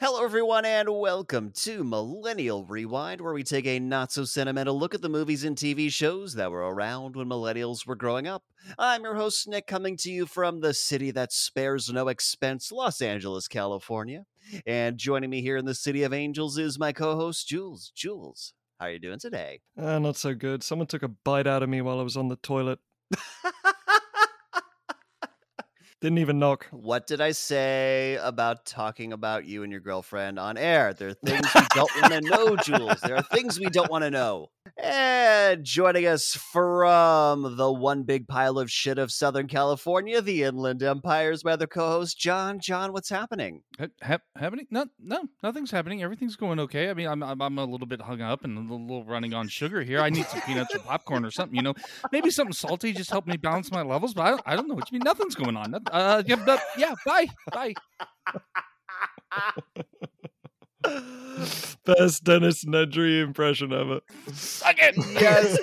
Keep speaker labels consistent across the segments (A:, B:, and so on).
A: Hello, everyone, and welcome to Millennial Rewind, where we take a not so sentimental look at the movies and TV shows that were around when millennials were growing up. I'm your host, Nick, coming to you from the city that spares no expense, Los Angeles, California. And joining me here in the City of Angels is my co host, Jules. Jules, how are you doing today?
B: Uh, not so good. Someone took a bite out of me while I was on the toilet. Didn't even knock.
A: What did I say about talking about you and your girlfriend on air? There are things we don't want to know, Jules. There are things we don't want to know. And joining us from the one big pile of shit of Southern California, the Inland Empire's my other co-host, John. John, what's happening?
C: Ha- ha- happening? No, no, nothing's happening. Everything's going okay. I mean, I'm, I'm I'm a little bit hung up and a little running on sugar here. I need some peanuts or popcorn or something. You know, maybe something salty just help me balance my levels. But I don't, I don't know what you mean. Nothing's going on. Uh, yeah, but, yeah. Bye, bye.
B: Best Dennis Nedry impression ever.
C: Suck it.
A: Yes,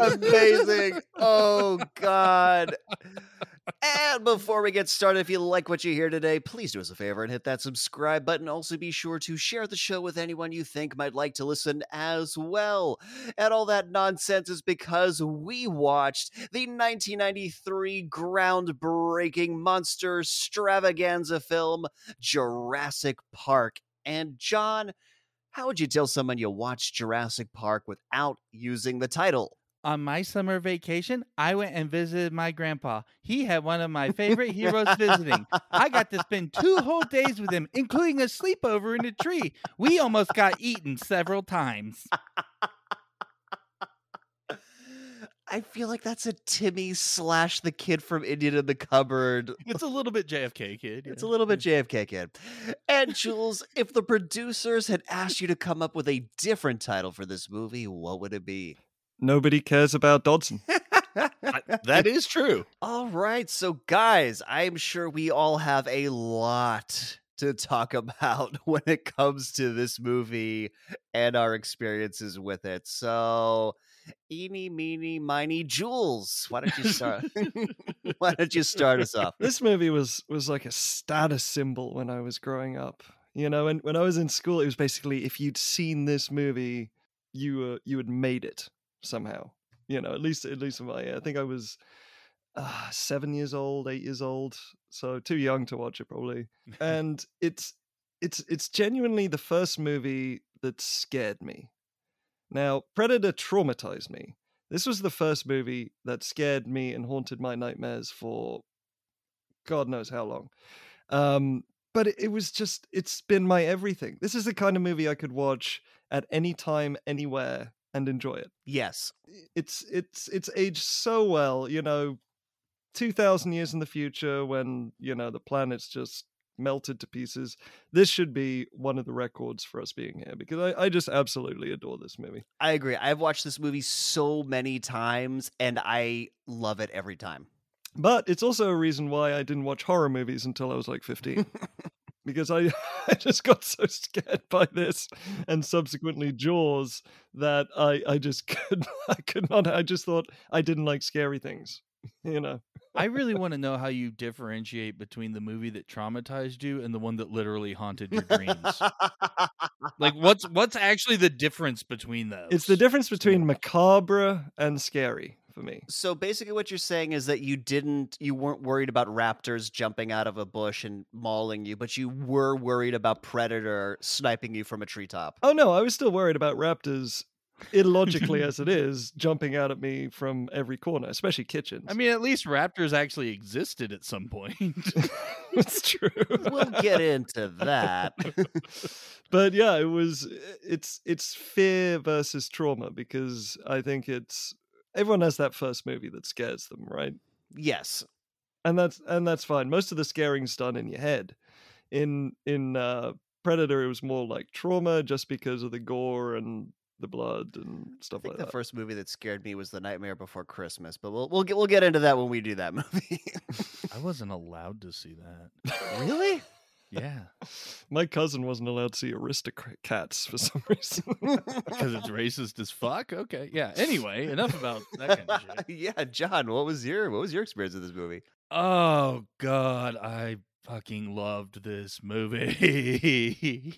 A: amazing. Oh God. And before we get started, if you like what you hear today, please do us a favor and hit that subscribe button. Also, be sure to share the show with anyone you think might like to listen as well. And all that nonsense is because we watched the 1993 groundbreaking monster extravaganza film, Jurassic Park. And John, how would you tell someone you watched Jurassic Park without using the title?
C: On my summer vacation, I went and visited my grandpa. He had one of my favorite heroes visiting. I got to spend two whole days with him, including a sleepover in a tree. We almost got eaten several times.
A: I feel like that's a Timmy slash the kid from Indian in the cupboard.
C: It's a little bit JFK, kid.
A: It's a little bit JFK kid. And Jules, if the producers had asked you to come up with a different title for this movie, what would it be?
B: Nobody cares about Dodgson.
C: I- that is true.
A: All right, so guys, I'm sure we all have a lot to talk about when it comes to this movie and our experiences with it. So, eeny, meeny, miny, Jules, why don't you start? why don't you start us off?
B: This movie was was like a status symbol when I was growing up. You know, and when I was in school, it was basically if you'd seen this movie, you were you had made it somehow. You know, at least at least in my I think I was uh, seven years old, eight years old, so too young to watch it probably. and it's it's it's genuinely the first movie that scared me. Now, Predator traumatized me. This was the first movie that scared me and haunted my nightmares for God knows how long. Um, but it, was just it's been my everything. This is the kind of movie I could watch at any time, anywhere, and enjoy it
A: Yes.
B: it's it's it's aged so well you know 2000 years in the future when you know the planet's just melted to pieces this should be one of the records for us being here because i, I just absolutely adore this movie
A: I agree. I've watched this movie so many times and I love it every time.
B: but it's also a reason why i didn't watch horror movies until i was like 15 because I, I just got so scared by this and subsequently jaws that i i just could i could not i just thought i didn't like scary things you know
C: I really want to know how you differentiate between the movie that traumatized you and the one that literally haunted your dreams. like what's what's actually the difference between those?
B: It's the difference between macabre and scary for me.
A: so basically what you're saying is that you didn't you weren't worried about raptors jumping out of a bush and mauling you, but you were worried about predator sniping you from a treetop.
B: Oh no, I was still worried about raptors, illogically as it is, jumping out at me from every corner, especially kitchens.
C: I mean, at least raptors actually existed at some point.
B: it's true.
A: We'll get into that.
B: but yeah, it was it's it's fear versus trauma because I think it's everyone has that first movie that scares them, right?
A: yes.
B: and that's and that's fine. Most of the scaring's done in your head. In in uh, Predator, it was more like trauma, just because of the gore and the blood and mm,
A: I
B: stuff
A: think
B: like
A: the
B: that.
A: first movie that scared me was The Nightmare Before Christmas, but we'll we'll get we'll get into that when we do that movie.
C: I wasn't allowed to see that.
A: really?
C: Yeah,
B: My cousin wasn't allowed to see Aristocats for some reason.
C: because it's racist as fuck. Okay, yeah. Anyway, enough about that kind of shit.
A: yeah, John, what was your what was your experience with this movie?
C: Oh God, I fucking loved this movie.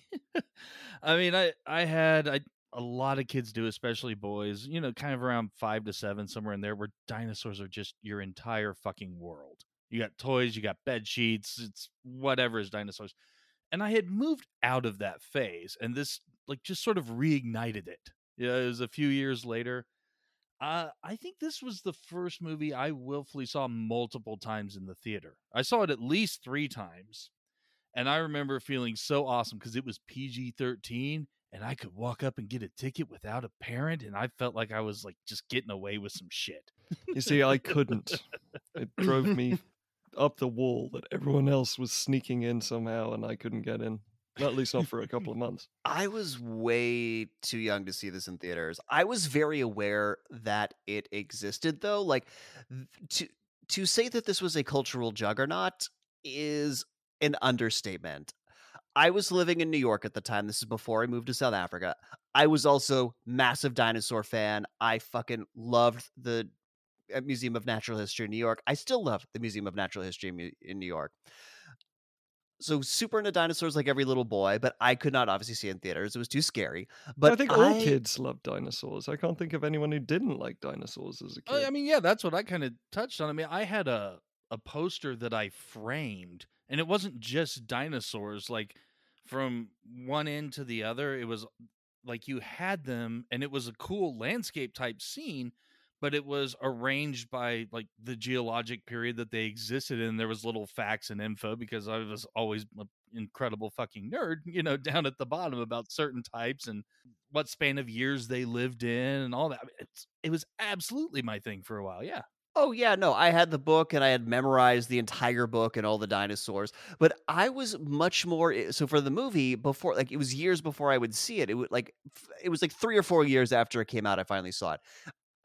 C: I mean, I I had I, a lot of kids do, especially boys. You know, kind of around five to seven, somewhere in there, where dinosaurs are just your entire fucking world. You got toys, you got bed sheets, it's whatever is dinosaurs. And I had moved out of that phase, and this like just sort of reignited it. Yeah, it was a few years later. Uh, I think this was the first movie I willfully saw multiple times in the theater. I saw it at least three times. And I remember feeling so awesome because it was PG 13 and I could walk up and get a ticket without a parent. And I felt like I was like just getting away with some shit.
B: You see, I couldn't. It drove me up the wall that everyone else was sneaking in somehow and I couldn't get in. At least not for a couple of months.
A: I was way too young to see this in theaters. I was very aware that it existed though. Like to to say that this was a cultural juggernaut is an understatement. I was living in New York at the time. This is before I moved to South Africa. I was also massive dinosaur fan. I fucking loved the uh, Museum of Natural History in New York. I still love the Museum of Natural History in New York. So super into dinosaurs like every little boy, but I could not obviously see in theaters. It was too scary. But
B: I think all kids love dinosaurs. I can't think of anyone who didn't like dinosaurs as a kid.
C: Uh, I mean, yeah, that's what I kind of touched on. I mean, I had a a poster that I framed, and it wasn't just dinosaurs. Like from one end to the other, it was like you had them, and it was a cool landscape type scene but it was arranged by like the geologic period that they existed in. There was little facts and info because I was always an incredible fucking nerd, you know, down at the bottom about certain types and what span of years they lived in and all that. It's, it was absolutely my thing for a while. Yeah.
A: Oh yeah, no, I had the book and I had memorized the entire book and all the dinosaurs. But I was much more eh, so for the movie before like it was years before I would see it. It would like it was like 3 or 4 years after it came out I finally saw it.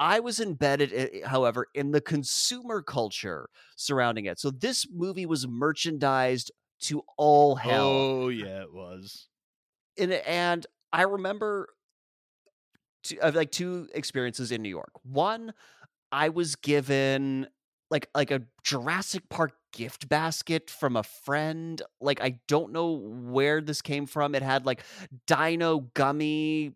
A: I was embedded, however, in the consumer culture surrounding it. So this movie was merchandised to all hell.
C: Oh yeah, it was.
A: And and I remember two, like two experiences in New York. One, I was given like like a Jurassic Park gift basket from a friend. Like I don't know where this came from. It had like dino gummy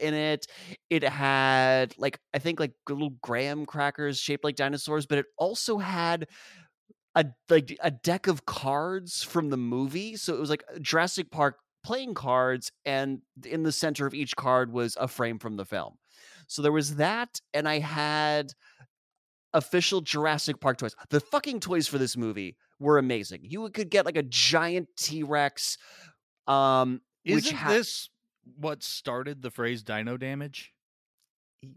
A: in it. It had like I think like little graham crackers shaped like dinosaurs, but it also had a like a deck of cards from the movie. So it was like Jurassic Park playing cards, and in the center of each card was a frame from the film. So there was that, and I had official Jurassic Park toys. The fucking toys for this movie were amazing. You could get like a giant T Rex. Um,
C: Isn't ha- this what started the phrase dino damage?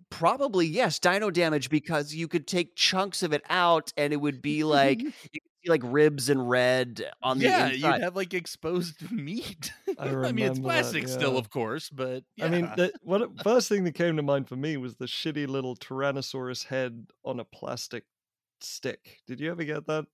A: Probably yes, dino damage because you could take chunks of it out and it would be like you see like ribs and red on
C: yeah,
A: the inside.
C: you'd have like exposed meat.
B: I
C: I, mean, it's
B: that,
C: plastic still, of course, but yeah.
B: I mean, the what first thing that came to mind for me was the shitty little Tyrannosaurus head on a plastic stick. Did you ever get that?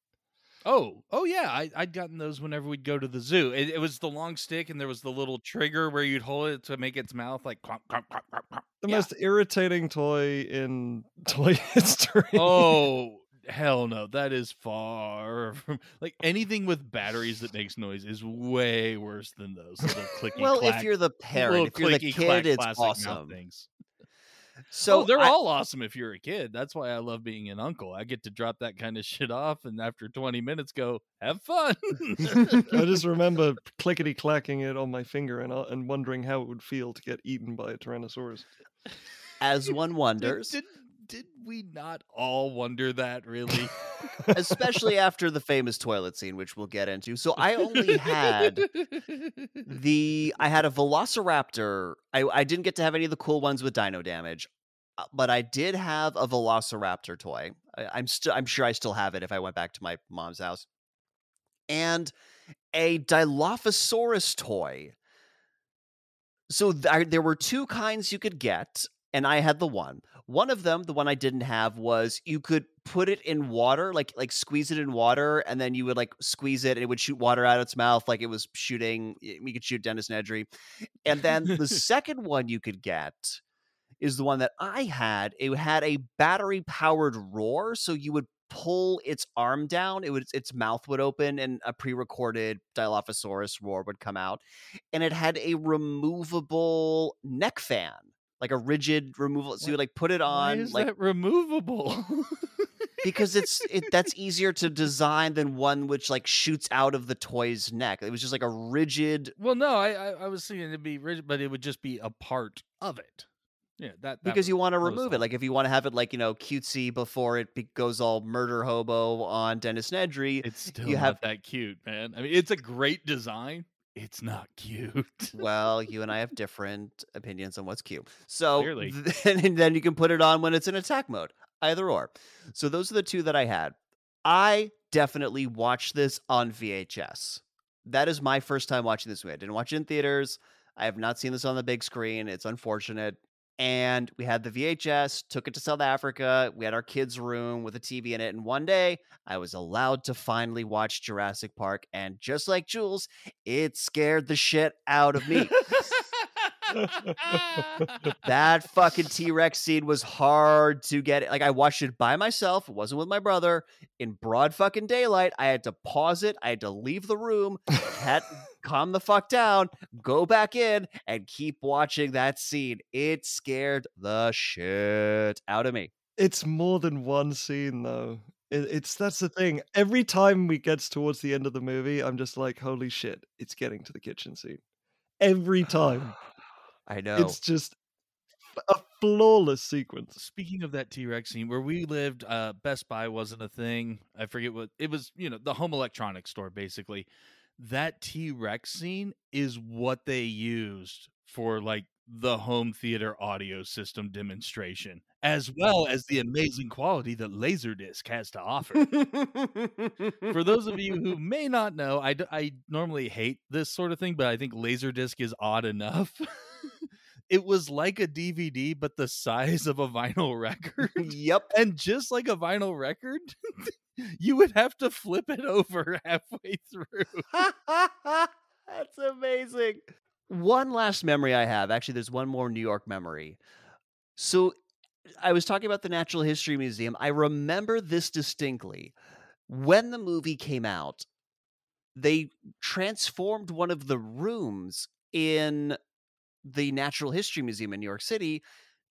C: oh, oh yeah, I, I'd gotten those whenever we'd go to the zoo. It, it was the long stick, and there was the little trigger where you'd hold it to make its mouth like clomp, clomp, clomp.
B: The
C: Yeah.
B: most irritating toy in toy history.
C: Oh hell no, that is far from like anything with batteries that makes noise is way worse than those little clicky.
A: well,
C: clack,
A: if you're the parent, if you're the kid, it's awesome.
C: Things.
A: So
C: oh, they're
A: I-
C: all awesome if you're a kid. That's why I love being an uncle. I get to drop that kind of shit off, and after 20 minutes, go have fun.
B: I just remember clickety clacking it on my finger and uh, and wondering how it would feel to get eaten by a Tyrannosaurus.
A: as one wonders,
C: did did we not all wonder that really?
A: especially after the famous toilet scene, which we'll get into. So I only had the I had a Velociraptor. I I didn't get to have any of the cool ones with dino damage, uh, but I did have a Velociraptor toy. I, I'm still I'm sure I still have it if I went back to my mom's house, and a Dilophosaurus toy. So th- there were two kinds you could get, and I had the one. One of them, the one I didn't have, was you could put it in water, like like squeeze it in water, and then you would like squeeze it, and it would shoot water out of its mouth, like it was shooting. We could shoot Dennis Nedry, and then the second one you could get is the one that I had. It had a battery powered roar, so you would pull its arm down, it would its mouth would open and a pre-recorded Dilophosaurus roar would come out, and it had a removable neck fan, like a rigid removal. So you like put it on,
C: is
A: like
C: that removable?
A: because it's it that's easier to design than one which like shoots out of the toy's neck. It was just like a rigid
C: well, no, I, I I was thinking it'd be rigid, but it would just be a part of it. Yeah, that, that
A: because
C: was-
A: you want to remove it. Like if you want to have it like you know cutesy before it be- goes all murder hobo on Dennis Nedry.
C: It's still
A: you
C: not
A: have-
C: that cute, man. I mean, it's a great design. It's not cute.
A: well, you and I have different opinions on what's cute. So
C: Clearly.
A: then, then you can put it on when it's in attack mode. Either or. So those are the two that I had. I definitely watched this on VHS. That is my first time watching this movie. I didn't watch it in theaters. I have not seen this on the big screen. It's unfortunate. And we had the VHS, took it to South Africa. We had our kids' room with a TV in it. And one day I was allowed to finally watch Jurassic Park. And just like Jules, it scared the shit out of me. that fucking T Rex scene was hard to get. Like I watched it by myself. It wasn't with my brother in broad fucking daylight. I had to pause it. I had to leave the room, calm the fuck down, go back in, and keep watching that scene. It scared the shit out of me.
B: It's more than one scene though. It, it's that's the thing. Every time we gets towards the end of the movie, I'm just like, holy shit, it's getting to the kitchen scene. Every time.
A: I know.
B: It's just a flawless sequence.
C: Speaking of that T Rex scene, where we lived, uh, Best Buy wasn't a thing. I forget what it was. You know, the home electronics store, basically. That T Rex scene is what they used for like the home theater audio system demonstration, as well as the amazing quality that Laserdisc has to offer. For those of you who may not know, I, d- I normally hate this sort of thing, but I think Laserdisc is odd enough. it was like a DVD, but the size of a vinyl record.
A: yep.
C: and just like a vinyl record, you would have to flip it over halfway through.
A: That's amazing. One last memory I have. Actually, there's one more New York memory. So I was talking about the Natural History Museum. I remember this distinctly. When the movie came out, they transformed one of the rooms in the Natural History Museum in New York City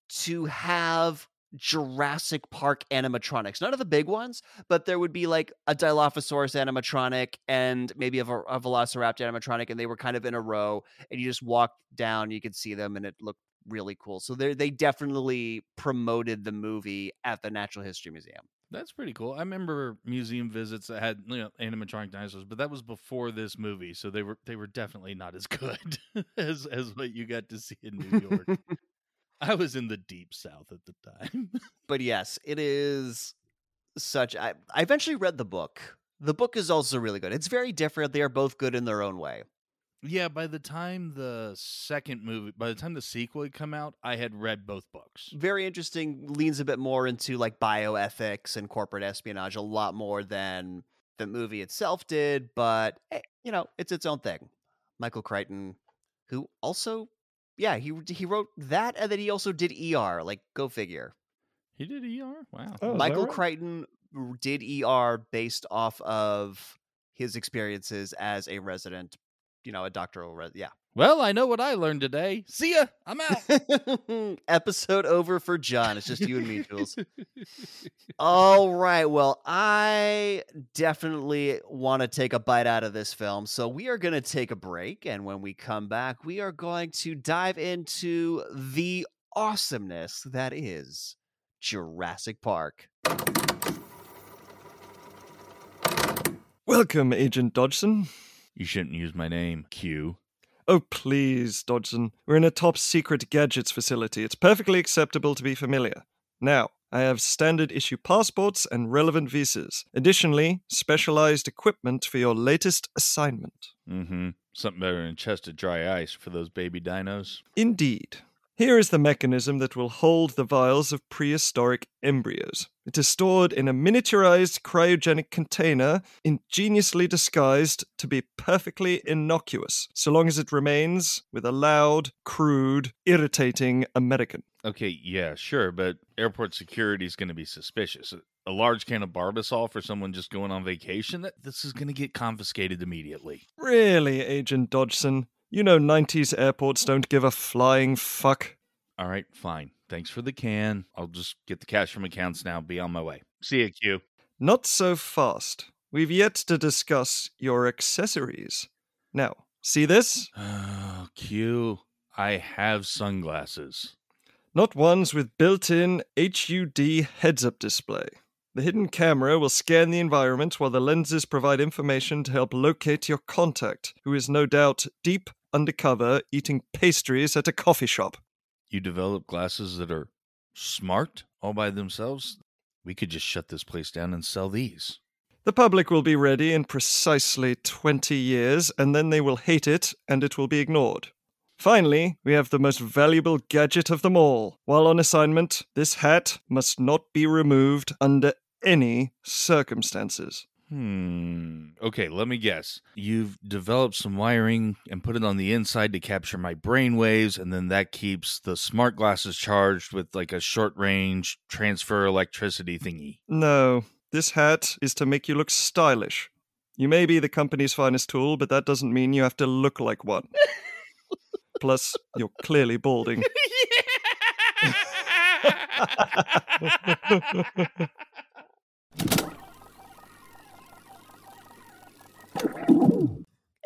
A: to have Jurassic Park animatronics. None of the big ones, but there would be like a Dilophosaurus animatronic and maybe a, a Velociraptor animatronic, and they were kind of in a row. And you just walked down, you could see them, and it looked really cool. So they they definitely promoted the movie at the Natural History Museum.
C: That's pretty cool. I remember museum visits that had you know animatronic dinosaurs, but that was before this movie, so they were they were definitely not as good as as what you got to see in New York. I was in the deep south at the time.
A: but yes, it is such. I, I eventually read the book. The book is also really good. It's very different. They are both good in their own way.
C: Yeah, by the time the second movie, by the time the sequel had come out, I had read both books.
A: Very interesting. Leans a bit more into like bioethics and corporate espionage a lot more than the movie itself did. But eh, you know, it's its own thing. Michael Crichton, who also, yeah, he he wrote that, and then he also did ER. Like, go figure.
C: He did ER. Wow.
B: Oh,
A: Michael
B: right?
A: Crichton did ER based off of his experiences as a resident, you know, a doctoral res- yeah.
C: Well, I know what I learned today. See ya. I'm out.
A: Episode over for John. It's just you and me, Jules. All right. Well, I definitely want to take a bite out of this film. So we are going to take a break. And when we come back, we are going to dive into the awesomeness that is Jurassic Park.
B: Welcome, Agent Dodgson.
C: You shouldn't use my name, Q.
B: Oh, please, Dodgson. We're in a top secret gadgets facility. It's perfectly acceptable to be familiar. Now, I have standard issue passports and relevant visas. Additionally, specialized equipment for your latest assignment.
C: Mm-hmm. Something better than a chest of dry ice for those baby dinos.
B: Indeed. Here is the mechanism that will hold the vials of prehistoric embryos. It is stored in a miniaturized cryogenic container, ingeniously disguised to be perfectly innocuous, so long as it remains with a loud, crude, irritating American.
C: Okay, yeah, sure, but airport security is going to be suspicious. a large can of Barbasol for someone just going on vacation, this is going to get confiscated immediately.
B: Really, Agent Dodgson? You know 90s airports don't give a flying fuck.
C: All right, fine. Thanks for the can. I'll just get the cash from accounts now. Be on my way. See you, Q.
B: Not so fast. We've yet to discuss your accessories. Now, see this?
C: Oh, Q. I have sunglasses.
B: Not ones with built in HUD heads up display. The hidden camera will scan the environment while the lenses provide information to help locate your contact, who is no doubt deep undercover eating pastries at a coffee shop.
C: You develop glasses that are smart all by themselves? We could just shut this place down and sell these.
B: The public will be ready in precisely 20 years, and then they will hate it and it will be ignored. Finally, we have the most valuable gadget of them all. While on assignment, this hat must not be removed under any circumstances.
C: Hmm. Okay, let me guess. You've developed some wiring and put it on the inside to capture my brain waves, and then that keeps the smart glasses charged with like a short range transfer electricity thingy.
B: No, this hat is to make you look stylish. You may be the company's finest tool, but that doesn't mean you have to look like one. Plus, you're clearly balding.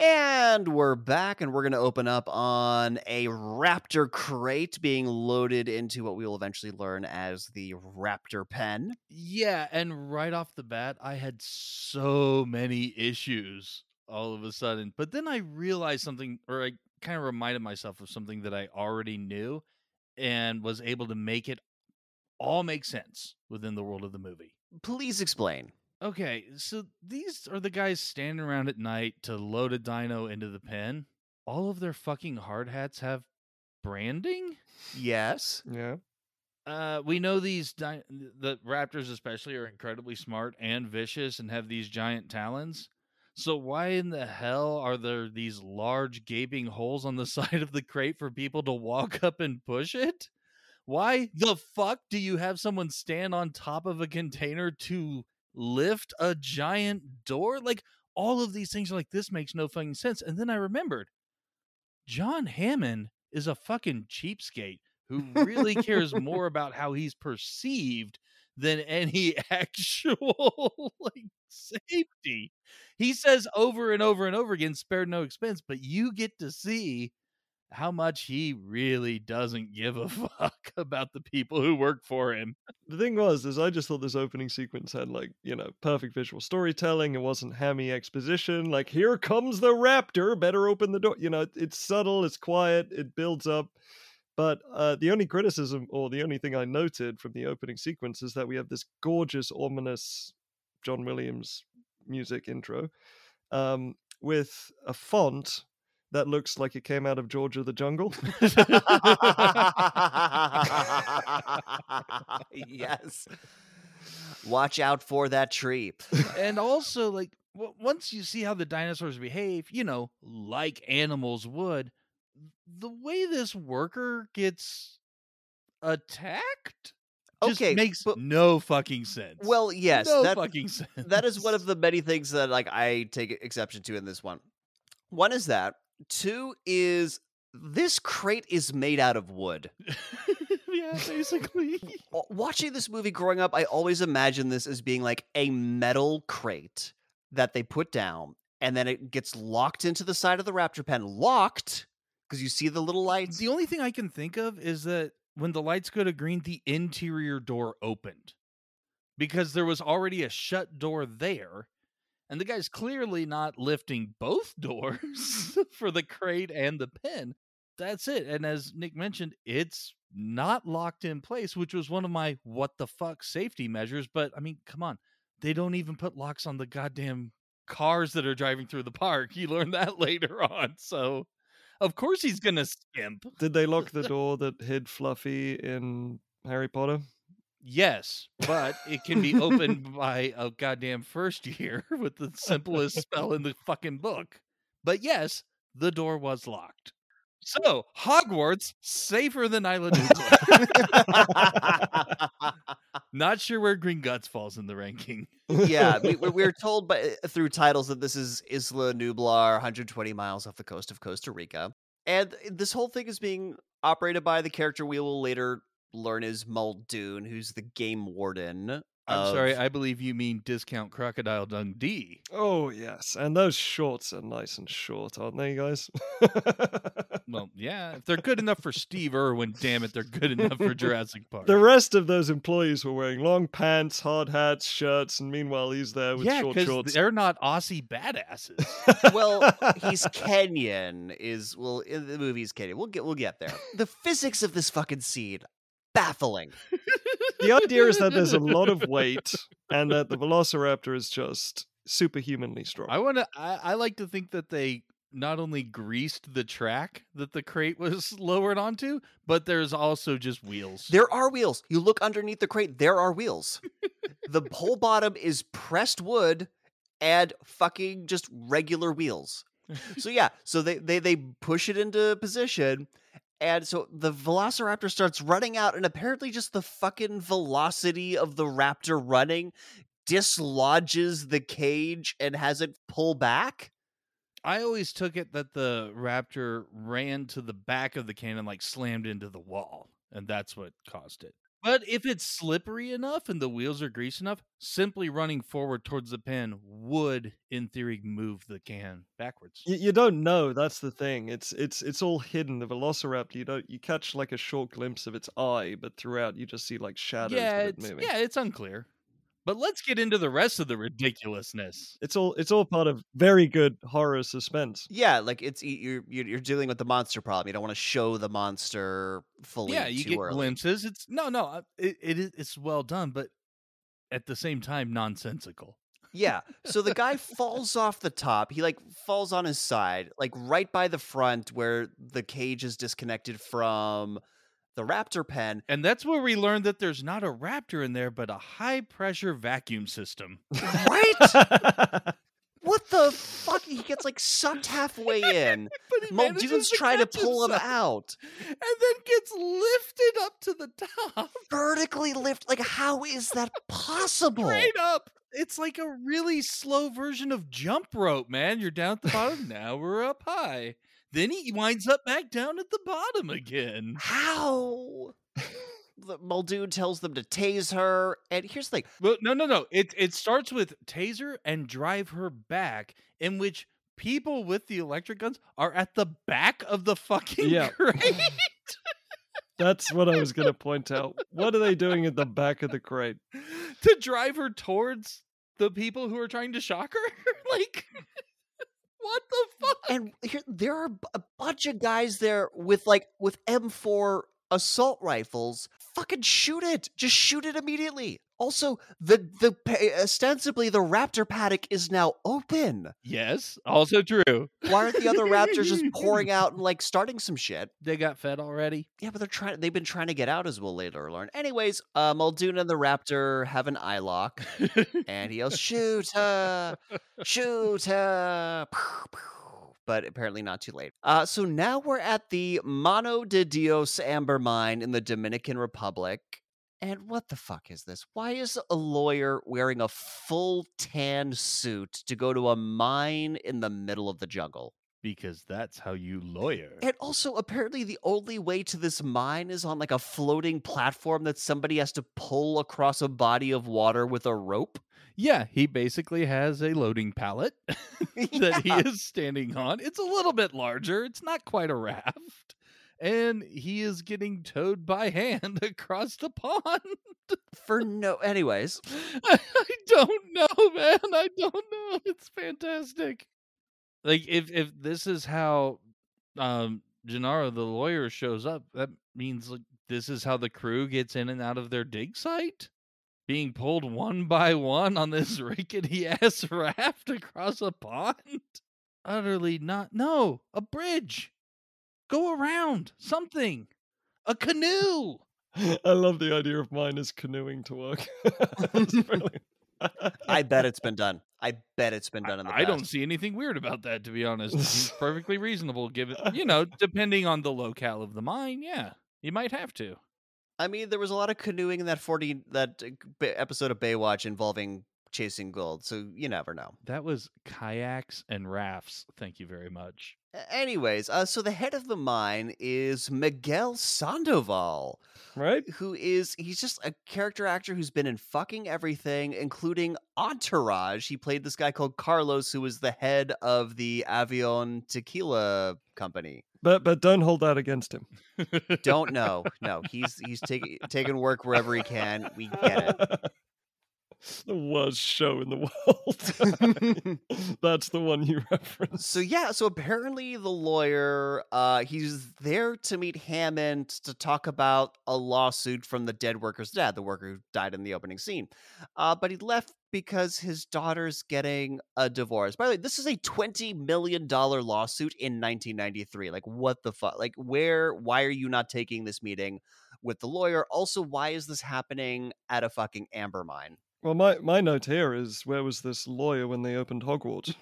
A: And we're back, and we're going to open up on a raptor crate being loaded into what we will eventually learn as the raptor pen.
C: Yeah, and right off the bat, I had so many issues all of a sudden. But then I realized something, or I kind of reminded myself of something that I already knew and was able to make it all make sense within the world of the movie.
A: Please explain.
C: Okay, so these are the guys standing around at night to load a dino into the pen. All of their fucking hard hats have branding.
A: Yes.
B: yeah.
C: Uh, we know these di- the raptors especially are incredibly smart and vicious and have these giant talons. So why in the hell are there these large gaping holes on the side of the crate for people to walk up and push it? Why the fuck do you have someone stand on top of a container to lift a giant door? Like all of these things are like this makes no fucking sense. And then I remembered John Hammond is a fucking cheapskate who really cares more about how he's perceived than any actual like safety. He says over and over and over again, spared no expense, but you get to see how much he really doesn't give a fuck about the people who work for him.
B: The thing was, is I just thought this opening sequence had like, you know, perfect visual storytelling. It wasn't hammy exposition. Like, here comes the raptor. Better open the door. You know, it's subtle, it's quiet, it builds up. But uh, the only criticism, or the only thing I noted from the opening sequence, is that we have this gorgeous, ominous John Williams music intro um, with a font that looks like it came out of George of the Jungle.
A: yes. Watch out for that tree.
C: and also, like, w- once you see how the dinosaurs behave, you know, like animals would, the way this worker gets attacked just
A: Okay,
C: makes
A: but-
C: no fucking sense.
A: Well, yes,
C: no
A: that,
C: fucking sense.
A: that is one of the many things that like I take exception to in this one. One is that. Two is this crate is made out of wood.
C: yeah, basically.
A: Watching this movie growing up, I always imagined this as being like a metal crate that they put down and then it gets locked into the side of the raptor pen. Locked because you see the little lights.
C: The only thing I can think of is that when the lights go to green, the interior door opened because there was already a shut door there. And the guy's clearly not lifting both doors for the crate and the pen. That's it. And as Nick mentioned, it's not locked in place, which was one of my what the fuck safety measures. But I mean, come on. They don't even put locks on the goddamn cars that are driving through the park. You learn that later on. So, of course, he's going to skimp.
B: Did they lock the door that hid Fluffy in Harry Potter?
C: Yes, but it can be opened by a goddamn first year with the simplest spell in the fucking book. But yes, the door was locked. So, Hogwarts safer than Isla Nublar. Not sure where Gringotts falls in the ranking.
A: yeah, we, we- we're told by uh, through titles that this is Isla Nublar, 120 miles off the coast of Costa Rica, and uh, this whole thing is being operated by the character we will later learn is Muldoon, who's the game warden.
C: I'm sorry, I believe you mean Discount Crocodile Dundee.
B: Oh yes, and those shorts are nice and short, aren't they, guys?
C: Well, yeah, if they're good enough for Steve Irwin, damn it, they're good enough for Jurassic Park.
B: the rest of those employees were wearing long pants, hard hats, shirts, and meanwhile he's there with
C: yeah,
B: short shorts.
C: they're not Aussie badasses.
A: well, he's Kenyan. Is well in the movie's Kenyan. We'll get we'll get there. The physics of this fucking scene baffling.
B: the idea is that there's a lot of weight, and that the Velociraptor is just superhumanly strong.
C: I want to. I, I like to think that they not only greased the track that the crate was lowered onto, but there's also just wheels.
A: There are wheels. You look underneath the crate, there are wheels. the whole bottom is pressed wood and fucking just regular wheels. So yeah, so they they they push it into position and so the velociraptor starts running out and apparently just the fucking velocity of the raptor running dislodges the cage and has it pull back.
C: I always took it that the raptor ran to the back of the cannon, like slammed into the wall, and that's what caused it. But if it's slippery enough and the wheels are greased enough, simply running forward towards the pin would, in theory, move the can backwards.
B: You, you don't know. That's the thing. It's it's it's all hidden. The Velociraptor, you don't you catch like a short glimpse of its eye, but throughout you just see like shadows
C: yeah,
B: of it
C: it's,
B: moving.
C: yeah, it's unclear. But let's get into the rest of the ridiculousness.
B: It's all it's all part of very good horror suspense.
A: Yeah, like it's you're you're you're dealing with the monster problem. You don't want to show the monster fully.
C: yeah, you
A: too
C: get
A: early.
C: glimpses. It's no, no, uh, it, it is it's well done, but at the same time nonsensical.
A: Yeah. So the guy falls off the top. He like falls on his side, like right by the front where the cage is disconnected from the raptor pen.
C: And that's where we learned that there's not a raptor in there, but a high pressure vacuum system.
A: Right? what the fuck? He gets like sucked halfway in. Muldoon's trying to pull him out.
C: and then gets lifted up to the top,
A: Vertically lift. Like, how is that possible?
C: straight up. It's like a really slow version of jump rope, man. You're down at the bottom. now we're up high. Then he winds up back down at the bottom again.
A: How? The- Muldoon tells them to tase her. And here's the thing
C: Well, no, no, no. It it starts with taser and drive her back, in which people with the electric guns are at the back of the fucking
B: Yeah.
C: crate.
B: That's what I was going to point out. What are they doing at the back of the crate?
C: to drive her towards the people who are trying to shock her. like, what the fuck?
A: and here there are a bunch of guys there with like with M4 assault rifles. Fucking shoot it! Just shoot it immediately. Also, the the pa- ostensibly the raptor paddock is now open.
C: Yes, also true.
A: Why aren't the other raptors just pouring out and like starting some shit?
C: They got fed already.
A: Yeah, but they're trying. They've been trying to get out, as we'll later learn. Anyways, uh, Muldoon and the raptor have an eye lock, and he yells, "Shoot her! Shoot her!" But apparently not too late. Uh, so now we're at the Mano de Dios amber mine in the Dominican Republic. And what the fuck is this? Why is a lawyer wearing a full tan suit to go to a mine in the middle of the jungle?
C: because that's how you lawyer.
A: And also, apparently, the only way to this mine is on like a floating platform that somebody has to pull across a body of water with a rope.
C: Yeah, he basically has a loading pallet that he is standing on. It's a little bit larger. It's not quite a raft. And he is getting towed by hand across the pond.
A: For no, anyways,
C: I don't know, man. I don't know. It's fantastic. Like if if this is how um Gennaro the lawyer shows up, that means like this is how the crew gets in and out of their dig site? Being pulled one by one on this rickety ass raft across a pond? Utterly not no, a bridge. Go around. Something. A canoe.
B: I love the idea of miners canoeing to work. It's brilliant.
A: I bet it's been done. I bet it's been done in the
C: I
A: past.
C: don't see anything weird about that, to be honest. It seems perfectly reasonable, given you know, depending on the locale of the mine. Yeah, you might have to.
A: I mean, there was a lot of canoeing in that forty that uh, episode of Baywatch involving chasing gold, so you never know.
C: That was kayaks and rafts. Thank you very much.
A: Anyways, uh, so the head of the mine is Miguel Sandoval,
B: Right?
A: who is he's just a character actor who's been in fucking everything, including Entourage. He played this guy called Carlos, who was the head of the Avion Tequila Company.
B: But but don't hold that against him.
A: Don't know. No, he's he's taking taking work wherever he can. We get it.
B: the worst show in the world. That's the one you reference.
A: So yeah, so apparently the lawyer, uh, he's there to meet Hammond to talk about a lawsuit from the dead worker's dad, the worker who died in the opening scene. Uh, but he left because his daughter's getting a divorce. By the way, this is a twenty million dollar lawsuit in 1993. Like, what the fuck? Like, where? Why are you not taking this meeting with the lawyer? Also, why is this happening at a fucking amber mine?
B: Well, my, my note here is where was this lawyer when they opened Hogwarts?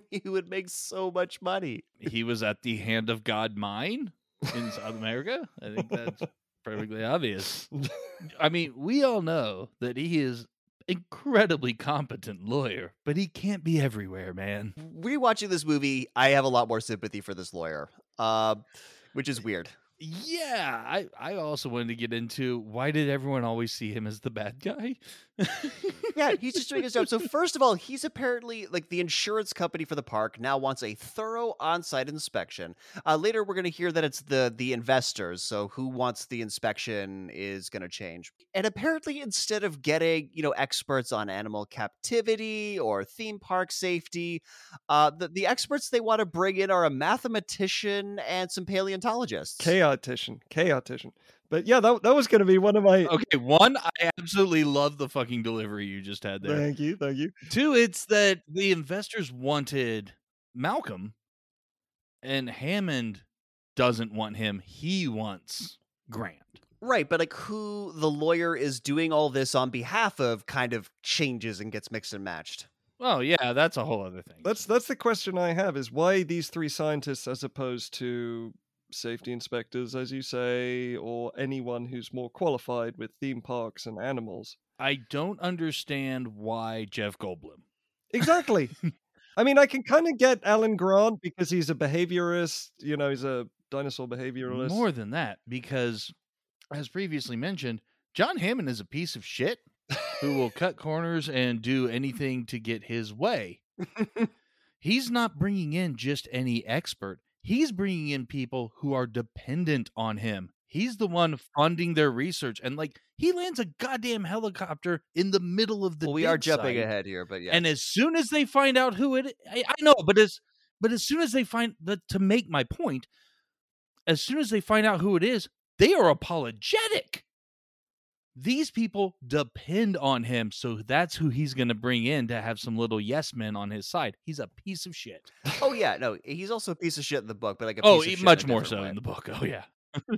A: he would make so much money.
C: he was at the Hand of God mine in South America. I think that's perfectly obvious. I mean, we all know that he is incredibly competent lawyer, but he can't be everywhere, man.
A: rewatching this movie, I have a lot more sympathy for this lawyer, uh, which is weird.
C: Yeah, I I also wanted to get into why did everyone always see him as the bad guy?
A: Yeah, he's just doing his job. So first of all, he's apparently like the insurance company for the park now wants a thorough on-site inspection. Uh, later, we're going to hear that it's the the investors. So who wants the inspection is going to change. And apparently, instead of getting you know experts on animal captivity or theme park safety, uh, the the experts they want to bring in are a mathematician and some paleontologists.
B: Chaotician. But yeah, that, that was going to be one of my.
C: Okay, one, I absolutely love the fucking delivery you just had there.
B: Thank you. Thank you.
C: Two, it's that the investors wanted Malcolm, and Hammond doesn't want him. He wants Grant.
A: Right, but like who the lawyer is doing all this on behalf of kind of changes and gets mixed and matched.
C: Oh yeah, that's a whole other thing.
B: That's that's the question I have: is why these three scientists as opposed to safety inspectors, as you say, or anyone who's more qualified with theme parks and animals?
C: I don't understand why Jeff Goldblum.
B: Exactly. I mean, I can kind of get Alan Grant because he's a behaviorist. You know, he's a dinosaur behavioralist.
C: More than that, because as previously mentioned, John Hammond is a piece of shit who will cut corners and do anything to get his way. He's not bringing in just any expert. He's bringing in people who are dependent on him. He's the one funding their research, and like he lands a goddamn helicopter in the middle of the.
A: well, we are jumping
C: site.
A: ahead here, but yeah.
C: And as soon as they find out who it, I, I know, but as but as soon as they find that to make my point, as soon as they find out who it is, they are apologetic. These people depend on him, so that's who he's going to bring in to have some little yes men on his side. He's a piece of shit.
A: oh yeah, no, he's also a piece of shit in the book, but like a
C: Oh,
A: piece of shit
C: much
A: a
C: more so
A: way.
C: in the book. Oh yeah,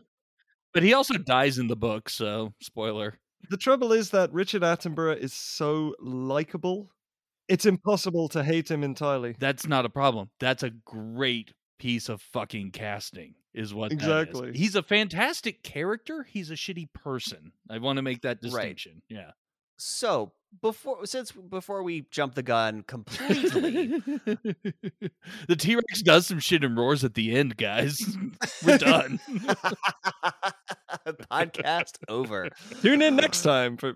C: but he also dies in the book. So spoiler.
B: The trouble is that Richard Attenborough is so likable. It's impossible to hate him entirely.
C: That's not a problem. That's a great piece of fucking casting, is what that is.
B: Exactly.
C: He's a fantastic character. He's a shitty person. I want to make that
A: Right.
C: distinction. Yeah.
A: So before since before we jump the gun completely,
C: the T Rex does some shit and roars at the end, guys. We're done.
A: podcast over.
B: Tune in next time for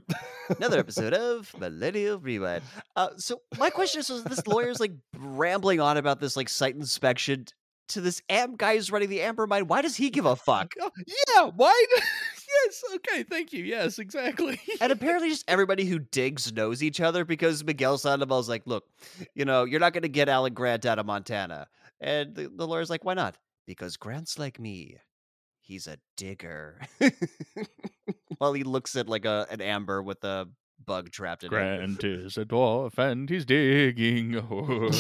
A: Another episode of Millennial Rewind. Uh, so my question is: so this lawyer's like rambling on about this like site inspection to this am guy who's running the amber mine. Why does he give a fuck?
C: Oh, yeah. Why? yes. Okay. Thank you. Yes. Exactly.
A: And apparently, just everybody who digs knows each other because Miguel Sandoval's like, look, you know, you're not going to get Alan Grant out of Montana. And the, the lawyer's like, why not? Because Grant's like me. He's a digger. While he looks at like a an amber with a bug trapped in it.
C: Grant is a dwarf and he's digging a hole.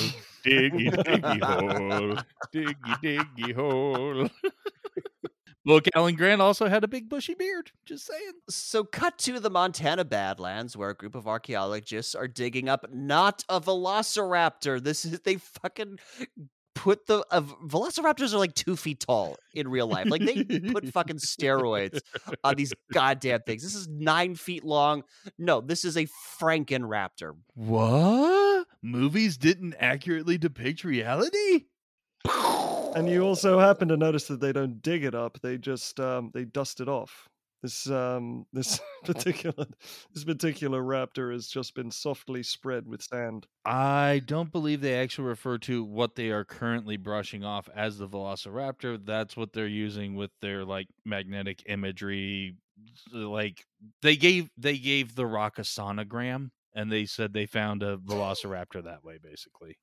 C: Diggy, diggy hole. Diggy, diggy hole. Look, Alan Grant also had a big bushy beard. Just saying.
A: So, cut to the Montana Badlands, where a group of archaeologists are digging up not a velociraptor. This is they fucking put the uh, velociraptors are like two feet tall in real life. Like they put fucking steroids on these goddamn things. This is nine feet long. No, this is a Frankenraptor.
C: What? Movies didn't accurately depict reality?
B: And you also happen to notice that they don't dig it up; they just um, they dust it off. This um, this particular this particular raptor has just been softly spread with sand.
C: I don't believe they actually refer to what they are currently brushing off as the Velociraptor. That's what they're using with their like magnetic imagery. Like they gave they gave the rock a sonogram and they said they found a Velociraptor that way, basically.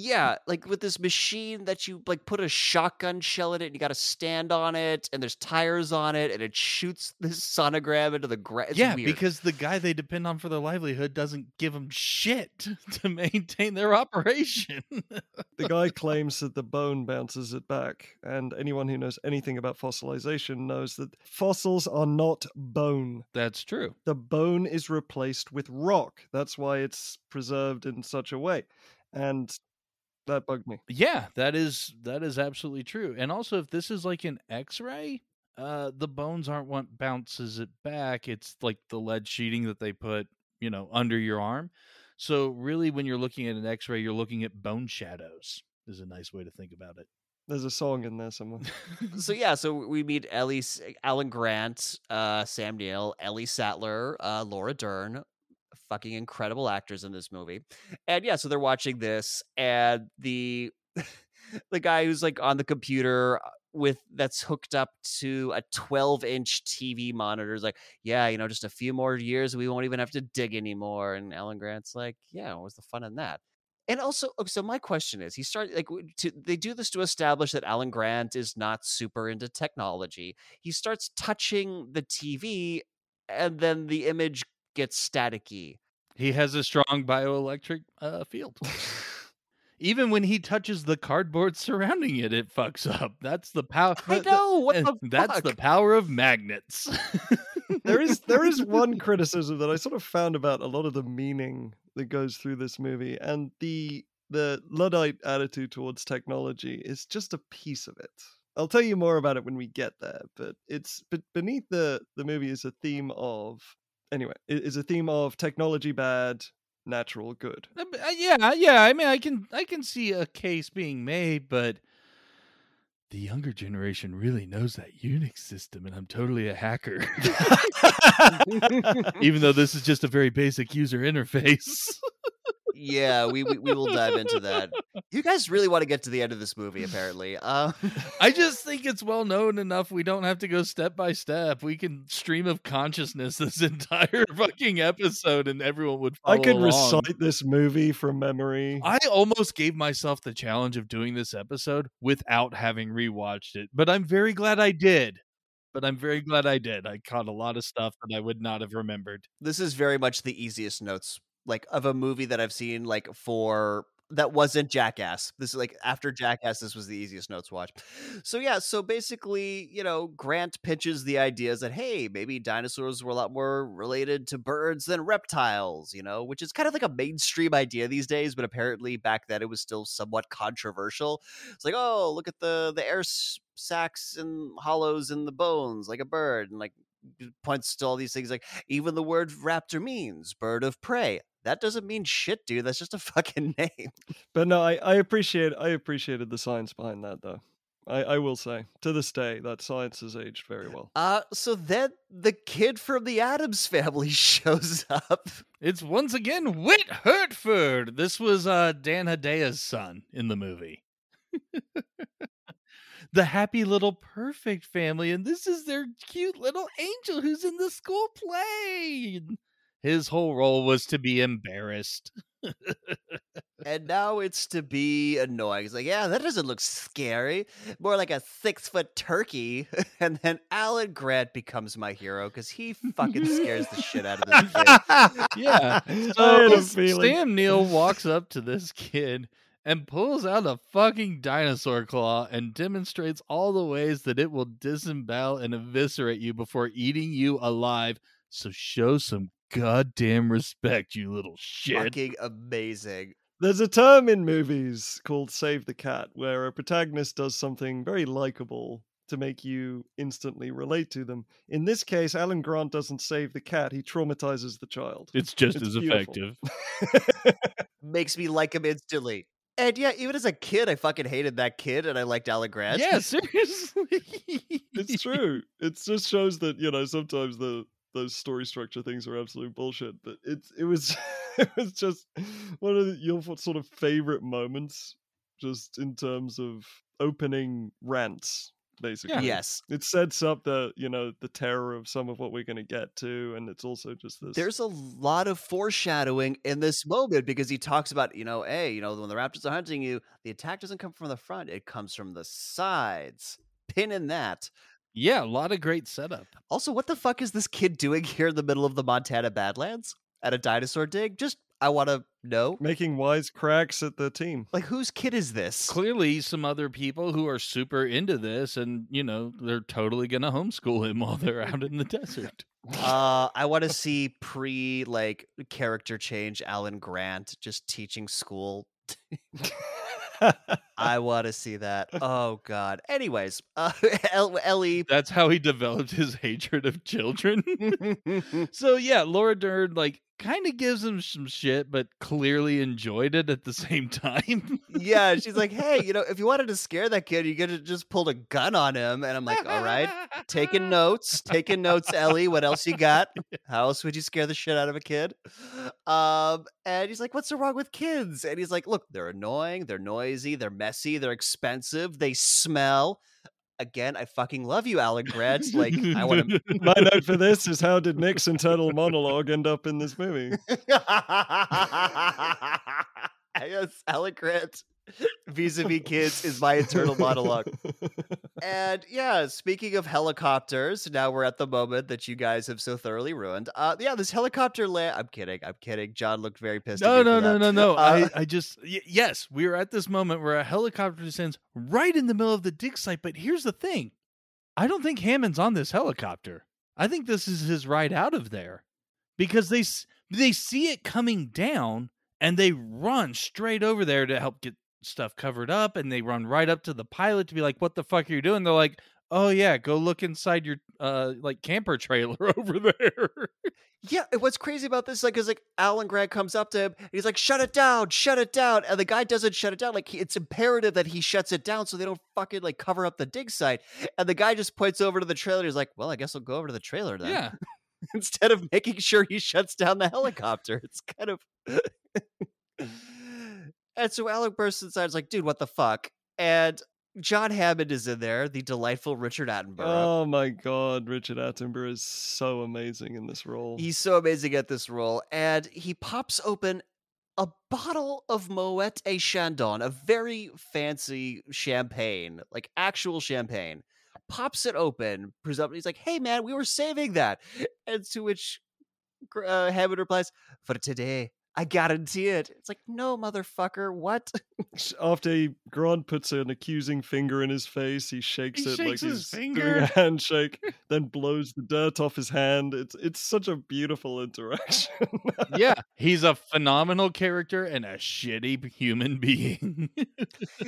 A: Yeah, like with this machine that you like put a shotgun shell in it and you got to stand on it and there's tires on it and it shoots this sonogram into the ground.
C: yeah,
A: weird.
C: because the guy they depend on for their livelihood doesn't give them shit to maintain their operation.
B: The guy claims that the bone bounces it back, and anyone who knows anything about fossilization knows that fossils are not bone.
C: That's true.
B: The bone is replaced with rock. That's why it's preserved in such a way. And that bugged me.
C: Yeah, that is that is absolutely true. And also if this is like an X-ray, uh the bones aren't what bounces it back. It's like the lead sheeting that they put, you know, under your arm. So really when you're looking at an X-ray, you're looking at bone shadows. Is a nice way to think about it.
B: There's a song in there somewhere.
A: so yeah, so we meet Ellie, Alan Grant, uh, Sam Neill, Ellie Sattler, uh, Laura Dern, fucking incredible actors in this movie, and yeah, so they're watching this, and the the guy who's like on the computer uh, with that's hooked up to a 12 inch TV monitor is like, yeah, you know, just a few more years, we won't even have to dig anymore. And Alan Grant's like, yeah, what was the fun in that? And also, so my question is, he started like to, they do this to establish that Alan Grant is not super into technology. He starts touching the TV, and then the image gets staticky.
C: He has a strong bioelectric uh, field. Even when he touches the cardboard surrounding it, it fucks up. That's the power.
A: I know what the
C: that's the power of magnets.
B: there is there is one criticism that I sort of found about a lot of the meaning that goes through this movie, and the the luddite attitude towards technology is just a piece of it. I'll tell you more about it when we get there, but it's but beneath the the movie is a theme of anyway it is a theme of technology bad, natural good.
C: Uh, uh, yeah, yeah. I mean, I can I can see a case being made, but the younger generation really knows that Unix system, and I'm totally a hacker. Even though this is just a very basic user interface.
A: Yeah, we, we we will dive into that. You guys really want to get to the end of this movie, apparently. Um,
C: I just think it's well known enough. We don't have to go step by step. We can stream of consciousness this entire fucking episode, and everyone would.
B: I
C: follow
B: could
C: along.
B: recite this movie from memory.
C: I almost gave myself the challenge of doing this episode without having rewatched it, but I'm very glad I did. But I'm very glad I did. I caught a lot of stuff that I would not have remembered.
A: this is very much the easiest notes like of a movie that I've seen like for that wasn't Jackass. This is like after Jackass, this was the easiest notes watch. So yeah, so basically, you know, Grant pitches the ideas that hey, maybe dinosaurs were a lot more related to birds than reptiles, you know, which is kind of like a mainstream idea these days, but apparently back then it was still somewhat controversial. It's like, oh, look at the the air sacs and hollows in the bones like a bird and like points to all these things like even the word raptor means bird of prey. That doesn't mean shit, dude. That's just a fucking name.
B: But no, I, I appreciate I appreciated the science behind that though. I, I will say, to this day, that science has aged very well.
A: Uh so then the kid from the Addams family shows up.
C: It's once again Whit Hertford. This was uh, Dan Hedaya's son in the movie. the happy little perfect family, and this is their cute little angel who's in the school play. His whole role was to be embarrassed.
A: And now it's to be annoying. It's like, yeah, that doesn't look scary. More like a six foot turkey. And then Alan Grant becomes my hero because he fucking scares the shit out of this kid.
C: yeah. So.
B: Um,
C: Sam Neill walks up to this kid and pulls out a fucking dinosaur claw and demonstrates all the ways that it will disembowel and eviscerate you before eating you alive. So show some goddamn respect, you little shit.
A: Fucking amazing.
B: There's a term in movies called save the cat where a protagonist does something very likable to make you instantly relate to them. In this case, Alan Grant doesn't save the cat, he traumatizes the child.
C: It's just
B: It's
C: as
B: beautiful.
C: effective.
A: Makes me like him instantly. And yeah, even as a kid, I fucking hated that kid, and I liked Alan Grant.
C: Yeah, seriously.
B: it's true. It just shows that, you know, sometimes the those story structure things are absolute bullshit. But it's it was it was just one of the, your sort of favorite moments, just in terms of opening rants, basically.
A: Yes.
B: It sets up the you know the terror of some of what we're going to get to, and it's also just this.
A: There's a lot of foreshadowing in this moment because he talks about, you know, hey, you know, when the raptors are hunting you, the attack doesn't come from the front, it comes from the sides. Pin in that.
C: Yeah, a lot of great setup.
A: Also, what the fuck is this kid doing here in the middle of the Montana Badlands at a dinosaur dig? Just, I want to know.
B: making wise cracks at the team.
A: Like, whose kid is this?
C: Clearly, some other people who are super into this, and you know, they're totally gonna homeschool him while they're out in the desert.
A: Uh, I want to see pre like character change Alan Grant just teaching school. I want to see that. Oh God. Anyways, uh, Ellie.
C: That's how he developed his hatred of children. so yeah, Laura Dern like kind of gives him some shit, but clearly enjoyed it at the same time.
A: yeah, she's like, hey, you know, if you wanted to scare that kid, you could have just pulled a gun on him. And I'm like, all right, taking notes, taking notes, Ellie. What else you got? How else would you scare the shit out of a kid? Um, and he's like, what's so wrong with kids? And he's like, look, they're annoying, they're noisy, they're messy, they're expensive, they smell. Again, I fucking love you, Alec Grant. Like, I want to.
B: My note for this is how did Nick's internal monologue end up in this movie?
A: yes, Alec Grant vis-a-vis kids is my internal monologue. And yeah, speaking of helicopters, now we're at the moment that you guys have so thoroughly ruined. Uh, yeah, this helicopter land. I'm kidding. I'm kidding. John looked very pissed. at
C: No,
A: me
C: no, no, no, no.
A: Uh,
C: I, I just y- yes, we are at this moment where a helicopter descends right in the middle of the dig site. But here's the thing: I don't think Hammond's on this helicopter. I think this is his ride out of there because they s- they see it coming down and they run straight over there to help get stuff covered up, and they run right up to the pilot to be like, "What the fuck are you doing?" They're like. Oh yeah, go look inside your uh like camper trailer over there.
A: Yeah, and what's crazy about this, like, is like Alan Grant comes up to him, and he's like, "Shut it down, shut it down," and the guy doesn't shut it down. Like, he, it's imperative that he shuts it down so they don't fucking like cover up the dig site. And the guy just points over to the trailer. He's like, "Well, I guess I'll go over to the trailer then."
C: yeah.
A: instead of making sure he shuts down the helicopter. It's kind of. and so Alec bursts inside. Is like, dude, what the fuck? And John Hammond is in there, the delightful Richard Attenborough.
B: oh my god, Richard Attenborough is so amazing in this role.
A: He's so amazing at this role, and he pops open a bottle of Moet et Chandon, a very fancy champagne, like actual champagne. Pops it open, presumably he's like, "Hey man, we were saving that," and to which uh, Hammond replies, "For today, I guarantee it." It's like, no, motherfucker, what?
B: After he, Grant puts an accusing finger in his face, he shakes
C: He
B: it
C: shakes
B: like
C: his
B: he's doing a handshake, then blows the dirt off his hand. It's it's such a beautiful interaction.
C: yeah, he's a phenomenal character and a shitty human being.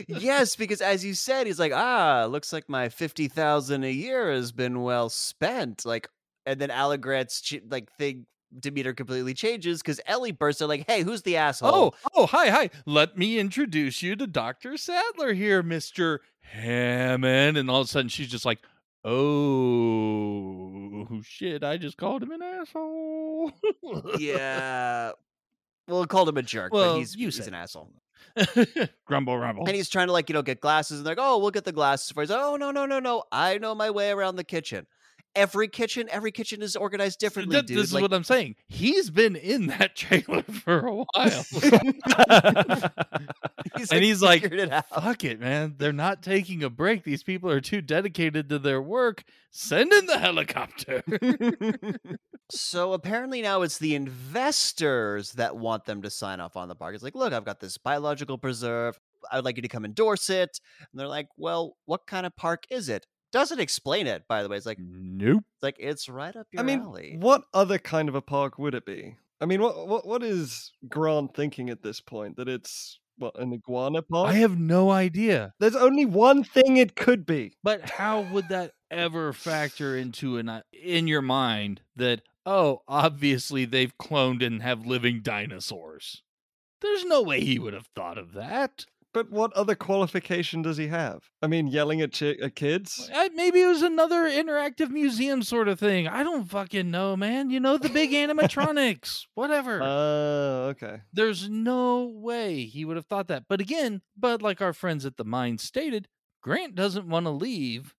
A: yes, because as you said, he's like, ah, looks like my fifty thousand a year has been well spent. Like, and then Alan Grant's like thing demeanor completely changes because Ellie bursts in like, hey, who's the asshole?
C: oh, oh, hi, hi. Let me introduce you to Dr. Sattler here, Mr. Hammond. And all of a sudden she's just like, oh, shit, I just called him an asshole.
A: yeah. Well, called him a jerk,
C: Well,
A: but he's he's an asshole.
C: grumble, rumble.
A: And he's trying to like you know get glasses, and they're like, oh, we'll get the glasses for. you. He's like, oh no no no no, I know my way around the kitchen. Every kitchen, every kitchen is organized differently,
C: Th-
A: dude.
C: This is
A: like,
C: what I'm saying. He's been in that trailer for a while.
A: he's,
C: and he's like,
A: it
C: fuck it, man. They're not taking a break. These people are too dedicated to their work. Send in the helicopter.
A: so apparently now it's the investors that want them to sign off on the park. It's like, look, I've got this biological preserve. I would like you to come endorse it. And they're like, well, what kind of park is it? Doesn't explain it, by the way. It's like,
C: nope.
A: it's like it's right up your
B: I mean,
A: alley.
B: what other kind of a park would it be? I mean, what what what is Grant thinking at this point? That it's what an iguana park?
C: I have no idea.
B: There's only one thing it could be.
C: But how would that ever factor into an uh, in your mind that oh, obviously they've cloned and have living dinosaurs? There's no way he would have thought of that.
B: But what other qualification does he have? I mean, yelling at, chi- at kids.
C: Uh, Maybe it was another interactive museum sort of thing. I don't fucking know, man. You know the big animatronics, whatever.
B: Oh, okay.
C: There's no way he would have thought that. But again, but like our friends at the mine stated, Grant doesn't want to leave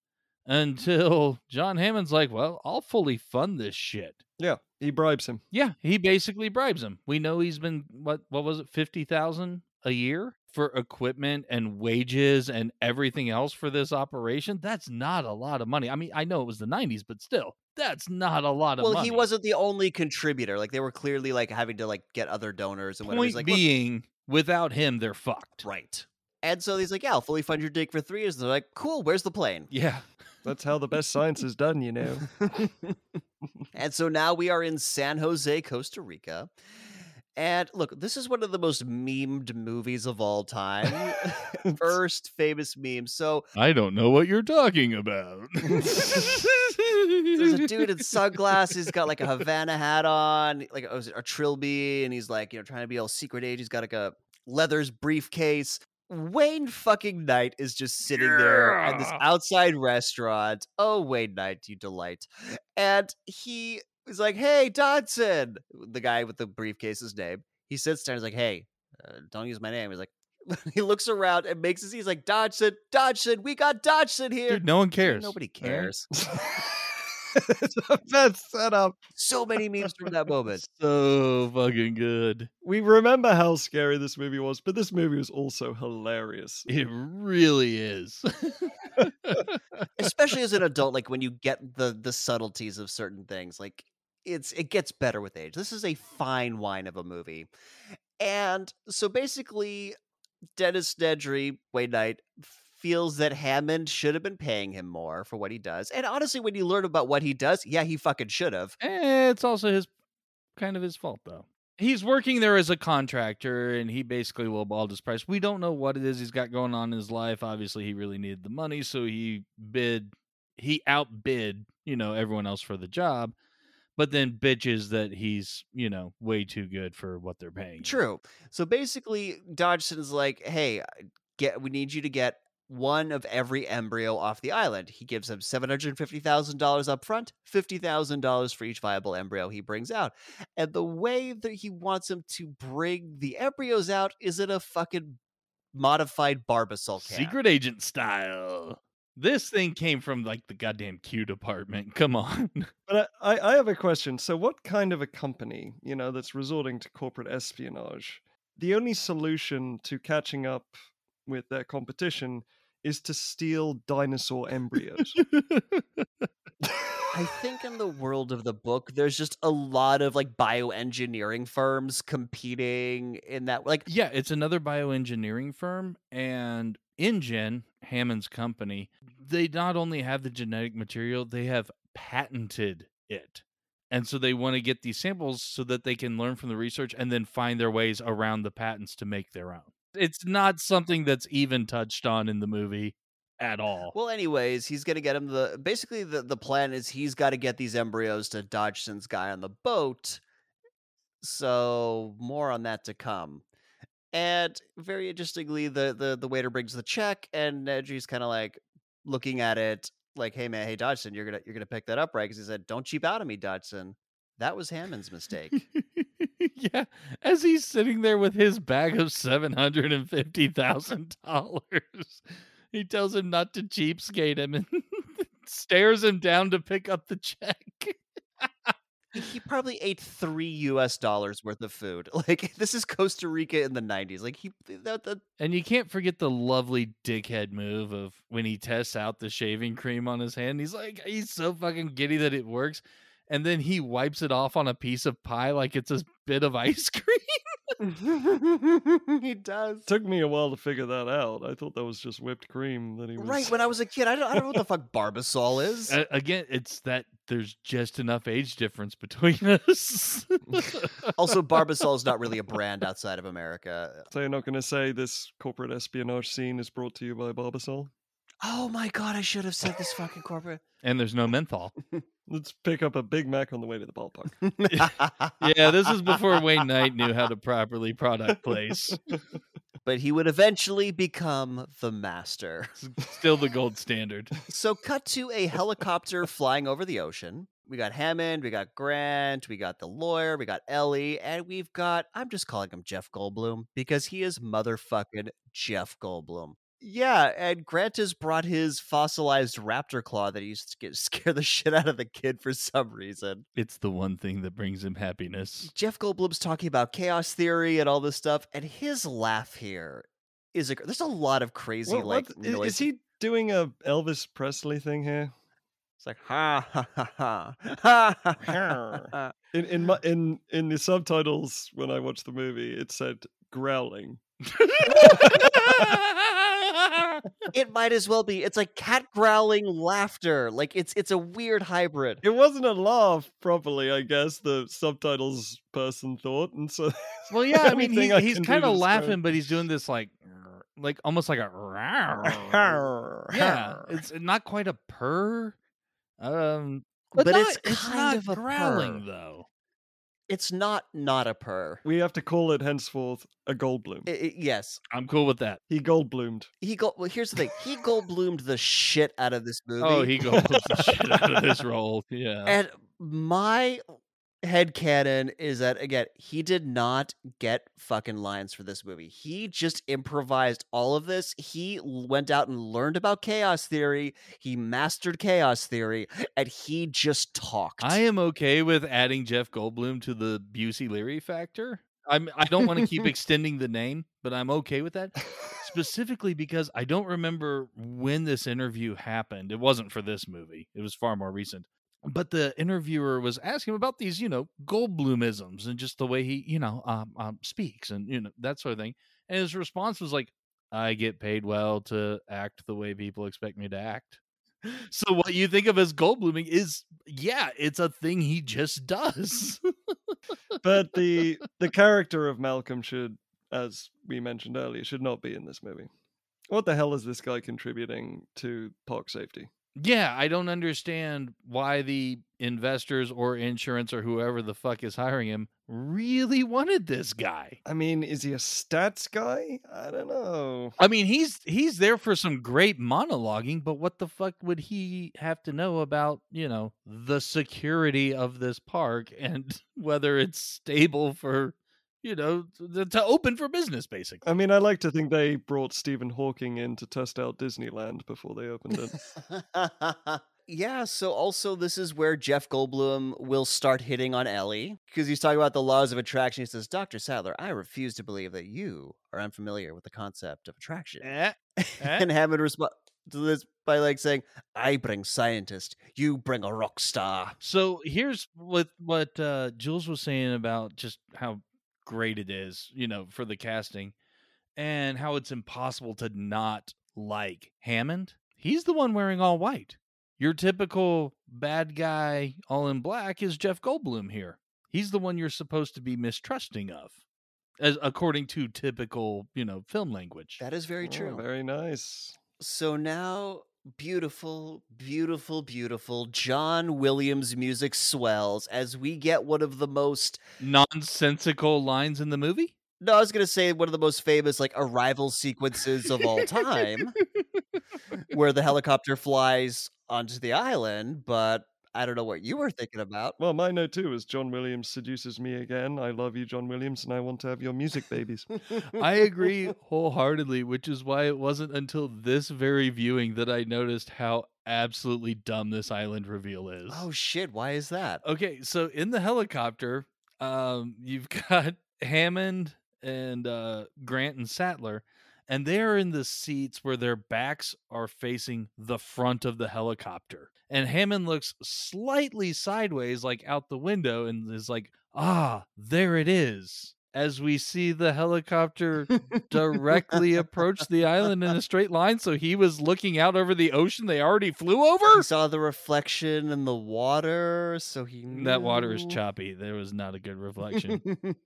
C: until John Hammond's like, well, I'll fully fund this shit.
B: Yeah, he bribes him.
C: Yeah, he basically bribes him. We know he's been what what was it, fifty thousand a year for equipment and wages and everything else for this operation. That's not a lot of money. I mean, I know it was the nineties, but still, that's not a lot of money.
A: Well,
C: money.
A: he wasn't the only contributor. Like they were clearly like having to like get other donors and whatever.
C: Point
A: He's like, "Look,
C: being, without him, they're fucked.
A: right. And so he's like, "Yeah, I'll fully fund your dig for three years." And they're like, "Cool, where's the plane?"
C: Yeah.
B: That's how the best science is done, you know.
A: and so now we are in San Jose, Costa Rica. And look, this is one of the most memed movies of all time. First famous meme. So
C: I don't know what you're talking about.
A: there's a dude in sunglasses, got like a Havana hat on, like oh, a, a trilby, and he's like, you know, trying to be all secret age. He's got like a leathers briefcase. Wayne fucking Knight is just sitting there at this outside restaurant. Oh, Wayne Knight, you delight. And he is like, hey, Dodgson, the guy with the briefcase's name. He sits there and he's like, hey, uh, don't use my name. He's like, he looks around and makes his, he's like, Dodgson, Dodgson, we got Dodgson here.
C: Dude, no one cares.
A: Nobody cares.
B: it's the best setup.
A: So many memes from that moment.
C: So fucking good.
B: We remember how scary this movie was, but this movie was also hilarious.
C: It really is.
A: especially as an adult like when you get the the subtleties of certain things like it's it gets better with age this is a fine wine of a movie and so basically dennis nedry wayne knight feels that hammond should have been paying him more for what he does and honestly when you learn about what he does yeah he fucking should have
C: Eh, it's also his kind of his fault though. He's working there as a contractor and he basically lowballed his price. We don't know what it is he's got going on in his life. Obviously, he really needed the money, so he bid he outbid, you know, everyone else for the job, but then bitches that he's, you know, way too good for what they're paying.
A: True. So basically, Dodgson's like, "Hey, get we need you to get one of every embryo off the island." He gives him seven hundred fifty thousand dollars up front, fifty thousand dollars for each viable embryo he brings out. And the way that he wants him to bring the embryos out is in a fucking modified Barbasol can.
C: Secret agent style. This thing came from like the goddamn Q department. Come on.
B: But I, I I have a question. So, what kind of a company, you know, that's resorting to corporate espionage? The only solution to catching up with their competition is to steal dinosaur embryos.
A: I think in the world of the book, there's just a lot of like bioengineering firms competing in that. Like,
C: Yeah, it's another bioengineering firm and InGen, Hammond's company, they not only have the genetic material, they have patented it. And so they want to get these samples so that they can learn from the research and then find their ways around the patents to make their own. It's not something that's even touched on in the movie at all.
A: Well, anyways, he's gonna get him the basically the, the plan is he's got to get these embryos to Dodgson's guy on the boat. So more on that to come. And very interestingly, the the, the waiter brings the check, and Nedry's kind of like looking at it, like, "Hey man, hey Dodgson, you're gonna you're gonna pick that up, right?" Because he said, "Don't cheap out on me, Dodgson. That was Hammond's mistake."
C: yeah, as he's sitting there with his bag of seven hundred and fifty thousand dollars, he tells him not to cheapskate him and stares him down to pick up the check.
A: he probably ate three U.S. dollars worth of food. Like this is Costa Rica in the '90s. Like he that, that
C: And you can't forget the lovely dickhead move of when he tests out the shaving cream on his hand. He's like, he's so fucking giddy that it works. And then he wipes it off on a piece of pie like it's a bit of ice cream.
A: he does.
B: Took me a while to figure that out. I thought that was just whipped cream that he was.
A: Right when I was a kid, I don't, I don't know what the fuck Barbasol is.
C: A- again, it's that there's just enough age difference between us.
A: Also, Barbasol is not really a brand outside of America.
B: So you're not going to say this corporate espionage scene is brought to you by Barbasol?
A: Oh my god, I should have said this fucking corporate.
C: and there's no menthol.
B: Let's pick up a Big Mac on the way to the ballpark.
C: Yeah, this is before Wayne Knight knew how to properly product place.
A: but he would eventually become the master.
C: Still the gold standard.
A: So, cut to a helicopter flying over the ocean. We got Hammond, we got Grant, we got the lawyer, we got Ellie, and we've got, I'm just calling him Jeff Goldblum because he is motherfucking Jeff Goldblum. Yeah, and Grant has brought his fossilized raptor claw that he used to get, scare the shit out of the kid for some reason.
C: It's the one thing that brings him happiness.
A: Jeff Goldblum's talking about chaos theory and all this stuff, and his laugh here is a, there's a lot of crazy
B: What-
A: like
B: what-
A: noise.
B: is he doing a Elvis Presley thing here?
A: It's like ha ha ha ha ha ha ha. ha.
B: In in my, in in the subtitles when I watched the movie, it said growling.
A: It might as well be. It's like cat growling laughter. Like it's it's a weird hybrid.
B: It wasn't a laugh properly, I guess. The subtitles person thought, and so
C: Well, yeah, I mean,
B: Anything
C: he,
B: I
C: he's kind of
B: describe-
C: laughing, but he's doing this like, like almost like a. yeah, it's not quite a purr. Um, but,
A: But
C: not-
A: it's
C: it's
A: kind
C: not
A: of a
C: growling
A: purr.
C: though.
A: It's not not a purr.
B: we have to call it henceforth a Goldblum.
A: I- I- yes,
C: I'm cool with that.
B: He Goldbloomed.
A: he go. Well, here's the thing. He Goldbloomed the shit out of this oh, movie.
C: Oh, he goes the shit out of this role. Yeah.
A: And my head canon is that again, he did not get fucking lines for this movie. He just improvised all of this. He went out and learned about chaos theory. He mastered chaos theory, and he just talked.
C: I am okay with adding Jeff Goldblum to the Busey Leary factor. I'm I don't want to keep extending the name, but I'm okay with that. Specifically because I don't remember when this interview happened. It wasn't for this movie. It was far more recent. But the interviewer was asking him about these, you know, Goldblumisms and just the way he, you know, um, um, speaks and you know that sort of thing. And his response was like, "I get paid well to act the way people expect me to act." So what you think of as Goldbluming is, yeah, it's a thing he just does.
B: but the the character of Malcolm should, as we mentioned earlier, should not be in this movie. What the hell is this guy contributing to park safety?
C: Yeah, I don't understand why the investors or insurance or whoever the fuck is hiring him really wanted this guy.
B: I mean, is he a stats guy? I don't know.
C: I mean, he's he's there for some great monologuing, but what the fuck would he have to know about, you know, the security of this park and whether it's stable for, you know, to, to open for business basically.
B: I mean, I like to think they brought Stephen Hawking in to test out Disneyland before they opened it.
A: yeah, so also this is where Jeff Goldblum will start hitting on Ellie because he's talking about the laws of attraction. He says, Dr. Sattler, I refuse to believe that you are unfamiliar with the concept of attraction.
C: Eh, eh.
A: and Hammond responds to this by like saying, I bring scientist, you bring a rock star.
C: So here's what what uh, Jules was saying about just how great it is, you know, for the casting, and how it's impossible to not like Hammond. He's the one wearing all white. Your typical bad guy, all in black, is Jeff Goldblum here. He's the one you're supposed to be mistrusting of, as according to typical, you know, film language.
A: That is very
B: Oh,
A: true.
B: very nice.
A: So now, beautiful, beautiful, beautiful John Williams music swells as we get one of the most
C: Nonsensical lines in the movie.
A: No, I was gonna say one of the most famous like arrival sequences of all time, where the helicopter flies onto the island. But I don't know what you were thinking about.
B: Well, my note too is John Williams seduces me again. I love you, John Williams, and I want to have your music babies.
C: I agree wholeheartedly, which is why it wasn't until this very viewing that I noticed how absolutely dumb this island reveal is.
A: oh shit! Why is that?
C: Okay, so in the helicopter, um, you've got Hammond and uh, Grant and Sattler, and they're in the seats where their backs are facing the front of the helicopter. And Hammond looks slightly sideways, like out the window, and is like, ah, there it is. as we see the helicopter directly approach the island in a straight line. So he was looking out over the ocean they already flew over.
A: He saw the reflection in the water, so he
C: That water is choppy. There was not a good reflection.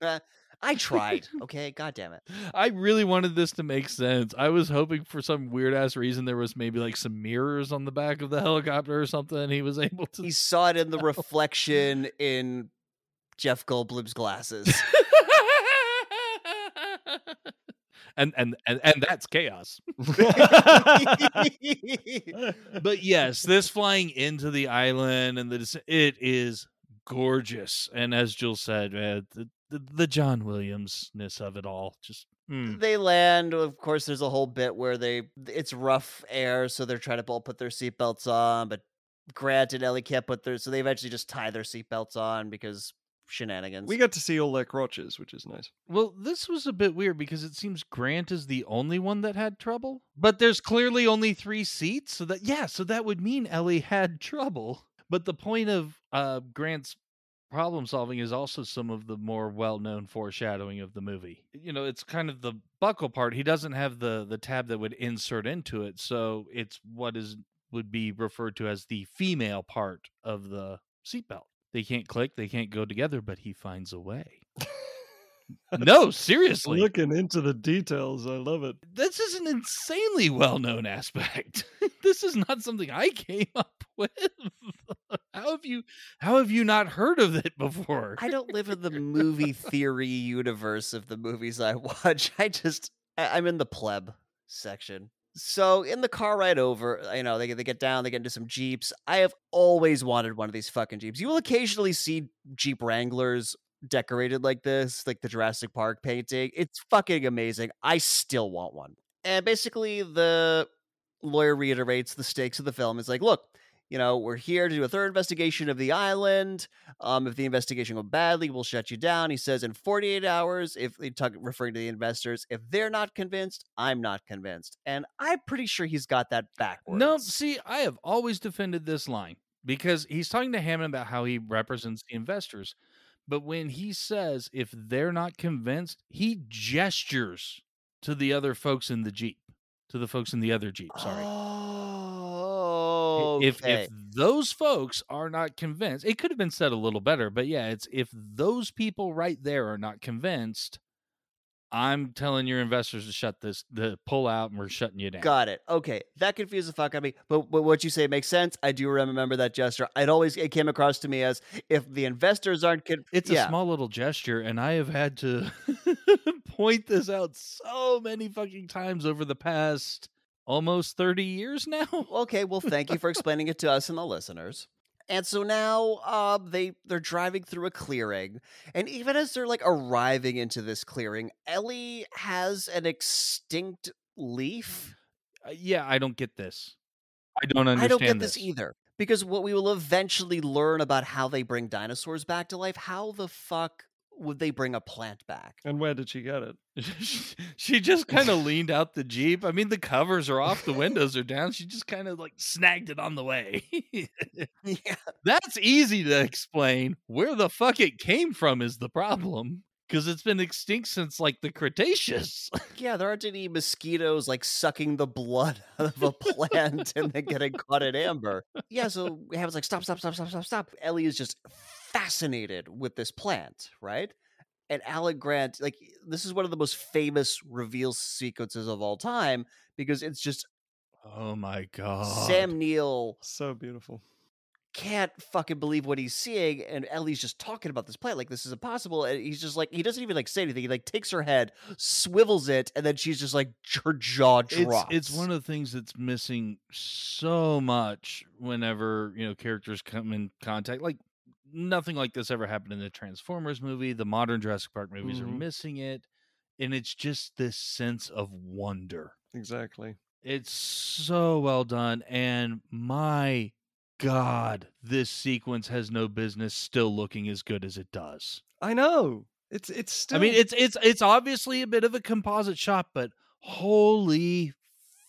A: I tried. Okay, god damn it.
C: I really wanted this to make sense. I was hoping for some weird ass reason there was maybe like some mirrors on the back of the helicopter or something. He was able to
A: He saw it in the reflection in Jeff Goldblum's glasses.
C: and, and and and that's chaos. But yes, this flying into the island and the it is gorgeous. And as Jill said, uh, the, the the John Williamsness of it all just mm.
A: they land. Of course, there's a whole bit where they it's rough air, so they're trying to all put their seatbelts on, but Grant and Ellie can't put their so they eventually just tie their seatbelts on because shenanigans.
B: we got to see all their crotches, which is nice.
C: Well, this was a bit weird because it seems Grant is the only one that had trouble, but there's clearly only three seats. So that yeah, so that would mean Ellie had trouble. But the point of uh, Grant's problem solving is also some of the more well-known foreshadowing of the movie. You know, it's kind of the buckle part. He doesn't have the the tab that would insert into it, so it's what is would be referred to as the female part of the seatbelt. They can't click, they can't go together, but he finds a way. no, seriously.
B: Looking into the details, I love it.
C: this is an insanely well-known aspect. this is not something I came up with. how have you how have you not heard of it before?
A: I don't live in the movie theory universe of the movies I watch. I just I- I'm in the pleb section. So in the car ride over, you know, they they get down, they get into some jeeps. I have always wanted one of these fucking jeeps. You will occasionally see Jeep Wranglers decorated like this, like the Jurassic Park painting. It's fucking amazing. I still want one. And basically, the lawyer reiterates the stakes of the film. It's like, look, you know, we're here to do a third investigation of the island. Um, if the investigation goes badly, we'll shut you down. He says in 48 hours, if they talk referring to the investors, if they're not convinced, I'm not convinced. And I'm pretty sure he's got that backwards.
C: No, see, I have always defended this line because he's talking to Hammond about how he represents the investors. But when he says if they're not convinced, he gestures to the other folks in the Jeep, to the folks in the other Jeep, sorry.
A: Oh,
C: if if those folks are not convinced it could have been said a little better but yeah it's if those people right there are not convinced i'm telling your investors to shut this the pull out and we're shutting you down
A: Got it. Okay, that confused the fuck out of me. But, but what you say makes sense. I do remember that gesture. It always it came across to me as if the investors aren't con-
C: it's
A: yeah.
C: a small little gesture and i have had to point this out so many fucking times over the past almost 30 years now
A: okay well thank you for explaining it to us and the listeners and so now um they they're driving through a clearing and even as they're like arriving into this clearing ellie has an extinct leaf.
C: Uh, yeah i don't get this. I don't understand
A: i don't get
C: this,
A: this. either because what we will eventually learn about how they bring dinosaurs back to life how the fuck would they bring a plant back
B: And where did she get it?
C: she just kind of leaned out the jeep. I mean, the covers are off, the windows are down. She just kind of like snagged it on the way.
A: yeah
C: That's easy to explain. Where the fuck it came from is the problem because it's been extinct since like the Cretaceous.
A: yeah there aren't any mosquitoes like sucking the blood out of a plant and then getting caught in amber yeah so have like stop stop stop stop stop stop ellie is just fascinated with this plant right and Alec grant like this is one of the most famous reveal sequences of all time because it's just
C: oh my god.
A: sam neill
B: So beautiful.
A: can't fucking believe what he's seeing and ellie's just talking about this plant like this is impossible and he's just like he doesn't even like say anything he like takes her head swivels it and then she's just like her jaw
C: it's
A: drops
C: it's one of the things that's missing so much whenever you know characters come in contact like nothing like this ever happened in the transformers movie the modern jurassic park movies are
B: Mhm.
C: missing it and it's just this sense of wonder
B: Exactly.
C: it's so well done and my god this sequence has no business still looking as good as it does
B: I know. It's it's still
C: I mean, it's it's it's obviously a bit of a composite shot, but holy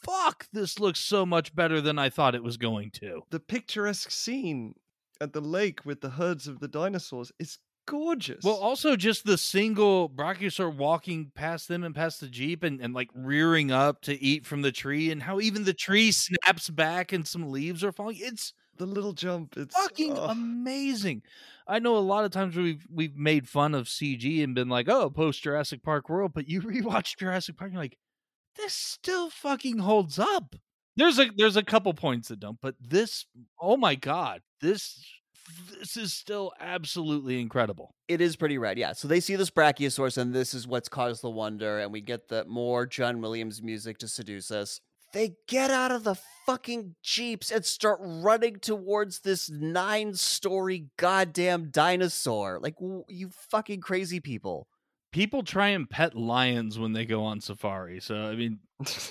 C: fuck, this looks so much better than I thought it was going to.
B: the picturesque scene at the lake with the herds of the dinosaurs is gorgeous.
C: Well, also just the single Brachiosaur walking past them and past the Jeep and, and like rearing up to eat from the tree and how even the tree snaps back and some leaves are falling. It's
B: the little jump. It's
C: fucking
B: oh.
C: amazing. I know a lot of times we've we've made fun of CG and been like, oh, post Jurassic Park world, but you rewatch Jurassic Park, you're like, this still fucking holds up. There's a there's a couple points that don't, but this, oh my god, this this is still absolutely incredible.
A: It is pretty rad, yeah. So they see this Brachiosaurus, and this is what's caused the wonder, and we get the more John Williams music to seduce us. They get out of the fucking jeeps and start running towards this nine-story goddamn dinosaur. Like you fucking crazy people.
C: People try and pet lions when they go on safari. So I mean,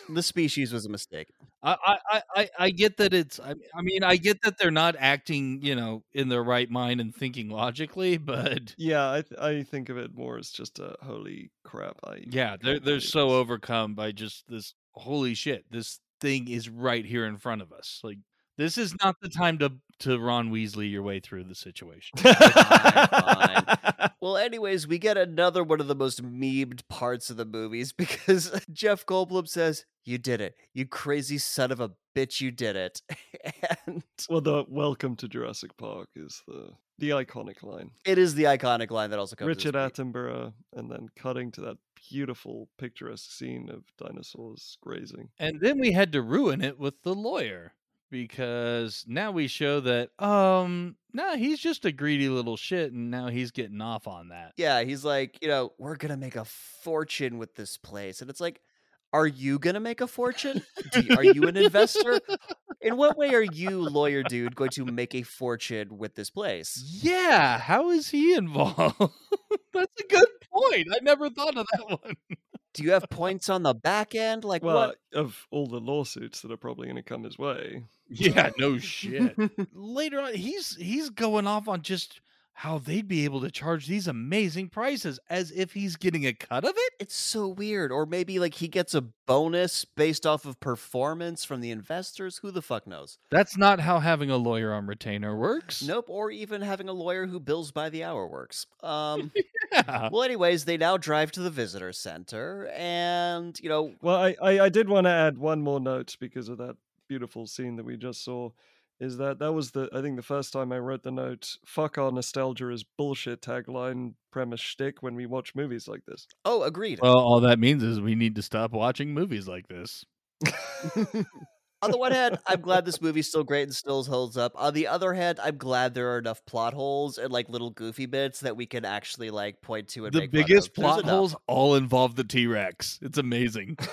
A: The species was a mistake.
C: I I I, I- get that it's. I, I mean, I get that they're not acting, you know, in their right mind and thinking logically, but
B: yeah, I th- I think of it more as just a holy crap. I
C: yeah, they're they're so
B: this.
C: overcome by just this. Holy shit! This thing is right here in front of us. Like this is not the time to to Ron Weasley your way through the situation.
A: fine. Well, anyways, we get another one of the most memed parts of the movies because Jeff Goldblum says, You did it. You crazy son of a bitch, you did it. and
B: well, the "Welcome to Jurassic Park" is the the iconic line.
A: it is the iconic line that also comes
B: Richard. Attenborough, and then cutting to that beautiful, picturesque scene of dinosaurs grazing.
C: And then we had to ruin it with the lawyer because now we show that um no, he's just a greedy little shit and now he's getting off on that.
A: Yeah, he's like, you know, we're gonna make a fortune with this place, and it's like, are you gonna make a fortune? You- are you an investor? In what way are you, lawyer dude, going to make a fortune with this place?
C: Yeah, how is he involved? That's a good point. I never thought of that one.
A: Do you have points on the back end? Like
B: Well,
A: what?
B: of all the lawsuits that are probably going to come his way,
C: Yeah, no shit. Later on, he's he's going off on just how they'd be able to charge these amazing prices as if he's getting a cut of it.
A: It's so weird. Or maybe like he gets a bonus based off of performance from the investors. Who the fuck knows?
C: That's not how having a lawyer on retainer works.
A: Nope. Or even having a lawyer who bills by the hour works. Um.
C: Yeah.
A: well, anyways, they now drive to the visitor center, and you know,
B: Well, I, I, I did want to add one more note because of that beautiful scene that we just saw. Is that that was the I think the first time I wrote the note "fuck our nostalgia is bullshit" tagline premise shtick when we watch movies like this.
A: oh, agreed.
C: Well, all that means is we need to stop watching movies like this.
A: On the one hand, I'm glad this movie's still great and still holds up. On the other hand, I'm glad there are enough plot holes and like little goofy bits that we can actually like point to and
C: The
A: make fun
C: biggest
A: of.
C: Plot
A: enough.
C: holes all involve the T Rex. It's amazing.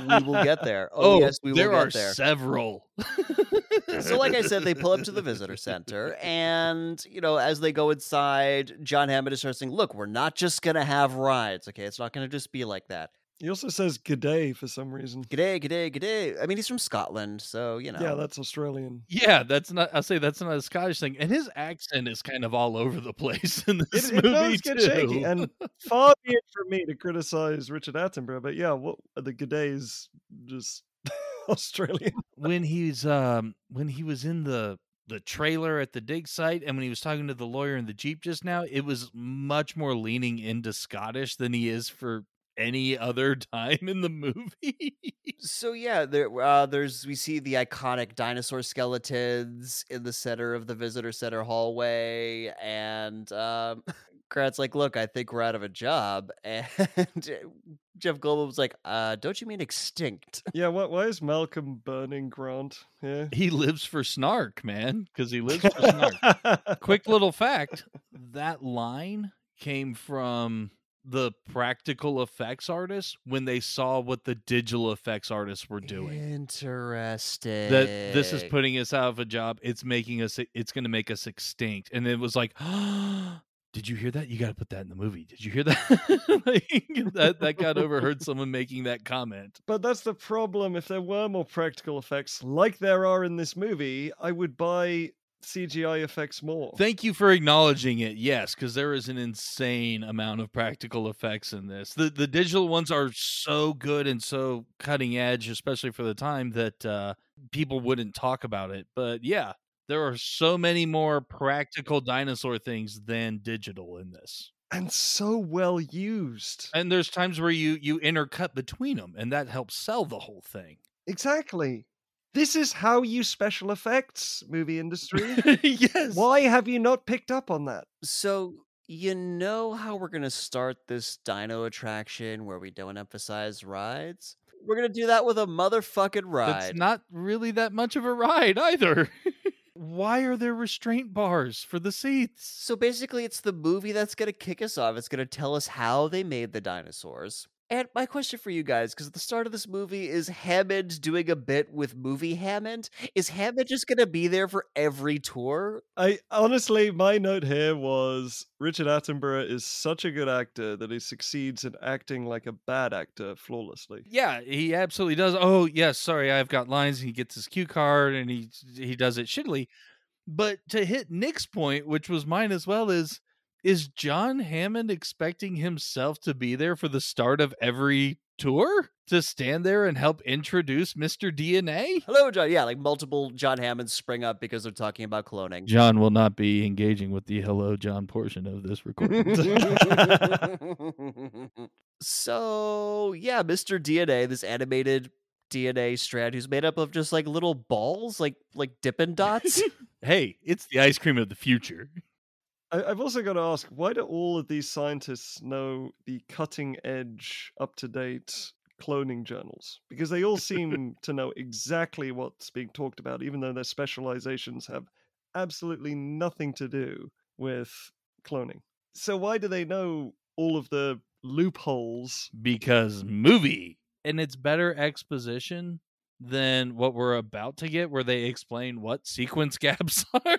A: We will get there. Oh, oh, yes, we will
C: there
A: get
C: are
A: there.
C: several.
A: so like i said they pull up to the visitor center and you know as they go inside john hammond is starts saying look we're not just gonna have rides okay it's not gonna just be like that
B: He also says "g'day" for some reason.
A: g'day g'day g'day i mean he's from scotland so you know
B: Yeah, that's Australian.
C: Yeah, that's not. I'll say that's not a Scottish thing, and his accent is kind of all over the place in this
B: It, it
C: movie
B: does
C: too.
B: shaky, and far be it from me to criticize Richard Attenborough, but yeah, what the "g'days" just Australian.
C: when he's um when he was in the the trailer at the dig site and when he was talking to the lawyer in the jeep just now, it was much more leaning into Scottish than he is for any other time in the movie.
A: so yeah there uh there's we see the iconic dinosaur skeletons in the center of the visitor center hallway and um Krat's like, look, I think we're out of a job. And Jeff Goldblum was like, uh, don't you mean extinct?
B: Yeah, why, why is Malcolm burning Grant here?
C: he lives for snark, man, because he lives for snark. quick little fact that line came from the practical effects artists when they saw what the digital effects artists were doing.
A: Interesting.
C: that this is putting us out of a job. It's making us it's going to make us extinct. And it was like did you hear that? You got to put that in the movie. Did you hear that? Like, that that got overheard someone making that comment.
B: But that's the problem. If there were more practical effects, like there are in this movie, I would buy CGI effects more.
C: Thank you for acknowledging it. Yes, because there is an insane amount of practical effects in this. The the digital ones are so good and so cutting edge, especially for the time that uh, people wouldn't talk about it. But yeah, There are so many more practical dinosaur things than digital in this.
B: and so well used.
C: And there's times where you you intercut between them and that helps sell the whole thing.
B: Exactly. This is how you special effects, movie industry.
C: yes.
B: Why have you not picked up on that?
A: So you know how we're gonna start this dino attraction where we don't emphasize rides? We're gonna do that with a motherfucking ride.
C: It's not really that much of a ride either. Why are there restraint bars for the seats?
A: So basically, it's the movie that's going to kick us off. It's going to tell us how they made the dinosaurs. And my question for you guys, because at the start of this movie is Hammond doing a bit with movie Hammond. Is Hammond just going to be there for every tour?
B: I honestly, my note here was Richard Attenborough is such a good actor that he succeeds in acting like a bad actor flawlessly.
C: Yeah, he absolutely does. Oh, yes, sorry, I've got lines. He gets his cue card and he he does it shittily. But to hit Nick's point, which was mine as well, is is John Hammond expecting himself to be there for the start of every tour to stand there and help introduce Mr. DNA?
A: Hello, John. Yeah, like multiple John Hammonds spring up because they're talking about cloning.
C: John will not be engaging with the hello John portion of this recording.
A: so, yeah, Mr. DNA, this animated DNA strand who's made up of just like little balls, like like Dippin' Dots.
C: hey, it's the ice cream of the future.
B: I, I've also got to ask, why do all of these scientists know the cutting edge, up to date cloning journals? Because they all seem to know exactly what's being talked about, even though their specializations have absolutely nothing to do with cloning. So why do they know all of the loopholes?
C: because movie and it's better exposition than what we're about to get where they explain what sequence gaps are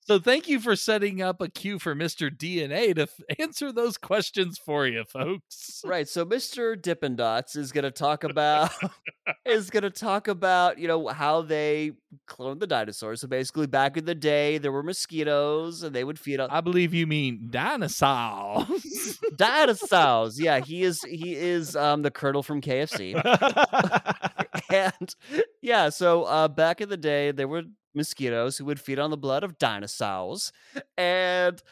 C: so thank you for setting up a cue for mr dna to f- answer those questions for you folks
A: right. So Mr. Dippin' Dots is gonna talk about is gonna talk about, you know, how they cloned the dinosaurs. So basically back in the day there were mosquitoes and they would feed on
C: i believe you mean dinosaurs
A: dinosaurs. Yeah, he is he is um the colonel from KFC. and yeah, so uh, back in the day, there were mosquitoes who would feed on the blood of dinosaurs, and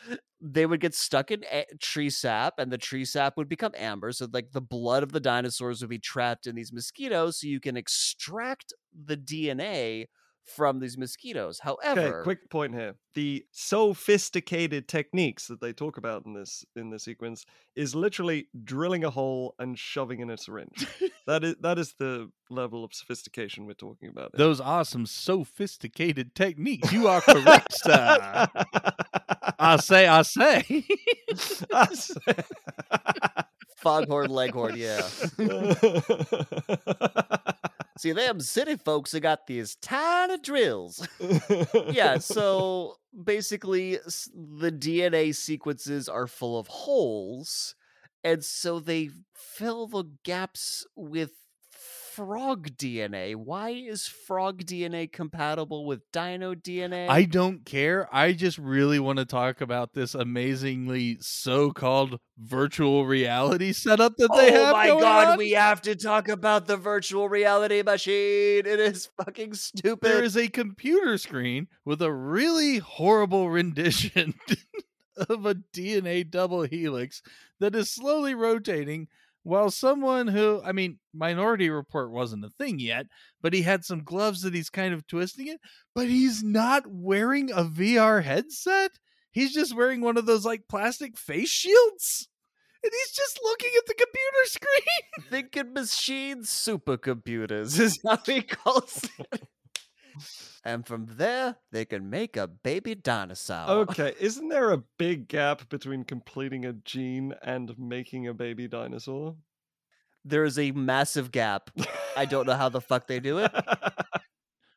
A: they would get stuck in a- tree sap, and the tree sap would become amber. So, like, the blood of the dinosaurs would be trapped in these mosquitoes, so you can extract the DNA from these mosquitoes.
B: Okay,
A: However,
B: quick point here. The sophisticated techniques that they talk about in this in this sequence is literally drilling a hole and shoving in a syringe. that is that is the level of sophistication we're talking about. here.
C: those awesome sophisticated techniques you are correct sir i say i say
A: foghorn leghorn, yeah. See, them city folks have got these tiny drills. yeah, so basically, the DNA sequences are full of holes, and so they fill the gaps with frog DNA. Why is frog DNA compatible with dino DNA?
C: I don't care. I just really want to talk about this amazingly so-called virtual reality setup that they
A: oh
C: have.
A: Oh
C: my
A: god,
C: on.
A: we have to talk about the virtual reality machine. It is fucking stupid.
C: there is a computer screen with a really horrible rendition of a DNA double helix that is slowly rotating while someone who I mean Minority Report wasn't a thing yet, but he had some gloves that he's kind of twisting it, but he's not wearing a VR headset. He's just wearing one of those like plastic face shields. And he's just looking at the computer screen.
A: Thinking machine supercomputers is how he calls it. And from there, they can make a baby dinosaur.
B: okay, isn't there a big gap between completing a gene and making a baby dinosaur?
A: There is a massive gap. I don't know how the fuck they do it.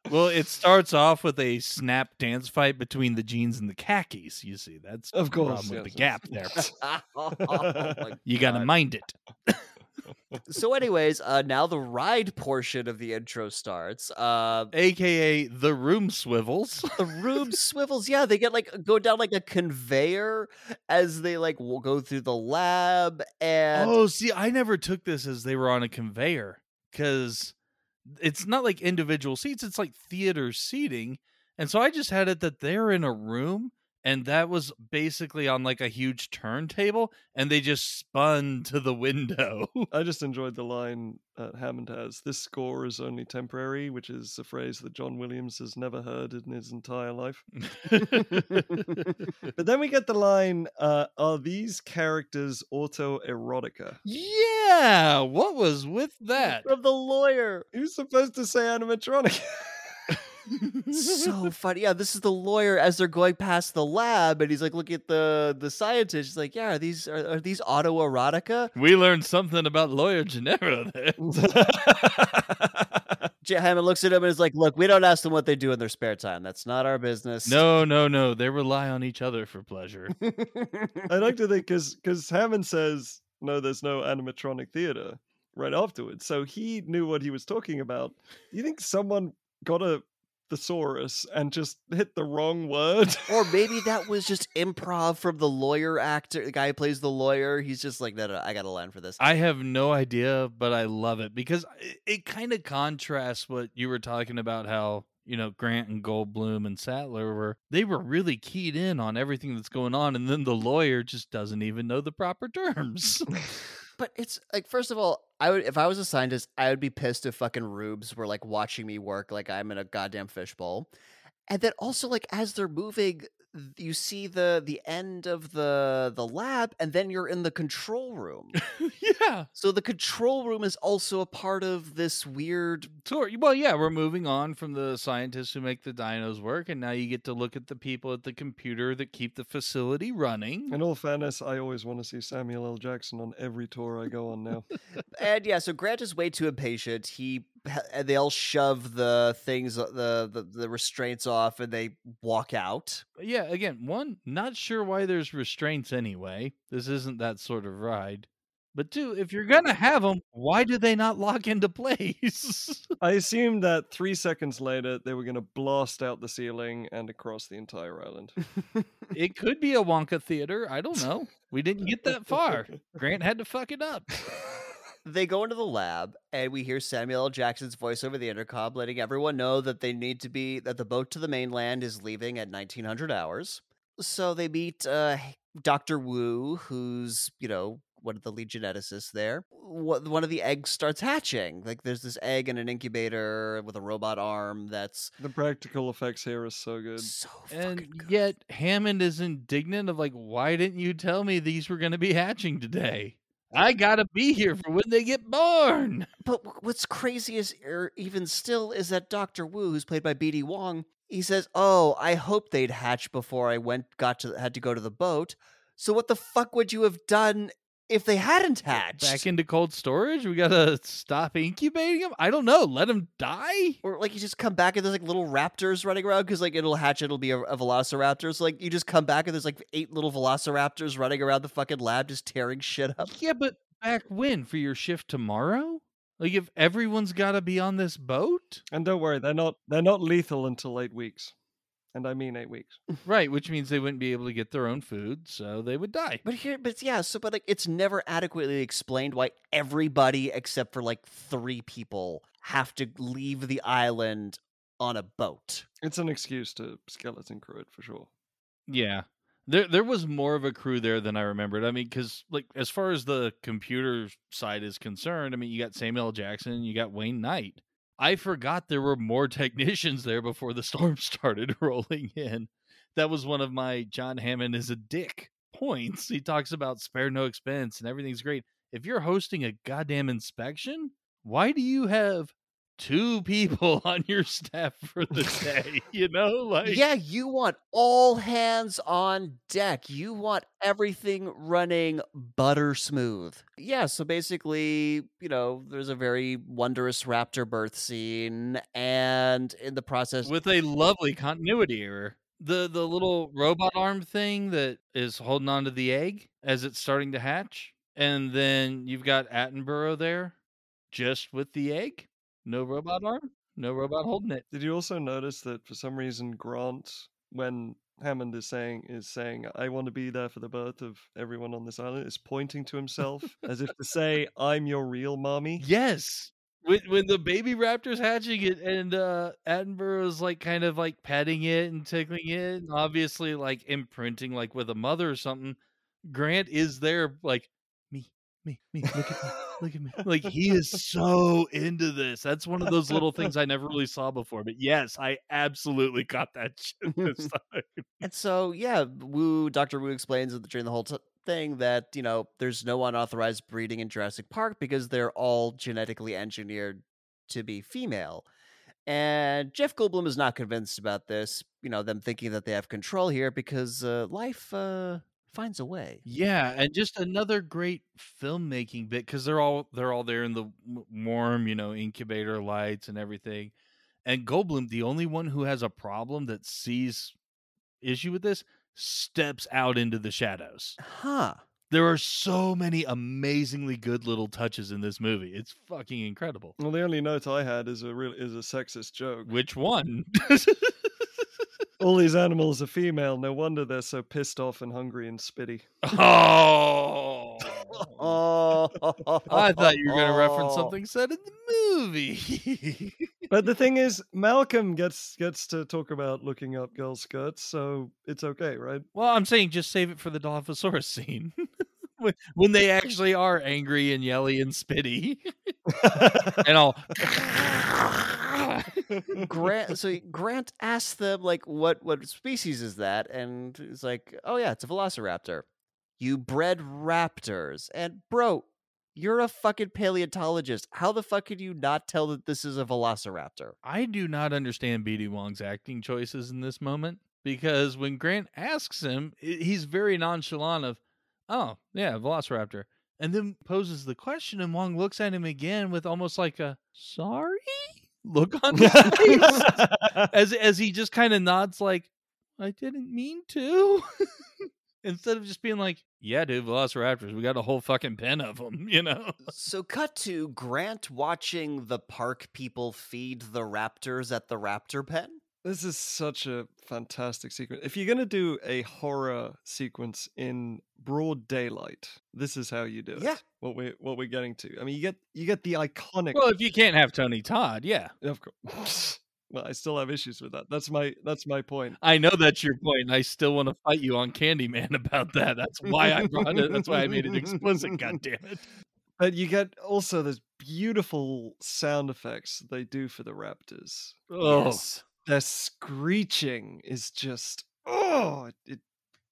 C: Well, it starts off with a snap dance fight between the jeans and the khakis. You see, that's
B: Of
C: the problem
B: course,
C: with the
B: yes.
C: gap there.
A: oh
C: You got to mind it.
A: So, anyways, uh, now the ride portion of the intro starts. Uh,
C: AKA the room swivels.
A: the room swivels. Yeah, they get like go down like a conveyor as they like will go through the lab and
C: oh, see, I never took this as they were on a conveyor because it's not like individual seats, it's like theater seating. And so I just had it that they're in a room and that was basically on like a huge turntable and they just spun to the window.
B: I just enjoyed the line uh, Hammond has this score is only temporary, which is a phrase that John Williams has never heard in his entire life. but then we get the line uh, Are these characters autoerotica?
C: yeah, what was with that?
A: From the lawyer.
B: Who's supposed to say animatronic?
A: so funny. Yeah, this is the lawyer as they're going past the lab, and he's like "Look at the the scientist. He's like, "Yeah, are these are, are these autoerotica?"
C: we learned something about Lawyer Gennaro there.
A: J- Hammond looks at him and is like, "Look, we don't ask them what they do in their spare time. That's not our business."
C: No, no, no. They rely on each other for pleasure.
B: I like to think because because Hammond says no, there's no animatronic theater right afterwards, so he knew what he was talking about. Do you think someone got a thesaurus and just hit the wrong word?
A: or maybe that was just improv from the lawyer actor, the guy who plays the lawyer. He's just like, "No, no, I got a line for this."
C: I have no idea, but I love it because it, it kind of contrasts what you were talking about how, you know, Grant and Goldblum and Sattler were they were really keyed in on everything that's going on and then the lawyer just doesn't even know the proper terms.
A: But it's like, first of all, I would if I was a scientist, I would be pissed if fucking rubes were like watching me work like I'm in a goddamn fishbowl. And then also like as they're moving, you see the the end of the the lab, and then you're in the control room.
C: yeah.
A: so the control room is also a part of this weird.
C: tour well, yeah, we're moving on from the scientists who make the dinos work, and now you get to look at the people at the computer that keep the facility running.
B: In all fairness, I always want to see Samuel L. Jackson on every tour I go on now.
A: And yeah, so Grant is way too impatient. He and they all shove the things, uh, the the, the restraints off, and they walk out.
C: Yeah, again, one, not sure why there's restraints anyway. This isn't that sort of ride. But two, if you're gonna have them, why do they not lock into place?
B: I assumed that three seconds later they were going to blast out the ceiling and across the entire island.
C: it could be a Wonka theater. I don't know. We didn't get that far. Grant had to fuck it up.
A: They go into the lab and we hear Samuel L. Jackson's voice over the intercom letting everyone know that they need to be that the boat to the mainland is leaving at 1900 hours. So they meet uh, Dr. Wu, who's, you know, one of the lead geneticists there. One of the eggs starts hatching. Like there's this egg in an incubator with a robot arm that's
B: the practical effects here is so good.
A: so
C: And
A: fucking good.
C: yet Hammond is indignant of like, why didn't you tell me these were gonna be hatching today? I gotta be here for when they get born.
A: But what's crazy is, or even still, is that Doctor Wu, who's played by B.D. Wong, he says, "Oh, I hope they'd hatch before I went, got to, had to go to the boat. So what the fuck would you have done if they hadn't hatched?
C: Back into cold storage? We gotta stop incubating them? I don't know. Let them die?
A: or like you just come back and there's like little raptors running around because like it'll hatch, it'll be a, a velociraptor. So like you just come back and there's like eight little velociraptors running around the fucking lab, just tearing shit up.
C: Yeah, but back when? For your shift tomorrow? Like if everyone's gotta be on this boat?
B: And don't worry, they're not they're not lethal until eight weeks. And I mean eight weeks.
C: Right, which means they wouldn't be able to get their own food, so they would die.
A: But here, but yeah, so but like it's never adequately explained why everybody except for like three people have to leave the island on a boat.
B: It's an excuse to skeleton crew it for sure.
C: Yeah. There there was more of a crew there than I remembered. I mean, because like as far as the computer side is concerned, I mean, you got Samuel L. Jackson, you got Wayne Knight. I forgot there were more technicians there before the storm started rolling in. That was one of my John Hammond is a dick points. He talks about spare no expense and everything's great. If you're hosting a goddamn inspection, why do you have two people on your staff for the day? You know, like
A: yeah, you want all hands on deck. You want everything running butter smooth. Yeah, so basically, you know, there's a very wondrous raptor birth scene, and in the process,
C: with a lovely continuity error. The the little robot arm thing that is holding on to the egg as it's starting to hatch, and then you've got Attenborough there, just with the egg, no robot arm, no robot holding it.
B: Did you also notice that for some reason Grant, when Hammond is saying is saying, I want to be there for the birth of everyone on this island, is pointing to himself as if to say, I'm your real mommy.
C: Yes, when when the baby raptor's hatching it and uh Attenborough's like kind of like petting it and tickling it and obviously like imprinting like with a mother or something, Grant is there like me, me, look at me, look at me. Like he is so into this. That's one of those little things I never really saw before. But yes, I absolutely got that shit this time.
A: And so, yeah, Wu, Dr. Wu explains during the whole t- thing that, you know, there's no unauthorized breeding in Jurassic Park because they're all genetically engineered to be female. And Jeff Goldblum is not convinced about this, you know, them thinking that they have control here because uh, life uh, finds a way.
C: Yeah, and just another great filmmaking bit because they're all they're all there in the warm, you know, incubator lights and everything. And Goldblum, the only one who has a problem that sees issue with this, steps out into the shadows.
A: Huh.
C: There are so many amazingly good little touches in this movie. It's fucking incredible.
B: Well, the only note I had is a real is a sexist joke.
C: Which one?
B: All these animals are female. No wonder they're so pissed off and hungry and spitty.
C: oh.
A: Oh,
C: I thought you were going to reference something said in the movie.
B: But the thing is, Malcolm gets gets to talk about looking up girls' skirts, so it's okay, right?
C: well, I'm saying just save it for the Dilophosaurus scene. when, when they actually are angry and yelly and spitty and all
A: Grant so Grant asks them like what what species is that? And it's like oh yeah it's a velociraptor. You bred raptors. And bro you're a fucking paleontologist. How the fuck could you not tell that this is a velociraptor?
C: I do not understand BD Wong's acting choices in this moment because when Grant asks him, he's very nonchalant of, "Oh, yeah, Velociraptor." And then poses the question and Wong looks at him again with almost like a "sorry" look on his face as as he just kind of nods like, "I didn't mean to." Instead of just being like, "Yeah, dude, Velociraptors, we got a whole fucking pen of them," you know.
A: so cut to Grant watching the park people feed the raptors at the raptor pen
B: This is such a fantastic sequence. If you're going to do a horror sequence in broad daylight, this is how you do it.
A: Yeah.
B: What we what we're getting to. I mean, you get you get the iconic
C: Well, if you can't have Tony Todd, yeah.
B: of course. well, I still have issues with that. That's my that's my point.
C: I know that's your point, and I still want to fight you on Candyman about that. That's why I brought it. That's why I made it explicit. God damn it!
B: But you get also those beautiful sound effects they do for the raptors.
C: Oh,
A: yes
B: Their screeching is just oh, it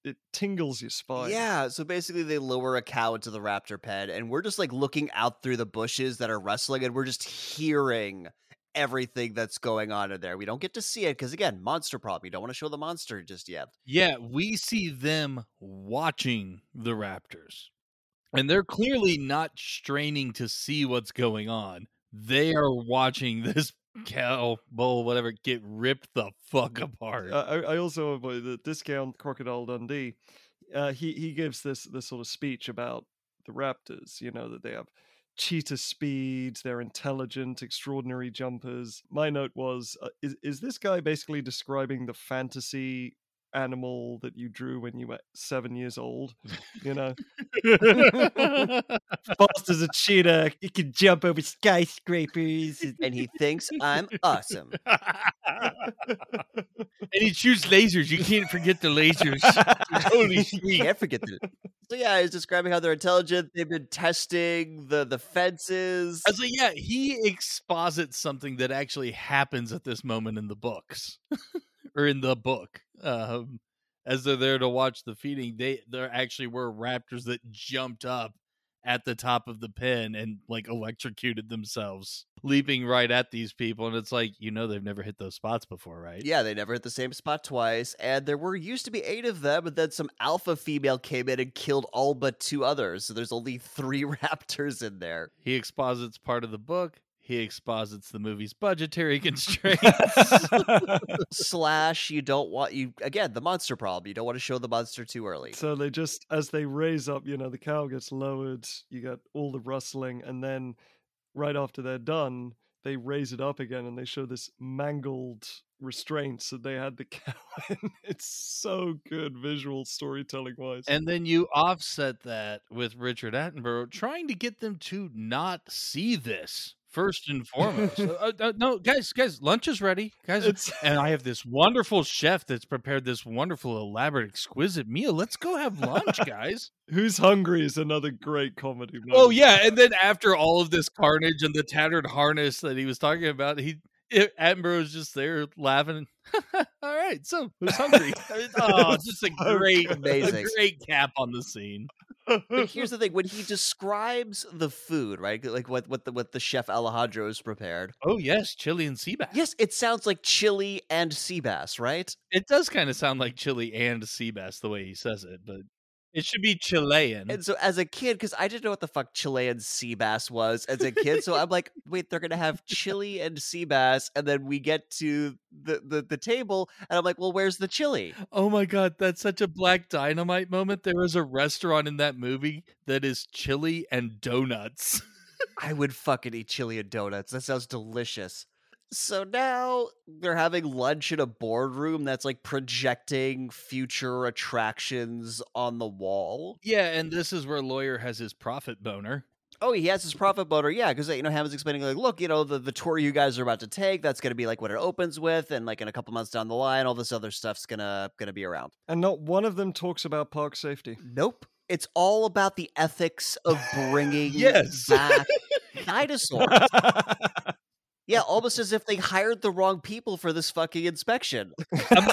B: it tingles your spine.
A: Yeah, so basically they lower a cow into the raptor pen and we're just like looking out through the bushes that are rustling and we're just hearing everything that's going on in there. We don't get to see it because again, monster problem. You don't want to show the monster just yet.
C: yeah. We see them watching the Raptors, and they're clearly not straining to see what's going on. They are watching this cow, bull, whatever, get ripped the fuck apart.
B: Uh, I, I also avoid the discount Crocodile Dundee. Uh, he he gives this this sort of speech about the raptors. You know that they have cheetah speed, they're intelligent, extraordinary jumpers. My note was: uh, is is this guy basically describing the fantasy animal that you drew when you were seven years old? You know, fast as a cheetah, it can jump over skyscrapers.
A: And he thinks I'm awesome.
C: and he shoots lasers. You can't forget the lasers. Holy sweet.
A: Can't forget that. So yeah, he's describing how they're intelligent. They've been testing the the fences.
C: I was like, yeah, he exposits something that actually happens at this moment in the books or in the book. Um, as they're there to watch the feeding, they there actually were raptors that jumped up at the top of the pen and like electrocuted themselves, leaping right at these people. And it's like, you know, they've never hit those spots before, right?
A: Yeah, they never hit the same spot twice, and there were used to be eight of them, but then some alpha female came in and killed all but two others. So there's only three raptors in there.
C: He exposits part of the book. He exposits the movie's budgetary constraints.
A: Slash, you don't want you again the monster problem. You don't want to show the monster too early.
B: So they just, as they raise up, you know, the cow gets lowered, you get all the rustling, and then right after they're done, they raise it up again and they show this mangled restraints that they had the cow in. It's so good visual storytelling wise.
C: and then you offset that with Richard Attenborough trying to get them to not see this first and foremost. uh, uh, no, guys, guys, lunch is ready, guys.
B: It's
C: and I have this wonderful chef that's prepared this wonderful, elaborate, exquisite meal. Let's go have lunch, guys.
B: Who's Hungry is another great comedy.
C: oh yeah, and then after all of this carnage and the tattered harness that he was talking about, he it, Attenborough was just there laughing. all right, so who's hungry? oh, just a
B: So
C: great,
A: Amazing.
C: a great cap on the scene.
A: But here's the thing: when he describes the food, right, like what what the what the chef Alejandro has prepared.
C: Oh yes, chili and sea bass.
A: Yes, it sounds like chili and sea bass, right?
C: it does kind of sound like chili and sea bass the way he says it, but it should be Chilean.
A: And so as a kid, because I didn't know what the fuck Chilean sea bass was as a kid, so I'm like, wait, they're gonna have chili and sea bass, and then we get to the, the the table, and I'm like, well, where's the chili?
C: Oh my god, that's such a black dynamite moment. There is a restaurant in that movie that is chili and donuts.
A: I would fucking eat chili and donuts. That sounds delicious. So now they're having lunch in a boardroom that's like projecting future attractions on the wall.
C: yeah, and this is where lawyer has his profit boner.
A: Oh, he has his profit boner, yeah, because uh, you know Hammond's explaining like, look, you know the the tour you guys are about to take, that's going to be like what it opens with, and like in a couple months down the line, all this other stuff's gonna gonna be around.
B: and not one of them talks about park safety.
A: Nope, it's all about the ethics of bringing
C: Yes.
A: back dinosaurs. Yeah, almost as if they hired the wrong people for this fucking inspection.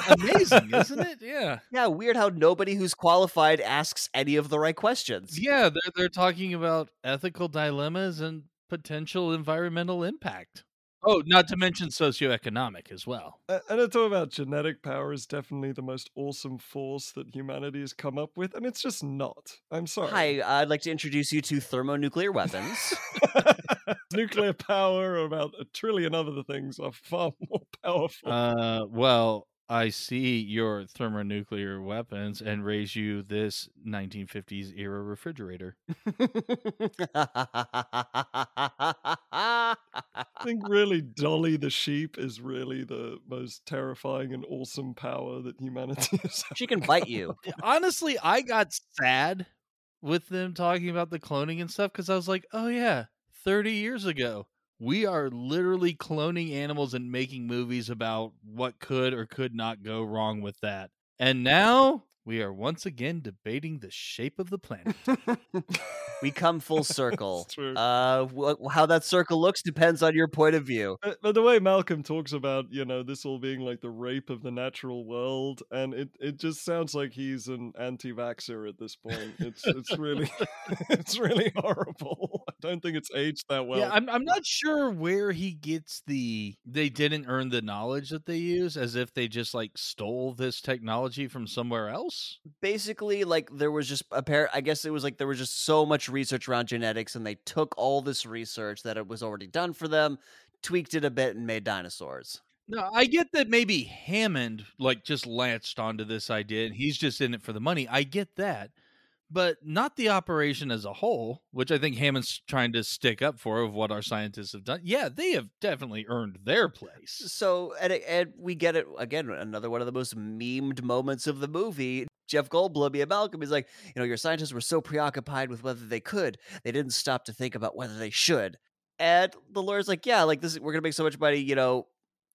C: Amazing, isn't it? Yeah.
A: Yeah, weird how nobody who's qualified asks any of the right questions.
C: Yeah, they're they're talking about ethical dilemmas and potential environmental impact. Oh, not to mention socioeconomic as well.
B: And I talk about genetic power is definitely the most awesome force that humanity has come up with, and it's just not. I'm sorry.
A: Hi, I'd like to introduce you to thermonuclear weapons.
B: Nuclear power, or about a trillion other things, are far more powerful.
C: Uh, well, I see your thermonuclear weapons and raise you this 1950s era refrigerator.
B: I think really Dolly the sheep is really the most terrifying and awesome power that humanity has.
A: she can bite you.
C: Honestly, I got sad with them talking about the cloning and stuff because I was like, oh, yeah, 30 years ago, we are literally cloning animals and making movies about what could or could not go wrong with that. And now we are once again debating the shape of the planet.
A: We come full circle. Uh, wh- how that circle looks depends on your point of view.
B: But, but the way Malcolm talks about, you know, this all being like the rape of the natural world, and it, it just sounds like he's an anti-vaxxer at this point. It's it's really it's really horrible. I don't think it's aged that well.
C: yeah, I'm I'm not sure where he gets the they didn't earn the knowledge that they use as if they just like stole this technology from somewhere else.
A: Basically, like there was just a pair. I guess it was like there was just so much research around genetics, and they took all this research that it was already done for them, tweaked it a bit, and made dinosaurs.
C: No, I get that maybe Hammond like just latched onto this idea and he's just in it for the money. I get that. But not the operation as a whole, which I think Hammond's trying to stick up for of what our scientists have done. Yeah, they have definitely earned their place.
A: So, and, and we get it again. Another one of the most memed moments of the movie. Jeff Goldblum and Malcolm is like, you know, your scientists were so preoccupied with whether they could, they didn't stop to think about whether they should. And the lawyer's like, yeah, like this, we're gonna make so much money, you know,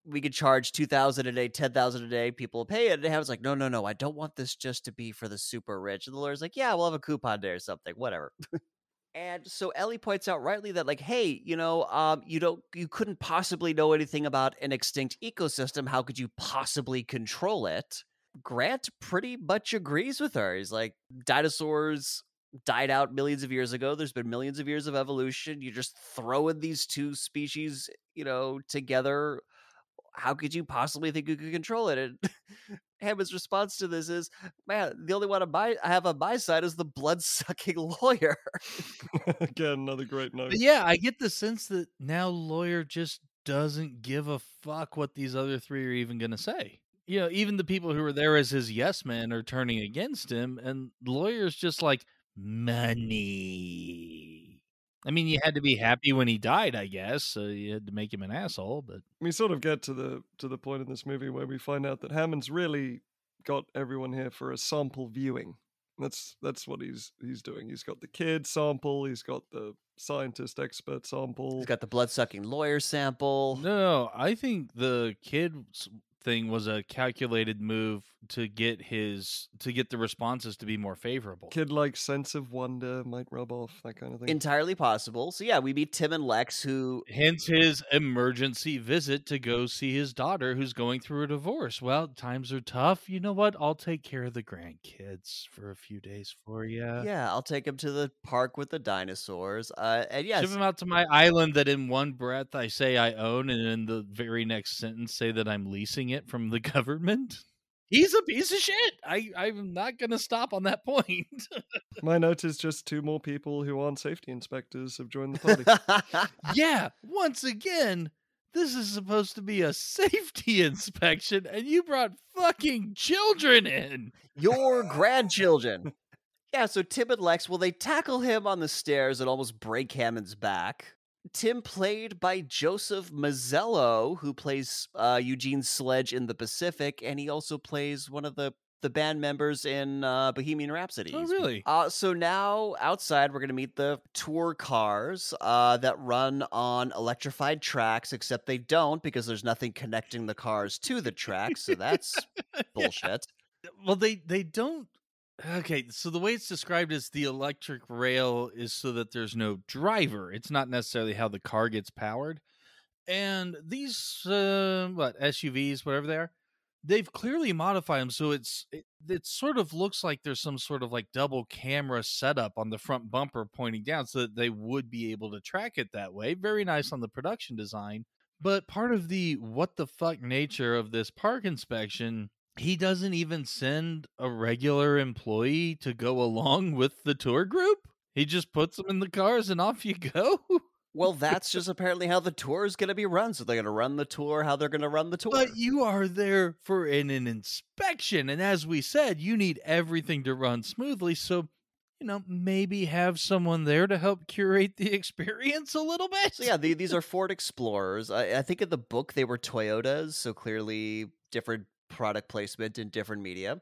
A: we could charge two thousand a day, ten thousand a day. People pay it. And Hammond's like, no, no, no, I don't want this just to be for the super rich. And the lawyer's like, yeah, we'll have a coupon day or something, whatever. And so Ellie points out rightly that, like, hey, you know, um, you don't, you couldn't possibly know anything about an extinct ecosystem. How could you possibly control it? Grant pretty much agrees with her. He's like, dinosaurs died out millions of years ago. There's been millions of years of evolution. You're just throwing these two species, you know, together. How could you possibly think you could control it? And Hammond's response to this is, "Man, the only one on my, I have on my side is the blood sucking lawyer."
B: Again, another great note.
C: But yeah, I get the sense that now lawyer just doesn't give a fuck what these other three are even going to say. You know, even the people who were there as his yes men are turning against him, and lawyer's just like money. I mean, you had to be happy when he died, I guess. So you had to make him an asshole, but
B: we sort of get to the to the point in this movie where we find out that Hammond's really got everyone here for a sample viewing. That's that's what he's he's doing. He's got the kid sample. He's got the scientist expert sample.
A: He's got the blood sucking lawyer sample.
C: No, no, I think the kid thing was a calculated move to get his to get the responses to be more favorable.
B: Kid like sense of wonder might rub off that kind of thing.
A: Entirely possible. So yeah, we meet Tim and Lex, who
C: Hence his emergency visit to go see his daughter who's going through a divorce. Well, times are tough. You know what? I'll take care of the grandkids for a few days for you.
A: yeah, I'll take him to the park with the dinosaurs. Uh, and yes,
C: Ship him out to my island that in one breath I say I own, and in the very next sentence say that I'm leasing it from the government. He's a piece of shit. I, I'm not going to stop on that point.
B: My note is just two more people who aren't safety inspectors have joined the party.
C: yeah, once again, this is supposed to be a safety inspection, and you brought fucking children in.
A: your grandchildren. Yeah, so Tim and Lex, well, they tackle him on the stairs and almost break Hammond's back. Tim, played by Joseph Mazzello, who plays uh, Eugene Sledge in the Pacific, and he also plays one of the the band members in uh, Bohemian Rhapsody.
C: Oh, really?
A: Uh, so now outside, we're going to meet the tour cars uh, that run on electrified tracks, except they don't because there's nothing connecting the cars to the tracks. So that's bullshit.
C: Well, they they don't. Okay, so the way it's described is the electric rail is so that there's no driver. It's not necessarily how the car gets powered. And these uh, what SUVs, whatever they are, they've clearly modified them so it's it, it sort of looks like there's some sort of like double camera setup on the front bumper pointing down so that they would be able to track it that way. Very nice on the production design. But part of the what the fuck nature of this park inspection he doesn't even send a regular employee to go along with the tour group. He just puts them in the cars and off you go.
A: Well, that's just apparently how the tour is going to be run. So they're going to run the tour how they're going to run the tour.
C: But you are there for an, an inspection. And as we said, you need everything to run smoothly. So, you know, maybe have someone there to help curate the experience a little bit.
A: So yeah, the, these are Ford Explorers. I, I think in the book they were Toyotas, so clearly different product placement in different media.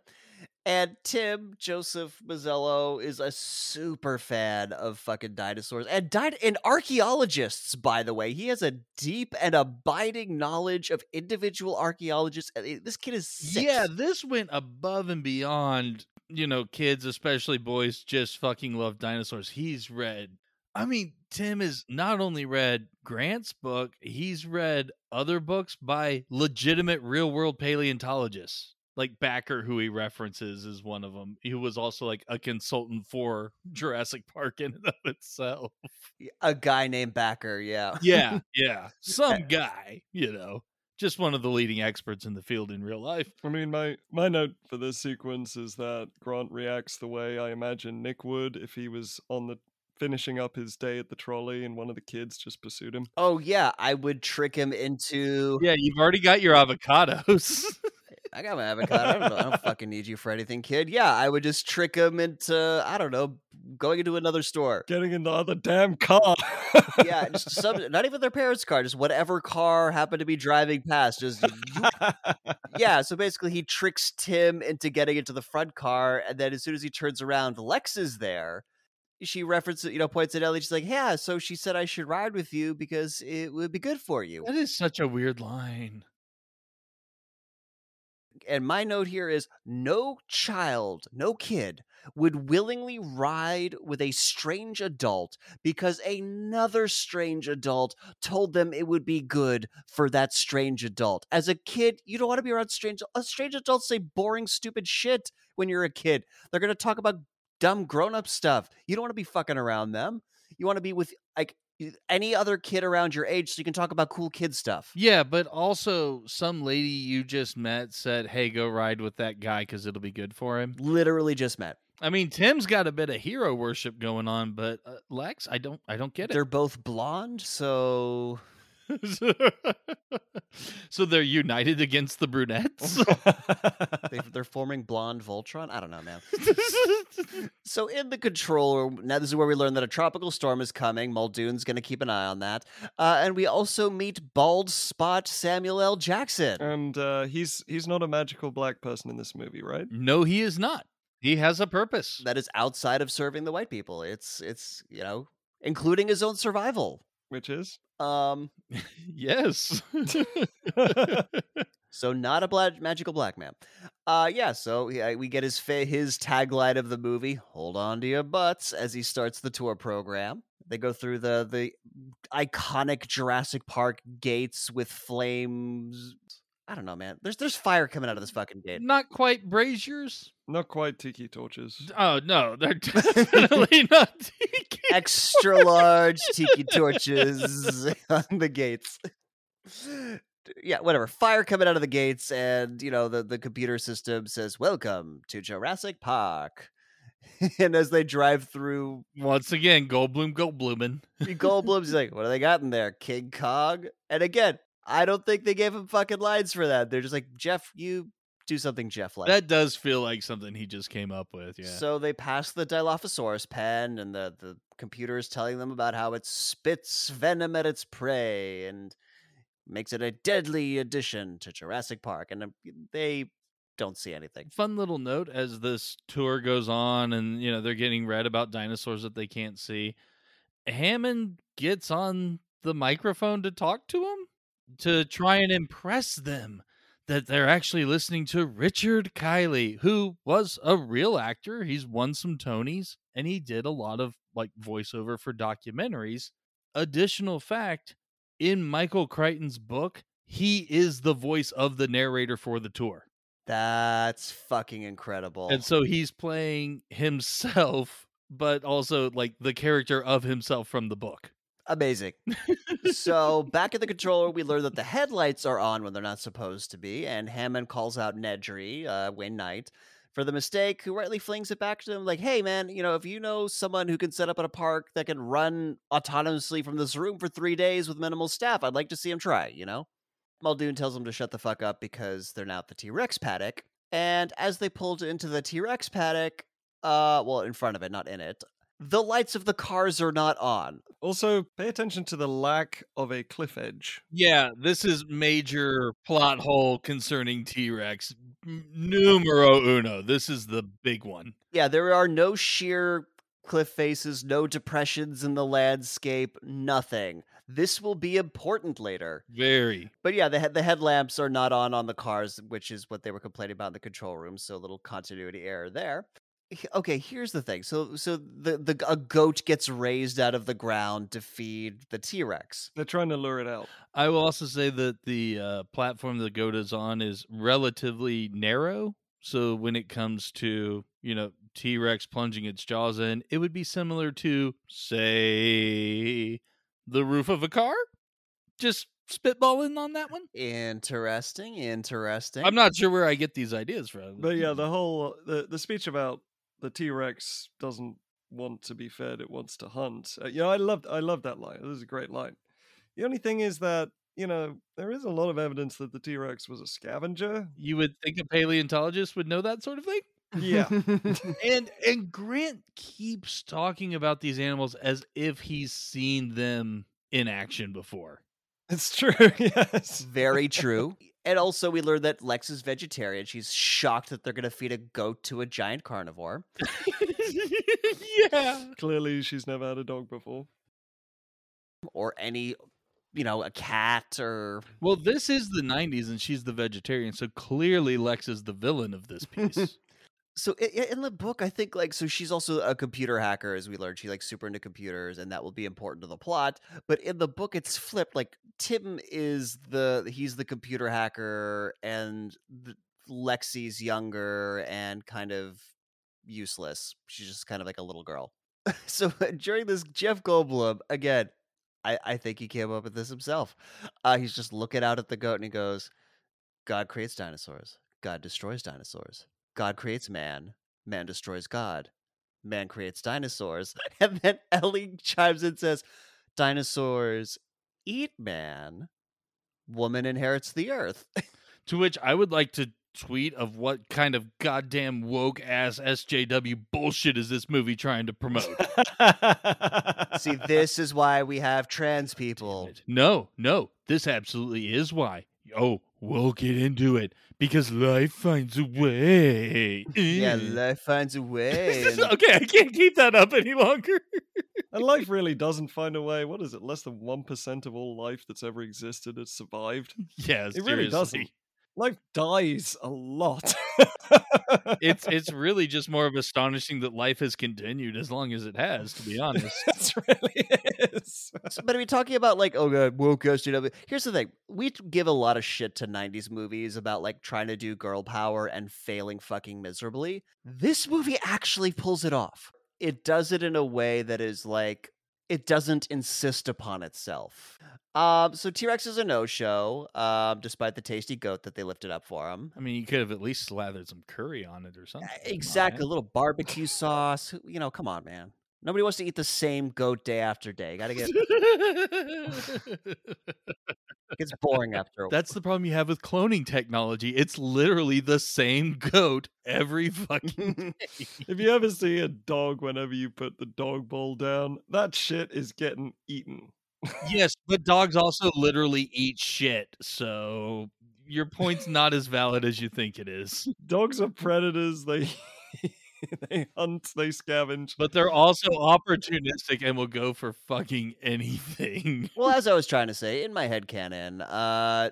A: And Tim Joseph Mazzello is a super fan of fucking dinosaurs and died and archaeologists. By the way, he has a deep and abiding knowledge of individual archaeologists. This kid is sick.
C: Yeah, this went above and beyond, you know, kids, especially boys, just fucking love dinosaurs. He's read, I mean, Tim has not only read Grant's book, he's read other books by legitimate real world paleontologists. Like Bakker, who he references, is one of them. He was also like a consultant for Jurassic Park in and of itself.
A: a guy named Bakker. Yeah.
C: Yeah, yeah. Some guy, you know, just one of the leading experts in the field in real life.
B: I mean, my my note for this sequence is that Grant reacts the way I imagine Nick would if he was on the finishing up his day at the trolley and one of the kids just pursued him.
A: Oh yeah, I would trick him into.
C: Yeah, you've already got your avocados.
A: I got my avocado. I don't know. I don't fucking need you for anything, kid. Yeah, I would just trick him into I don't know, going into another store.
B: Getting in the other damn car.
A: Yeah, just some, not even their parents' car, just whatever car happened to be driving past. Just yeah. So basically, he tricks Tim into getting into the front car, and then as soon as he turns around, Lex is there. She references, you know, points at Ellie. She's like, "Yeah." So she said I should ride with you because it would be good for you.
C: that is such a weird line.
A: and my note here is no child, no kid would willingly ride with a strange adult because another strange adult told them it would be good for that strange adult. As a kid, you don't want to be around strange a strange adults say boring stupid shit when you're a kid. They're going to talk about dumb grown-up stuff. You don't want to be fucking around them. You want to be with like any other kid around your age so you can talk about cool kid stuff.
C: Yeah, but also some lady you just met said, "Hey, go ride with that guy because it'll be good for him."
A: Literally just met.
C: I mean, Tim's got a bit of hero worship going on, but uh, Lex, I don't, I don't get it.
A: They're both blonde, so.
C: so they're united against the brunettes.
A: they, they're forming blonde Voltron. I don't know, man. So in the control room, now this is where we learn that a tropical storm is coming. Muldoon's going to keep an eye on that, uh, and we also meet bald spot Samuel L. Jackson.
B: and uh, he's he's not a magical black person in this movie, right?
C: no, he is not. He has a purpose.
A: that is outside of serving the white people. It's it's you know including his own survival.
B: Which is
A: Um,
C: yes.
A: so not a black magical black man. Uh, yeah. So yeah, we get his fa- his tagline of the movie. Hold on to your butts as he starts the tour program. They go through the the iconic Jurassic Park gates with flames. I don't know, man. There's there's fire coming out of this fucking gate.
C: not quite braziers.
B: not quite tiki torches.
C: Oh no, they're definitely not. tiki.
A: extra large tiki torches on the gates. Yeah, whatever. Fire coming out of the gates, and you know the the computer system says, "Welcome to Jurassic Park." and as they drive through,
C: Once again, Goldblum, Goldblumen.
A: Goldblum's like, "What do they got in there? King Kong?" And again, I don't think they gave him fucking lines for that. They're just like, "Jeff, you do something Jeff like."
C: That does feel like something he just came up with. Yeah.
A: So they pass the Dilophosaurus pen, and the, the computer is telling them about how it spits venom at its prey and makes it a deadly addition to Jurassic Park. And um, they don't see anything.
C: Fun little note as this tour goes on, and you know they're getting read about dinosaurs that they can't see. Hammond gets on the microphone to talk to him to try and impress them that they're actually listening to Richard Kiley, who was a real actor. He's won some Tonys and he did a lot of like voiceover for documentaries. Additional fact in Michael Crichton's book, he is the voice of the narrator for the tour.
A: That's fucking incredible.
C: And so he's playing himself, but also like the character of himself from the book.
A: Amazing. so back at the controller, we learn that the headlights are on when they're not supposed to be, and Hammond calls out Nedry, uh, Wayne Knight, for the mistake, who rightly flings it back to him like, hey man, you know, if you know someone who can set up at a park that can run autonomously from this room for three days with minimal staff, I'd like to see him try, you know? Muldoon tells him to shut the fuck up because they're now at the T Rex paddock. And as they pulled into the T Rex paddock, uh, well, in front of it, not in it, the lights of the cars are not on.
B: Also, pay attention to the lack of a cliff edge.
C: Yeah, this is major plot hole concerning T Rex. Numero uno. This is the big one.
A: Yeah, there are no sheer cliff faces, no depressions in the landscape, nothing. This will be important later.
C: Very.
A: But yeah, the head the headlamps are not on on the cars, which is what they were complaining about in the control room. So a little continuity error there. H- Okay, here's the thing. So so the the a goat gets raised out of the ground to feed the T Rex.
B: They're trying to lure it out.
C: I will also say that the uh, platform the goat is on is relatively narrow. So when it comes to, you know, T Rex plunging its jaws in, it would be similar to, say, the roof of a car. Just spitballing on that one.
A: Interesting, interesting.
C: I'm not sure where I get these ideas from.
B: But yeah, the whole the the speech about the T Rex doesn't want to be fed; it wants to hunt. Uh, you know, I loved I loved that line. It was a great line. The only thing is that you know there is a lot of evidence that the T Rex was a scavenger.
C: you would think a paleontologist would know that sort of thing.
B: Yeah,
C: and and Grant keeps talking about these animals as if he's seen them in action before.
B: it's true. Yes,
A: Very true. And also, we learned that Lex is vegetarian. She's shocked that they're going to feed a goat to a giant carnivore.
C: yeah.
B: clearly she's never had a dog before.
A: or any you know a cat or
C: Well, this is the 90s and she's the vegetarian, so clearly Lex is the villain of this piece.
A: so in the book i think like so she's also a computer hacker as we learned she like super into computers and that will be important to the plot but in the book it's flipped like tim is the he's the computer hacker and the, lexi's younger and kind of useless she's just kind of like a little girl so during this jeff goldblum again I, I think he came up with this himself. Uh, he's just looking out at the goat and he goes, God creates dinosaurs. God destroys dinosaurs. God creates man. Man destroys God. Man creates dinosaurs. And then Ellie chimes in and says, Dinosaurs eat man. Woman inherits the earth.
C: to which I would like to tweet of what kind of goddamn woke ass SJW bullshit is this movie trying to promote.
A: See, this is why we have trans people.
C: No, no, this absolutely is why. Oh, we'll get into it because life finds a way.
A: Yeah, life finds a way. and-
C: okay, I can't keep that up any longer.
B: And life really doesn't find a way. What is it? Less than 1% of all life that's ever existed has survived.
C: yeah,
B: It really doesn't. Life dies a lot.
C: It's it's really just more of astonishing that life has continued as long as it has, to be honest.
B: it really is.
A: But are we talking about like oh god woke SJW? Here's the thing: we give a lot of shit to '90s movies about like trying to do girl power and failing fucking miserably. This movie actually pulls it off. It does it in a way that is like it doesn't insist upon itself. Um, so T Rex is a no show, um, despite the tasty goat that they lifted up for him.
C: I mean, you could have at least slathered some curry on it or something.
A: Exactly, a little barbecue sauce. You know, come on, man. Nobody wants to eat the same goat day after day. Gotta get It's boring after a
C: That's the problem you have with cloning technology. It's literally the same goat every fucking day.
B: If you ever see a dog whenever you put the dog bowl down, that shit is getting eaten.
C: yes, but dogs also literally eat shit. So your point's not as valid as you think it is.
B: Dogs are predators. They they hunt, they scavenge.
C: But they're also opportunistic and will go for fucking anything.
A: well, as I was trying to say, in my head canon, uh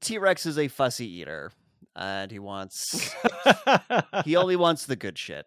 A: T Rex is a fussy eater. And he wants he only wants the good shit.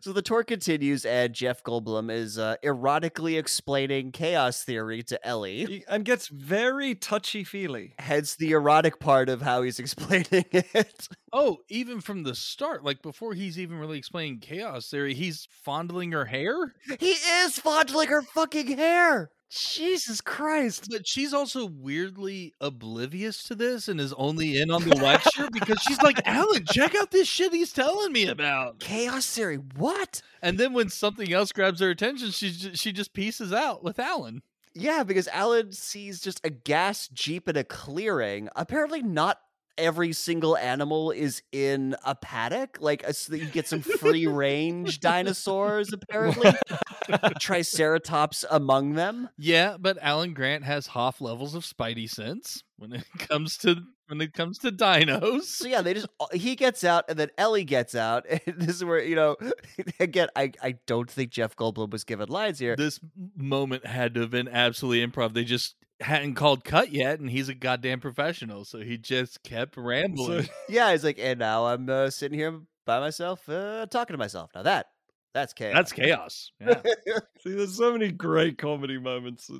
A: So the tour continues, and Jeff Goldblum is uh, erotically explaining chaos theory to Ellie.
B: And gets very touchy feely.
A: Hence the erotic part of how he's explaining it.
C: Oh, even from the start, like before he's even really explaining chaos theory, he's fondling her hair.
A: He is fondling her fucking hair. Jesus Christ.
C: But she's also weirdly oblivious to this and is only in on the lecture because she's like, Alan, check out this shit he's telling me about.
A: Chaos theory. What?
C: And then when something else grabs her attention, she she just pieces out with Alan.
A: Yeah, because Alan sees just a gas jeep in a clearing. Apparently, not every single animal is in a paddock. Like, uh, so that you get some free range dinosaurs, apparently. Triceratops among them.
C: Yeah, but Alan Grant has Hoff levels of Spidey sense when it comes to when it comes to dinos.
A: So yeah, they just uh, he gets out and then Ellie gets out. And this is where you know, again, I I don't think Jeff Goldblum was given lines here.
C: This moment had to have been absolutely improv. They just hadn't called cut yet, and he's a goddamn professional, so he just kept rambling.
B: So,
A: Yeah, he's like, and now I'm uh, sitting here by myself, uh, talking to myself. Now that that's chaos.
C: That's chaos. Yeah.
B: see, there's so many great comedy moments.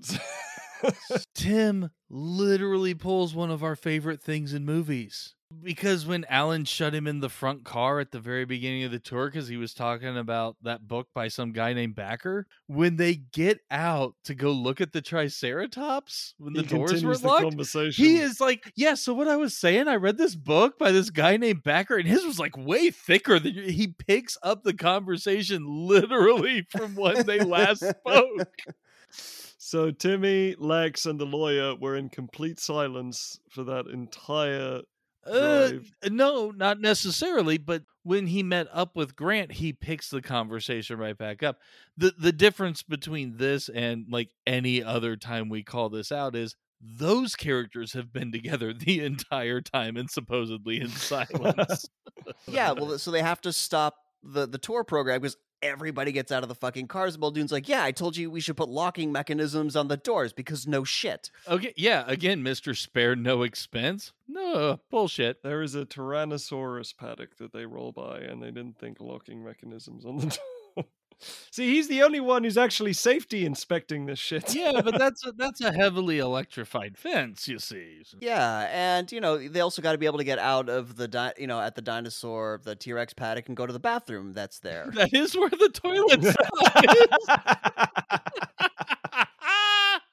C: Tim literally pulls one of our favorite things in movies. Because when Alan shut him in the front car at the very beginning of the tour, because he was talking about that book by some guy named Bakker, when they get out to go look at the Triceratops, when the
B: he
C: doors were locked, he is like, yeah. So what I was saying, I read this book by this guy named Bakker, and his was like way thicker than he picks up the conversation literally from when they last spoke.
B: So Timmy, Lex, and the lawyer were in complete silence for that entire
C: Uh,
B: drive.
C: no, not necessarily. But when he met up with Grant, he picks the conversation right back up. the The difference between this and like any other time we call this out is those characters have been together the entire time and supposedly in silence.
A: yeah. Well, so they have to stop the the tour program because everybody gets out of the fucking cars. Muldoon's like, yeah, I told you we should put locking mechanisms on the doors because no shit.
C: Okay, yeah, again, Mr. Spare no expense. No, bullshit.
B: There is a Tyrannosaurus paddock that they roll by, and they didn't think locking mechanisms on the door. See, he's the only one who's actually safety inspecting this shit.
C: Yeah, but that's a, that's a heavily electrified fence, you see.
A: Yeah, and you know they also got to be able to get out of the di- you know at the dinosaur the T Rex paddock and go to the bathroom that's there.
C: That is where the toilet is.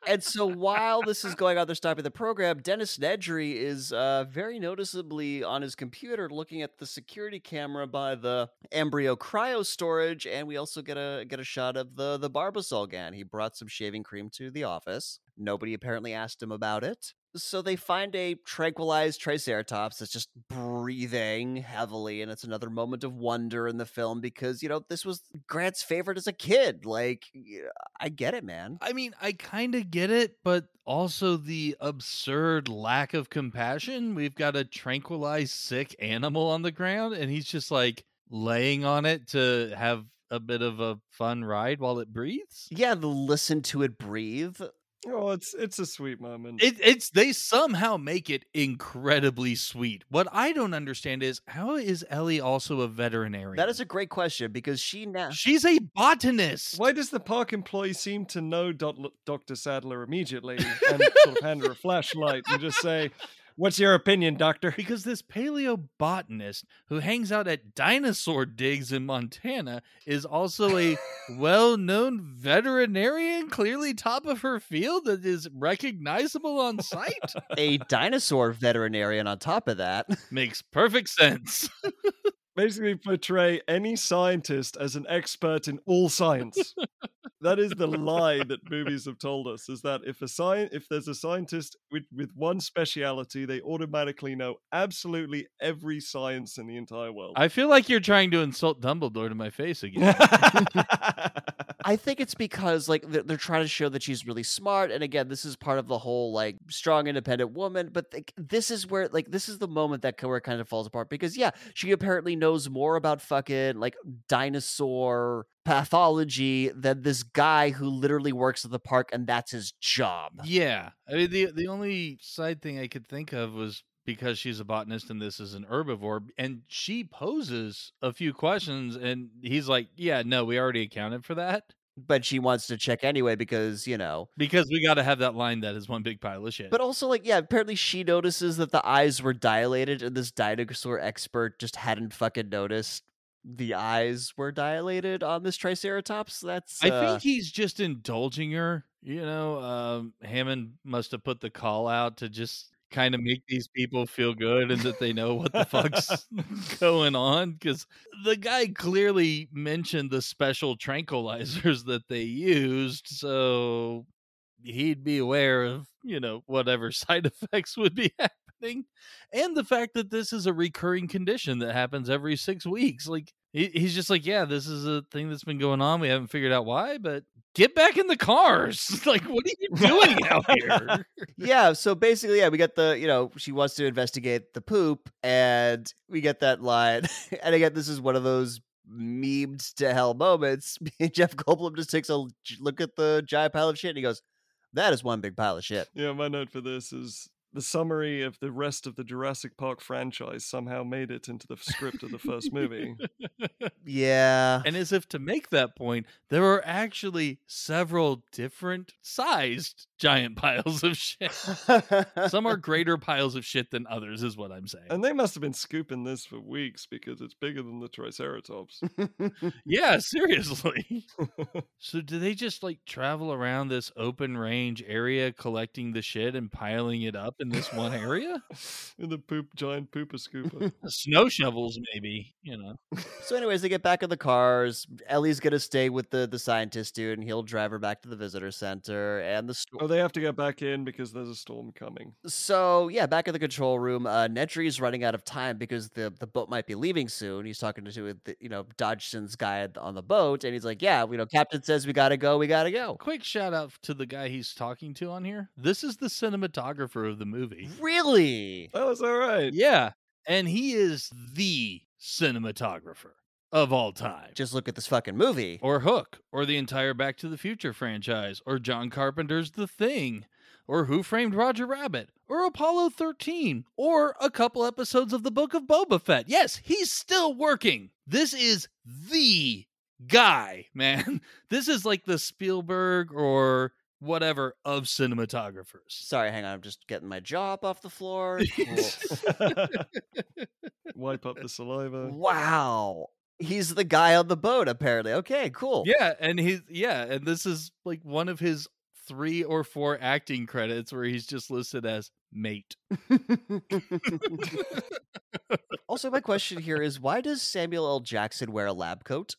A: and so while this is going on, they're stopping the program. Dennis Nedry is uh, very noticeably on his computer looking at the security camera by the embryo cryo storage, and we also get a get a shot of the the Barbasol gan. He brought some shaving cream to the office. Nobody apparently asked him about it. So they find a tranquilized Triceratops that's just breathing heavily, and it's another moment of wonder in the film because you know this was Grant's favorite as a kid. Like, I get it, man.
C: I mean, I kind of get it, but also the absurd lack of compassion. We've got a tranquilized sick animal on the ground, and he's just like laying on it to have a bit of a fun ride while it breathes.
A: Yeah, the listen to it breathe.
B: Oh, it's it's a sweet moment.
C: It, it's they somehow make it incredibly sweet. What I don't understand is how is Ellie also a veterinarian?
A: That is a great question because she now.
C: She's a botanist.
B: Why does the park employee seem to know Dr. Sattler immediately and sort of hand her a flashlight and just say, What's your opinion, doctor?
C: Because this paleobotanist who hangs out at dinosaur digs in Montana is also a well known veterinarian, clearly top of her field, that is recognizable on sight.
A: a dinosaur veterinarian on top of that.
C: Makes perfect sense.
B: Basically, portray any scientist as an expert in all science. that is the lie that movies have told us: is that if a sci- if there's a scientist with with one speciality, they automatically know absolutely every science in the entire world.
C: I feel like you're trying to insult Dumbledore to my face again.
A: I think it's because like they're, they're trying to show that she's really smart, and again, this is part of the whole like strong, independent woman. But like, this is where like this is the moment that where it kind of falls apart because yeah, she apparently knows more about fucking like dinosaur pathology than this guy who literally works at the park, and that's his job.
C: Yeah, I mean the the only side thing I could think of was because she's a botanist and this is an herbivore, and she poses a few questions, and he's like, "Yeah, no, we already accounted for that
A: But she wants to check anyway because you know
C: because we got to have that line that is one big pile of shit."
A: But also, like, yeah, apparently she notices that the eyes were dilated, and this dinosaur expert just hadn't fucking noticed the eyes were dilated on this Triceratops. That's
C: I
A: uh,
C: think he's just indulging her. You know, um, Hammond must have put the call out to just kind of make these people feel good and that they know what the fuck's going on because the guy clearly mentioned the special tranquilizers that they used so he'd be aware of you know whatever side effects would be happening and the fact that this is a recurring condition that happens every six weeks like he, he's just like yeah this is a thing that's been going on we haven't figured out why but get back in the cars like what are you doing out here
A: yeah. So basically, yeah, we got the you know she wants to investigate the poop, and we get that line, and again, this is one of those memed to hell moments. Jeff Goldblum just takes a look at the giant pile of shit, and he goes, "That is one big pile of shit."
B: Yeah, my note for this is the summary of the rest of the Jurassic Park franchise somehow made it into the script of the first movie.
A: Yeah.
C: And as if to make that point, there are actually several different sized giant piles of shit. Some are greater piles of shit than others, is what I'm saying.
B: And they must have been scooping this for weeks because it's bigger than the Triceratops.
C: yeah, seriously. so, do they just like travel around this open range area collecting the shit and piling it up in this one area?
B: In the poop giant pooper scooper.
C: Snow shovels, maybe, you know.
A: So, anyways, they get back in the cars. Ellie's gonna stay with the the scientist dude, and he'll drive her back to the visitor center. And the sto-
B: oh, they have to get back in because there's a storm coming.
A: so yeah, back in the control room, uh, Nedry's running out of time because the the boat might be leaving soon. He's talking to the, you know Dodgson's guy on the boat, and he's like, "Yeah, you know, Captain says we gotta go, we gotta go."
C: Quick shout out to the guy he's talking to on here. This is the cinematographer of the movie.
A: Really?
B: That was all right.
C: Yeah. And he is the cinematographer of all time.
A: Just look at this fucking movie.
C: or Hook, or the entire Back to the Future franchise, or John Carpenter's The Thing, or Who Framed Roger Rabbit, or Apollo 13, or a couple episodes of the Book of Boba Fett. Yes, he's still working. This is the guy, man. This is like the Spielberg or whatever of cinematographers.
A: Sorry, hang on. I'm just getting my jaw up off the floor.
B: Wipe up the saliva.
A: wow. He's the guy on the boat, apparently. Okay, cool.
C: Yeah, and he's yeah, and this is like one of his three or four acting credits where he's just listed as mate.
A: also, my question here is why does Samuel L. Jackson wear a lab coat?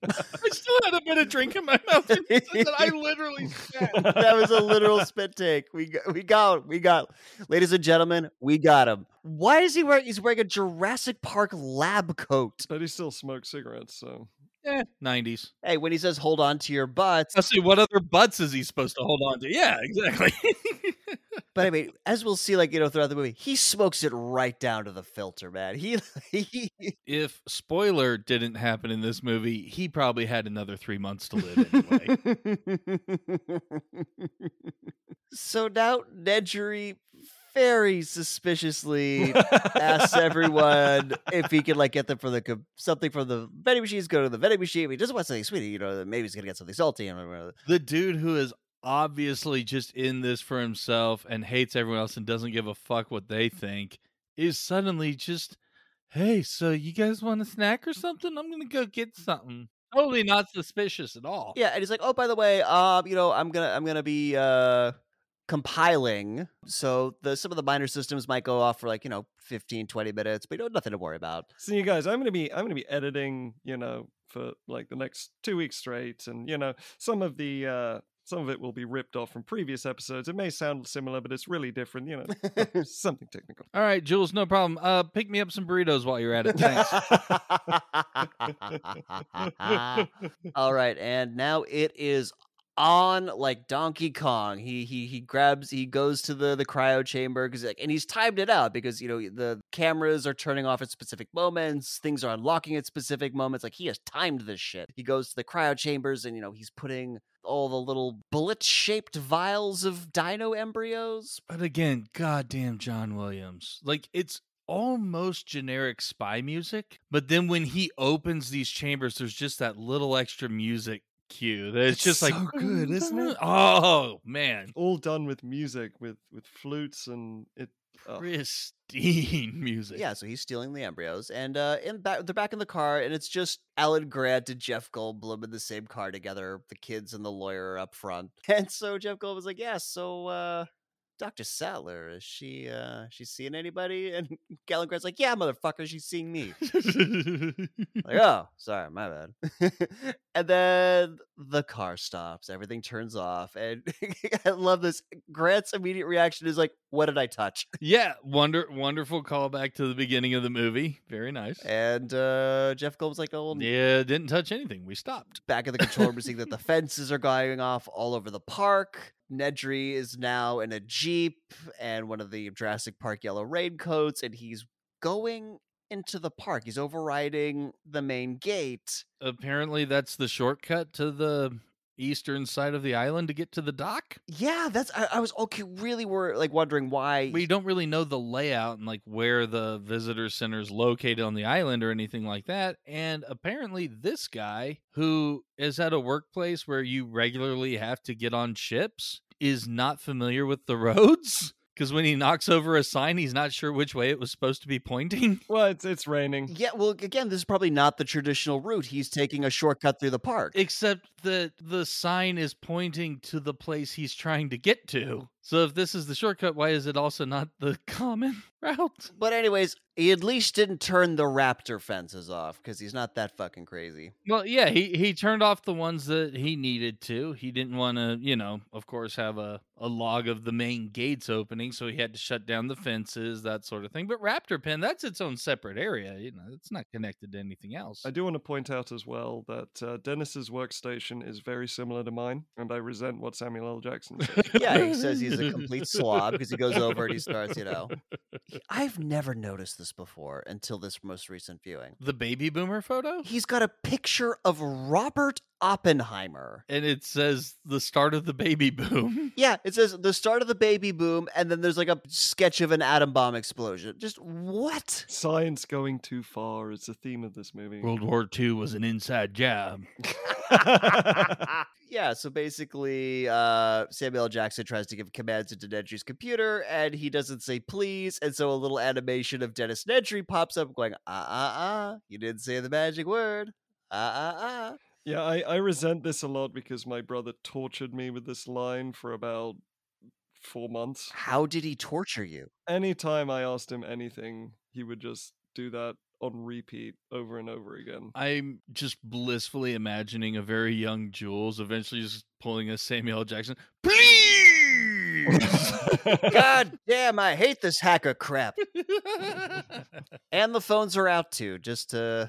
C: I still had a bit of drink in my mouth. and I literally said.
A: that was a literal spit take. We got, we got, we got, ladies and gentlemen, we got him. Why is he wearing? He's wearing a Jurassic Park lab coat.
B: But he still smokes cigarettes, so
C: Yeah, 90s.
A: Hey, when he says "hold on to your butts,"
C: I see what other butts is he supposed to hold on to? Yeah, exactly.
A: but I mean, as we'll see, like you know, throughout the movie, he smokes it right down to the filter, man. He, he
C: if spoiler didn't happen in this movie, he probably had another three months to live anyway.
A: so now Nedry very suspiciously asks everyone if he can like get them for the co- something from the vending machines. Go to the vending machine. He doesn't want something sweet, you know, maybe he's gonna get something salty. And
C: the dude who is obviously just in this for himself and hates everyone else and doesn't give a fuck what they think is suddenly just, hey, so you guys want a snack or something? I'm gonna go get something. Totally not suspicious at all.
A: Yeah, and he's like, "Oh, by the way, um, you know, I'm gonna I'm gonna be uh compiling so the some of the minor systems might go off for like you know 15 20 minutes but you know nothing to worry about
B: so you guys i'm gonna be i'm gonna be editing you know for like the next two weeks straight and you know some of the uh some of it will be ripped off from previous episodes. It may sound similar, but it's really different. You know, something technical.
C: All right, Jules, no problem. Uh, pick me up some burritos while you're at it. Thanks.
A: All right, and now it is on like Donkey Kong. He he he grabs he goes to the the cryo chamber because like and he's timed it out because you know the cameras are turning off at specific moments, things are unlocking at specific moments. Like he has timed this shit. He goes to the cryo chambers and you know he's putting all the little bullet shaped vials of dino embryos.
C: But again, goddamn John Williams. Like it's almost generic spy music, but then when he opens these chambers, there's just that little extra music cue. It's,
B: it's
C: just
B: so
C: like
B: good, isn't it?
C: Oh man,
B: all done with music, with with flutes and it.
C: Oh. Pristine music.
A: Yeah, so he's stealing the embryos, and uh, in back, they're back in the car, and it's just Alan Grant and Jeff Goldblum in the same car together. The kids and the lawyer up front, and so Jeff Goldblum's like, "Yeah, so uh, Dr. Sattler, is she uh she seeing anybody? And Grant's like, Yeah, motherfucker, she's seeing me. like, oh, sorry, my bad. and then the car stops, everything turns off, and I love this. Grant's immediate reaction is like, What did I touch?
C: Yeah, wonder wonderful callback to the beginning of the movie. Very nice.
A: And uh Jeff Goldblum's like, Oh
C: Yeah, didn't touch anything. We stopped.
A: Back in the control room, seeing that the fences are going off all over the park. Nedry is now in a Jeep and one of the Jurassic Park yellow raincoats, and he's going into the park. He's overriding the main gate.
C: Apparently, that's the shortcut to the eastern side of the island to get to the dock.
A: Yeah, that's. I, I was okay. Really, were like wondering why
C: we don't really know the layout and like where the visitor center is located on the island or anything like that. And apparently, this guy who is at a workplace where you regularly have to get on ships is not familiar with the roads because when he knocks over a sign, he's not sure which way it was supposed to be pointing.
B: Well, it's it's raining.
A: Yeah, well, again, this is probably not the traditional route. He's taking a shortcut through the park.
C: Except that the sign is pointing to the place he's trying to get to. So if this is the shortcut, why is it also not the common route?
A: But anyways, he at least didn't turn the raptor fences off because he's not that fucking crazy.
C: Well, yeah, he he turned off the ones that he needed to. He didn't want to, you know, of course, have a a log of the main gates opening, so he had to shut down the fences, that sort of thing. But Raptor Pen, that's its own separate area. You know, it's not connected to anything else.
B: I do want to point out as well that uh, Dennis's workstation is very similar to mine, and I resent what Samuel L. Jackson said.
A: yeah, he says he's a complete slob because he goes over and he starts, you know. I've never noticed this before until this most recent viewing.
C: The baby boomer photo?
A: He's got a picture of Robert Oppenheimer.
C: And it says the start of the baby boom.
A: Yeah, it says the start of the baby boom, and then there's like a sketch of an atom bomb explosion. Just what?
B: Science going too far is the theme of this movie.
C: World War II was an inside job.
A: yeah, so basically, uh, Samuel L. Jackson tries to give commands into Nedry's computer, and he doesn't say please, and so a little animation of Dennis Nedry pops up going, ah, ah, ah, you didn't say the magic word. Ah, ah, ah.
B: Yeah, I, I resent this a lot because my brother tortured me with this line for about four months.
A: How did he torture you?
B: Anytime I asked him anything, he would just do that on repeat over and over again.
C: I'm just blissfully imagining a very young Jules eventually just pulling a Samuel L. Jackson. Please.
A: God damn, I hate this hacker crap. And the phones are out too, just to,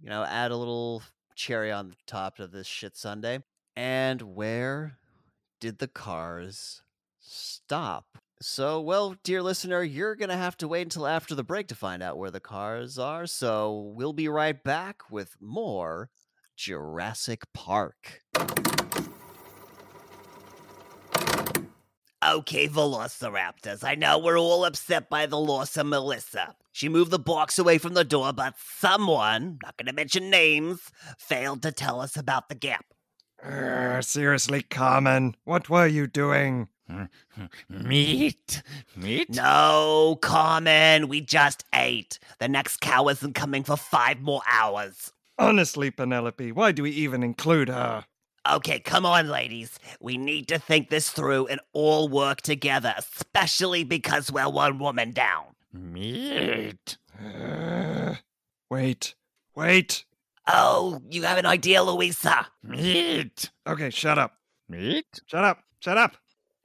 A: you know, add a little cherry on the top of this shit sundae. And where did the cars stop? So, well, dear listener, you're going to have to wait until after the break to find out where the cars are. So, we'll be right back with more Jurassic Park. Okay, Velociraptors, I know we're all upset by the loss of Melissa. She moved the box away from the door, but someone, not gonna mention names, failed to tell us about the gap.
B: Urgh, seriously, Carmen, what were you doing?
C: Meat. Meat?
A: No, Carmen, we just ate. The next cow isn't coming for five more hours.
B: Honestly, Penelope, why do we even include her?
A: Okay, come on, ladies. We need to think this through and all work together, especially because we're one woman down.
C: Meat.
B: Urgh, wait, wait.
A: Oh, you have an idea, Louisa?
C: Meat.
B: Okay, shut up.
C: Meat?
B: Shut up. Shut up.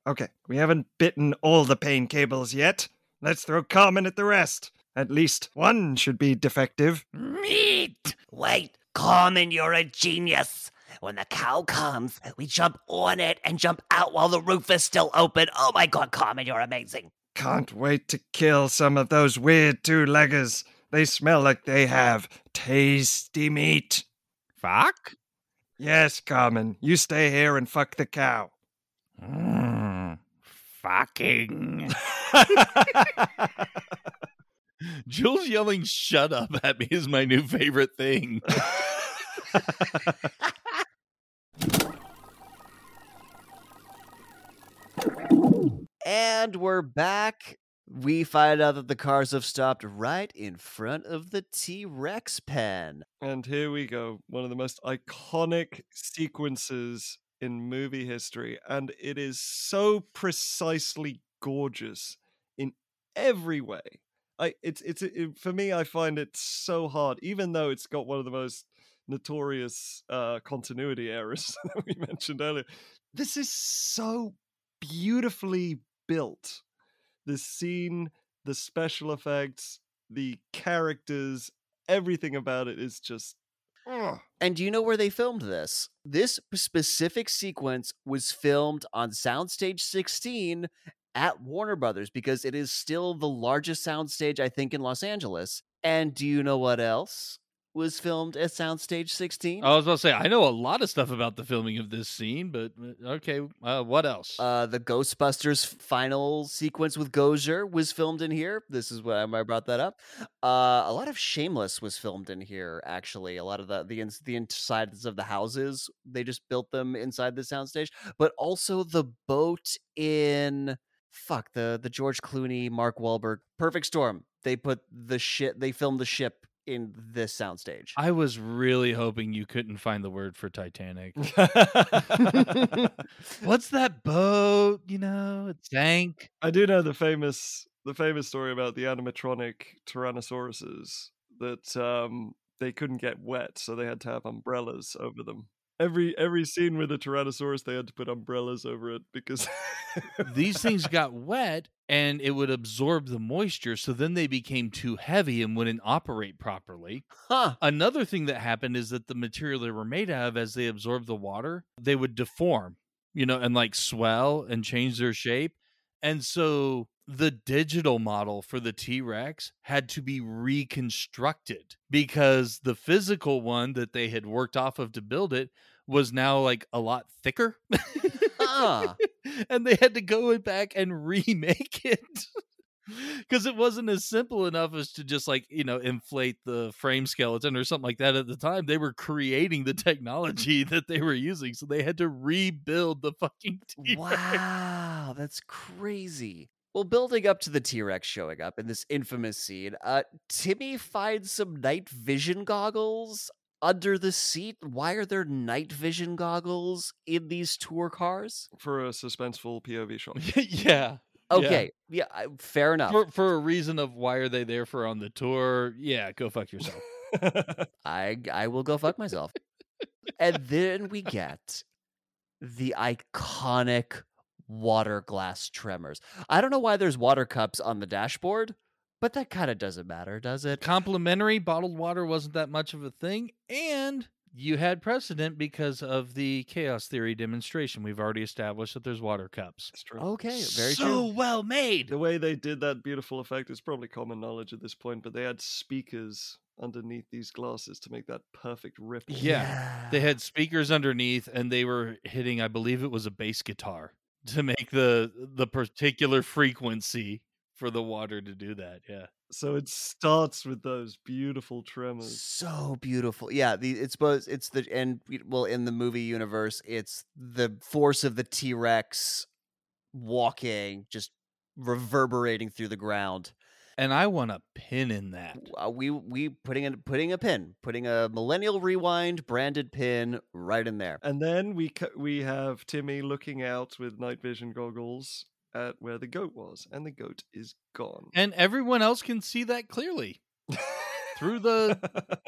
B: Okay, we haven't bitten all the pain cables yet. Let's throw Carmen at the rest. At least one should be defective.
C: Meat.
A: Wait, Carmen, you're a genius. When the cow comes, we jump on it and jump out while the roof is still open. Oh my god, Carmen, you're amazing.
B: Can't wait to kill some of those weird two leggers. They smell like they have tasty meat.
C: Fuck?
B: Yes, Carmen, you stay here and fuck the cow.
C: Mm, fucking. Jules yelling shut up at me is my new favorite thing.
A: And we're back. We find out that the cars have stopped right in front of the T Rex pen.
B: and here we go. One of the most iconic sequences in movie history. And it is so precisely gorgeous in every way. I it's it's it, for me I find it so hard even though it's got one of the most notorious uh continuity errors that we mentioned earlier. This is so beautifully built. The scene, the special effects, the characters, everything about it is just ugh.
A: And do you know where they filmed this? This specific sequence was filmed on Soundstage 16 at Warner Brothers because it is still the largest soundstage, I think, in Los Angeles. And do you know what else was filmed at Soundstage 16?
C: I was about to say I know a lot of stuff about the filming of this scene, but uh, okay, uh, what else?
A: Uh, the Ghostbusters final sequence with Gozer was filmed in here. This is why I brought that up. Uh, a lot of Shameless was filmed in here. Actually, a lot of the the ins- the insides of the houses they just built them inside the soundstage, but also the boat in fuck the the George Clooney, Mark Wahlberg, Perfect Storm. They put the shit. They filmed the ship in this soundstage.
C: I was really hoping you couldn't find the word for Titanic. What's that boat? You know, it sank.
B: I do know the famous the famous story about the animatronic tyrannosauruses that um, they couldn't get wet, so they had to have umbrellas over them. Every every scene with a tyrannosaurus, they had to put umbrellas over it because
C: These things got wet and it would absorb the moisture, so then they became too heavy and wouldn't operate properly.
A: Huh.
C: Another thing that happened is that the material they were made of, as they absorbed the water, they would deform, you know, and like swell and change their shape. And so the digital model for the T Rex had to be reconstructed because the physical one that they had worked off of to build it was now like a lot thicker.
A: Huh.
C: and they had to go back and remake it because it wasn't as simple enough as to just like you know inflate the frame skeleton or something like that at the time they were creating the technology that they were using so they had to rebuild the fucking T-Rex.
A: Wow, that's crazy. Well, building up to the T Rex showing up in this infamous scene, uh, Timmy finds some night vision goggles under the seat? Why are there night vision goggles in these tour cars?
B: For a suspenseful POV shot.
C: yeah.
A: Okay, yeah, I- fair enough.
C: For for a reason of why are they there for on the tour? Yeah, go fuck yourself.
A: I I will go fuck myself. and then we get the iconic water glass tremors. I don't know why there's water cups on the dashboard, but that kind of doesn't matter, does it?
C: Complimentary bottled water wasn't that much of a thing, and you had precedent because of the chaos theory demonstration. We've already established that there's water cups.
B: That's true.
A: Okay, very
C: so
A: true.
C: well made.
B: The way they did that beautiful effect is probably common knowledge at this point, but they had speakers underneath these glasses to make that perfect ripple.
C: Yeah. They had speakers underneath, and they were hitting. I believe it was a bass guitar to make the the particular frequency for the water to do that. Yeah.
B: So it starts with those beautiful tremors.
A: so beautiful. Yeah, the it's both it's the and well in the movie universe, it's the force of the T Rex walking, just reverberating through the ground.
C: And I want a pin in that.
A: Uh, we we putting in putting a pin, putting a Millennial Rewind branded pin right in there.
B: And then we ca- we have Timmy looking out with night vision goggles at where the goat was, and the goat is gone.
C: And everyone else can see that clearly through the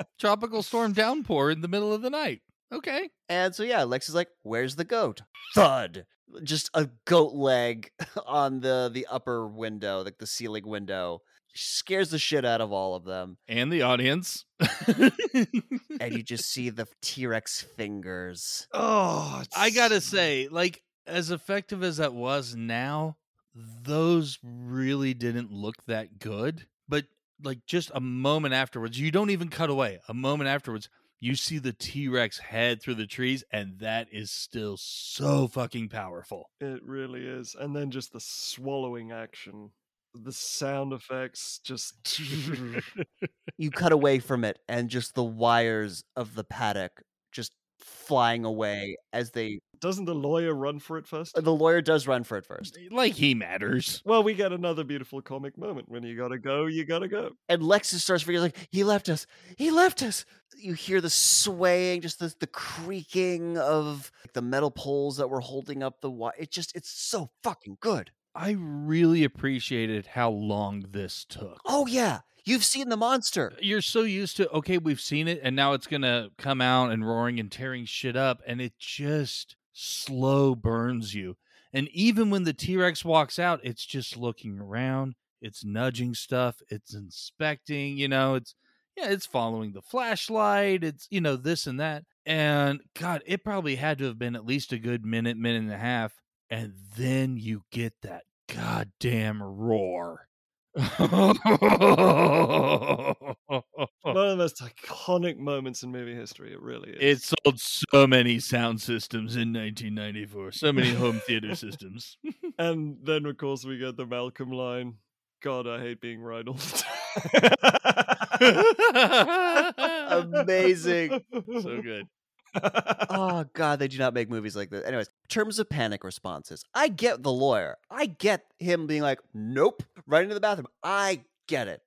C: tropical storm downpour in the middle of the night. Okay.
A: And so yeah, Lex is like, "Where's the goat?" Thud. Just a goat leg on the the upper window, like the ceiling window. Scares the shit out of all of them.
C: And the audience.
A: and you just see the T Rex fingers.
B: oh, it's
C: I gotta say, like, as effective as that was now, those really didn't look that good. But like just a moment afterwards, you don't even cut away. A moment afterwards, you see the T Rex head through the trees, and that is still so fucking powerful.
B: It really is. And then just the swallowing action, the sound effects, just.
A: You cut away from it, and just the wires of the paddock just flying away as they.
B: Doesn't the lawyer run for it first?
A: Uh, the lawyer does run for it first,
C: Like he matters.
B: Well, we get another beautiful comic moment. When you gotta go, you gotta go.
A: and Lexus starts figuring like he left us. He left us. You hear the swaying, just the the creaking of the metal poles that were holding up the wire. It just it's so fucking good.
C: I really appreciated how long this took.
A: Oh yeah, you've seen the monster.
C: Uh, you're so used to okay we've seen it and now it's gonna come out and roaring and tearing shit up and it just slow burns you. And even when the t-rex walks out it's just looking around it's nudging stuff it's inspecting you know it's yeah it's following the flashlight it's you know this and that. And god it probably had to have been at least a good minute minute and a half and then you get that goddamn roar
B: One of the most iconic moments in movie history. It really is.
C: It sold so many sound systems in 1994. So many home theater systems.
B: And then, of course, we get the Malcolm line. God, I hate being right all the time.
A: Amazing.
C: so good.
A: Oh god, they do not make movies like this. Anyways, terms of panic responses. I get the lawyer. I get him being like, "Nope," right into the bathroom. I get it.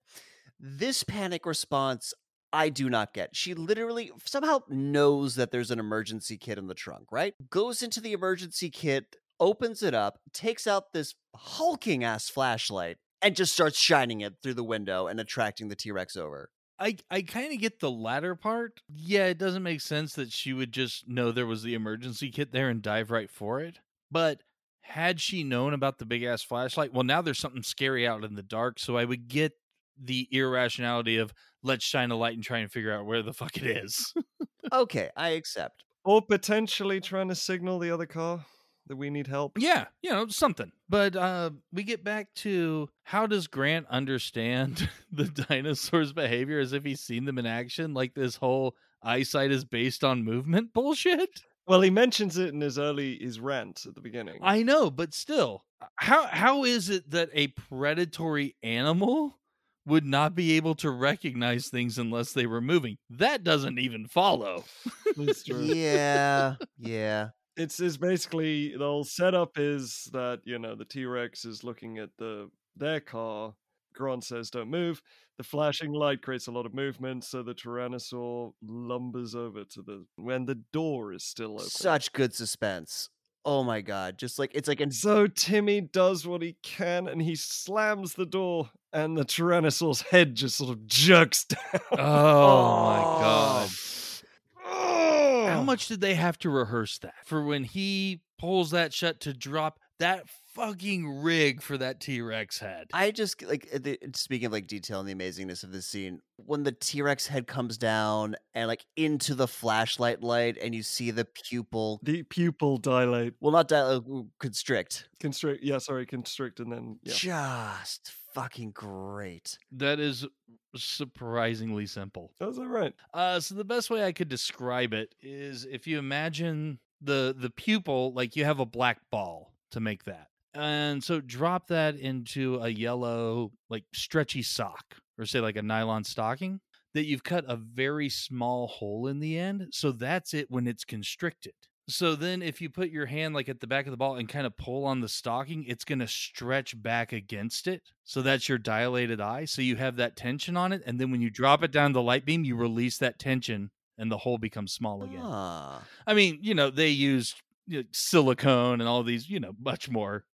A: This panic response I do not get. She literally somehow knows that there's an emergency kit in the trunk, right? Goes into the emergency kit, opens it up, takes out this hulking ass flashlight and just starts shining it through the window and attracting the T-Rex over.
C: I, I kind of get the latter part. Yeah, it doesn't make sense that she would just know there was the emergency kit there and dive right for it. But had she known about the big ass flashlight, well, now there's something scary out in the dark. So I would get the irrationality of let's shine a light and try and figure out where the fuck it is.
A: Okay, I accept.
B: or potentially trying to signal the other car that we need help.
C: Yeah, you know, something. But uh we get back to how does Grant understand the dinosaurs' behavior as if he's seen them in action? Like this whole eyesight is based on movement bullshit?
B: Well, he mentions it in his early his rant at the beginning.
C: I know, but still. How how is it that a predatory animal would not be able to recognize things unless they were moving? That doesn't even follow.
B: It's true.
A: Yeah, yeah.
B: It's is basically the whole setup is that you know the T Rex is looking at the their car. Grant says, "Don't move." The flashing light creates a lot of movement, so the Tyrannosaur lumbers over to the when the door is still open.
A: Such good suspense. Oh my god. Just like it's like and
B: So Timmy does what he can, and he slams the door, and the Tyrannosaur's head just sort of jerks down.
C: Oh, my god. How much did they have to rehearse that for when he pulls that shut to drop that fucking rig for that T Rex head?
A: I just like uh, the, speaking of like detail and the amazingness of this scene when the T Rex head comes down and like into the flashlight light and you see the pupil.
B: The pupil dilate,
A: Well, not dilate, constrict.
B: constrict. Yeah, sorry, constrict, and then yeah.
A: Just fucking great.
C: That is surprisingly simple.
B: That's all right.
C: Uh, so the best way I could describe it is if you imagine the the pupil like you have a black ball to make that, and so drop that into a yellow like stretchy sock or say like a nylon stocking that you've cut a very small hole in the end. So that's it when it's constricted. So then if you put your hand like at the back of the ball and kind of pull on the stocking, it's going to stretch back against it. So that's your dilated eye. So you have that tension on it and then when you drop it down the light beam, you release that tension and the hole becomes small again.
A: Ah.
C: I mean, you know, they used you know, silicone and all these, you know, much more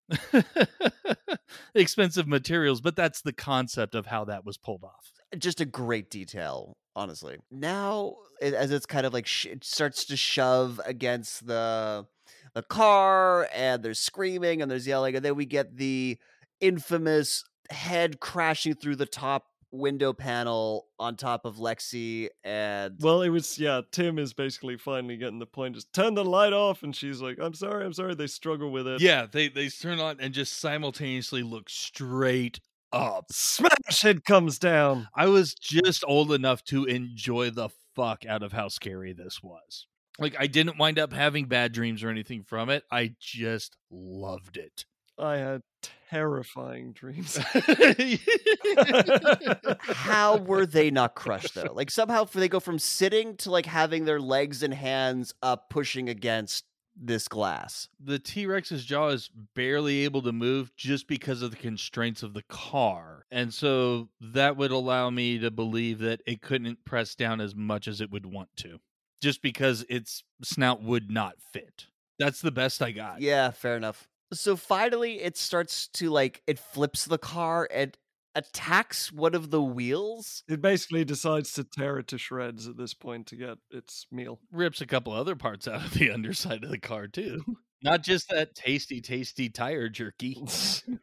C: expensive materials, but that's the concept of how that was pulled off.
A: Just a great detail honestly now a- as it's kind of like sh- it starts to shove against the the car and there's screaming and there's yelling and then we get the infamous head crashing through the top window panel on top of lexi and
B: Well, it was yeah. Tim is basically finally getting the point. Just turn the light off, and she's like, "I'm sorry, I'm sorry." They struggle with it.
C: Yeah, they they turn on and just simultaneously look straight up.
B: Smash! It comes down.
C: I was just old enough to enjoy the fuck out of how scary this was. Like I didn't wind up having bad dreams or anything from it. I just loved it.
B: I had terrifying dreams.
A: how were they not crushed though like somehow they go from sitting to like having their legs and hands up pushing against this glass
C: the T Rex's jaw is barely able to move just because of the constraints of the car. And so that would allow me to believe that it couldn't press down as much as it would want to, just because its snout would not fit. That's the best I got.
A: Yeah, fair enough. So finally, it starts to like it flips the car and attacks one of the wheels.
B: it basically decides to tear it to shreds at this point to get its meal.
C: Rips a couple other parts out of the underside of the car, too. Not just that tasty, tasty tire jerky.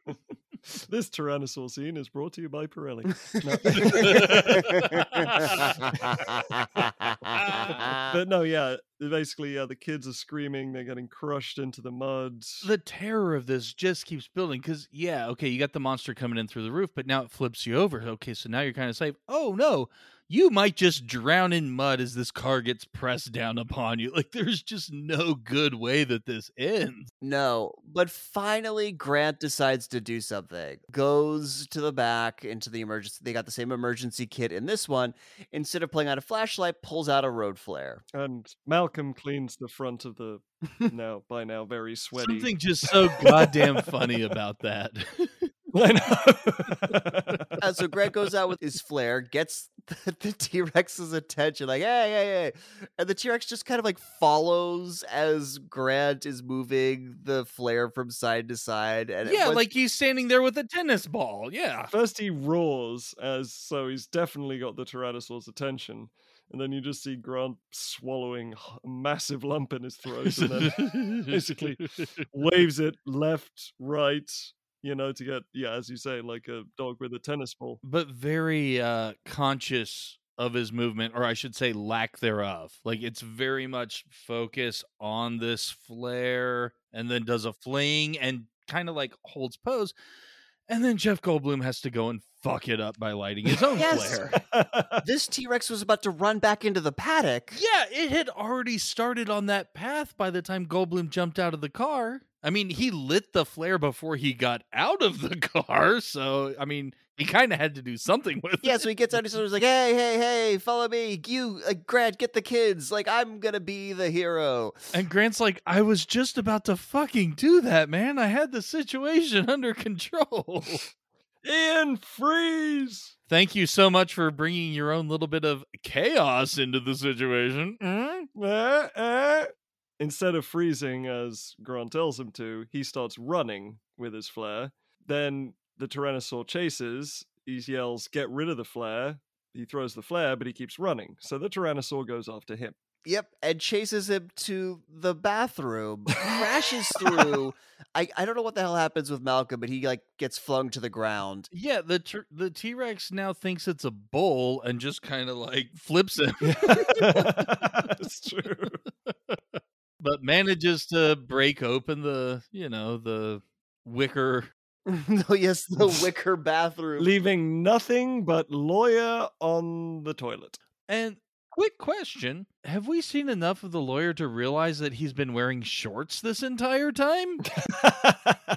B: this Tyrannosaur scene is brought to you by Pirelli. but no, yeah, basically, yeah, the kids are screaming. They're getting crushed into the mud.
C: the terror of this just keeps building because yeah okay you got the monster coming in through the roof but now it flips you over okay so now you're kind of safe oh no you might just drown in mud as this car gets pressed down upon you like there's just no good way that this ends
A: no, but finally, Grant decides to do something. Goes to the back into the emergency. They got the same emergency kit in this one. Instead of pulling out a flashlight, pulls out a road flare.
B: And Malcolm cleans the front of the now by now very sweaty.
C: something just so goddamn funny about that
B: I know.
A: Uh, so Grant goes out with his flare, gets the, the T Rex's attention, like, hey, hey, hey. And the T Rex just kind of like follows as Grant is moving the flare from side to side. And
C: yeah
A: once-
C: like he's standing there with a tennis ball yeah
B: First he roars as so he's definitely got the Tyrannosaur's attention. And then you just see Grant swallowing a massive lump in his throat and then basically waves it left, right, you know, to get yeah, as you say, like a dog with a tennis ball.
C: but very uh conscious of his movement or i should say lack thereof like it's very much focus on this flare and then does a fling and kind of like holds pose and then jeff goldblum has to go and fuck it up by lighting his own
A: Yes.
C: flare
A: this T Rex was about to run back into the paddock.
C: yeah it had already started on that path by the time goldblum jumped out of the car i mean he lit the flare before he got out of the car so i mean he kind of had to do something with it.
A: Yeah,
C: it
A: so he gets out and he's like, hey, hey, hey, follow me. You, uh, Grant, get the kids. Like, I'm going to be the hero.
C: And Grant's like, I was just about to fucking do that, man. I had the situation under control.
B: And freeze!
C: Thank you so much for bringing your own little bit of chaos into the situation. Mm?
B: Eh, eh. Instead of freezing, as Grant tells him to, he starts running with his flare. Then the Tyrannosaur chases. He yells, Get rid of the flare. He throws the flare, but he keeps running. So the Tyrannosaur goes after him.
A: Yep, and chases him to the bathroom, crashes through. I, I don't know what the hell happens with Malcolm, but he like gets flung to the ground.
C: Yeah, the tr- the T Rex now thinks it's a bull and just kind of like flips him,
B: That's true.
C: but manages to break open the you know the wicker.
A: oh yes, the wicker bathroom.
B: Leaving nothing but lawyer on the toilet.
C: And quick question: Have we seen enough of the lawyer to realize that he's been wearing shorts this entire time?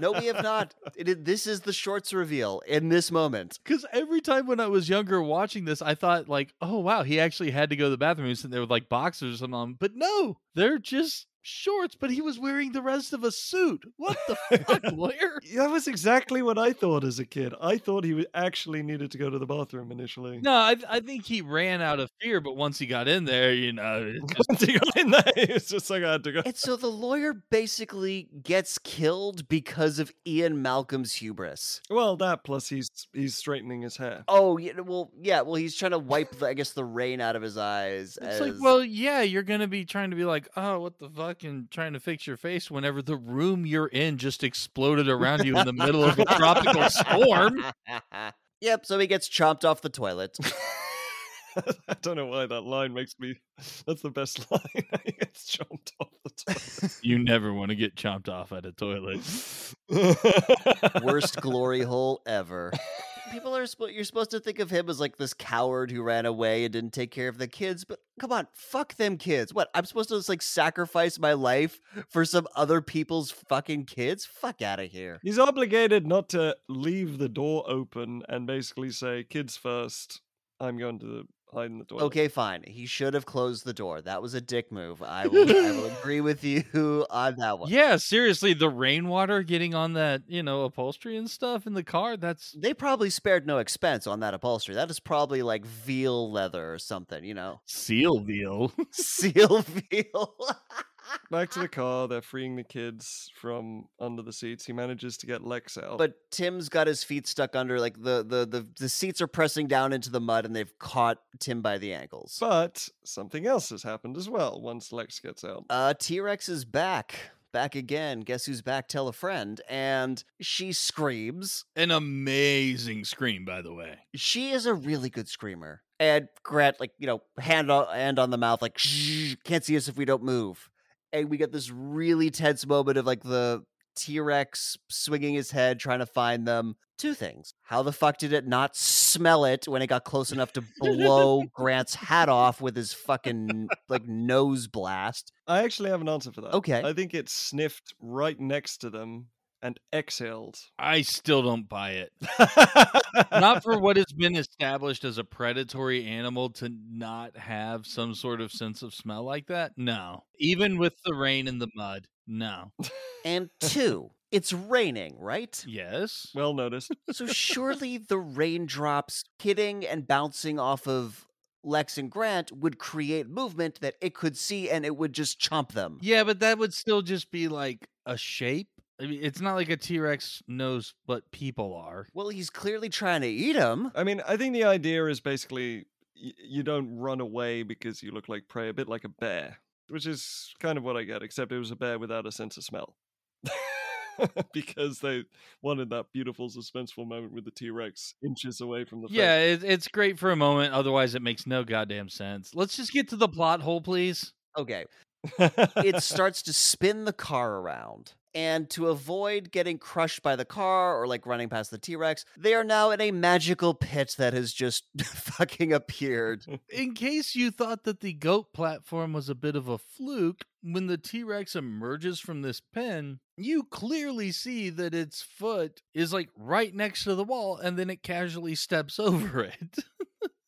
A: no, we have not. It is, this is the shorts reveal in this moment.
C: Because every time when I was younger watching this, I thought like, oh wow, he actually had to go to the bathroom. He's sitting there with like boxers or something. But no, they're just shorts. But he was wearing the rest of a suit. What the fuck, lawyer?
B: That was exactly what I thought as a kid. I thought he actually needed to go to the bathroom initially.
C: No, I, I think he ran out of fear. But once he got in there, you know, just
B: Once he got in there, it's just like I had to go.
A: And so the lawyer basically gets killed because of Ian Malcolm's hubris.
B: Well, that plus he's he's straightening his hair.
A: Oh, yeah, well, yeah, well, he's trying to wipe, the, I guess, the rain out of his eyes.
C: It's
A: as...
C: like, well, yeah, you're gonna be trying to be like, oh, what the fuck, and trying to fix your face whenever the room you're in just exploded around you in the middle of a tropical storm.
A: yep, so he gets chomped off the toilet.
B: I don't know why that line makes me. That's the best line. he gets jumped off the toilet.
C: You never want to get chomped off at a toilet.
B: toilet.
A: Worst glory hole ever. People are you're supposed to think of him as like this coward who ran away and didn't take care of the kids, but come on, fuck them kids. What? I'm supposed to just like sacrifice my life for some other people's fucking kids? Fuck out of here.
B: He's obligated not to leave the door open and basically say, "Kids first. I'm going to hide in the toilet."
A: Okay, fine. He should have closed the door. That was a dick move. I will, I will agree with you on that one.
C: Yeah, seriously, the rainwater getting on that, you know, upholstery and stuff in the car, that's
A: They probably spared no expense on that upholstery. That is probably like veal leather or something, you know.
C: seal veal.
A: Seal veal.
B: Back to the car. They're freeing the kids from under the seats. He manages to get Lex out.
A: but Tim's got his feet stuck under like the, the the the seats are pressing down into the mud and they've caught Tim by the ankles.
B: But something else has happened as well once Lex gets out.
A: Uh T-Rex is back. Back again. Guess who's back? Tell a friend. And she screams.
C: An amazing scream, by the way.
A: She is a really good screamer. And Grant, like, you know, hand on, hand on the mouth, like, Shh, can't see us if we don't move. And we get this really tense moment of like the T Rex swinging his head, trying to find them. Two things. How the fuck did it not smell it when it got close enough to blow Grant's hat off with his fucking like nose blast?
B: I actually have an answer for that.
A: Okay.
B: I think it sniffed right next to them and exhaled.
C: I still don't buy it. Not for what has been established as a predatory animal to not have some sort of sense of smell like that. No. Even with the rain and the mud. No.
A: And two, it's raining, right?
C: Yes.
B: well noticed.
A: So surely the raindrops hitting and bouncing off of Lex and Grant would create movement that it could see and it would just chomp them.
C: Yeah, but that would still just be like a shape. I mean, it's not like a T Rex knows what people are.
A: Well, he's clearly trying to eat them.
B: I mean, I think the idea is basically y- you don't run away because you look like prey, a bit like a bear, which is kind of what I get, except it was a bear without a sense of smell. because they wanted that beautiful, suspenseful moment with the T Rex inches away from the
C: Yeah, it, it's great for a moment. Otherwise, it makes no goddamn sense. Let's just get to the plot hole, please.
A: Okay. It starts to spin the car around. And to avoid getting crushed by the car or like running past the T Rex, they are now in a magical pit that has just fucking appeared.
C: In case you thought that the goat platform was a bit of a fluke, when the T Rex emerges from this pen, you clearly see that its foot is like right next to the wall and then it casually steps over it.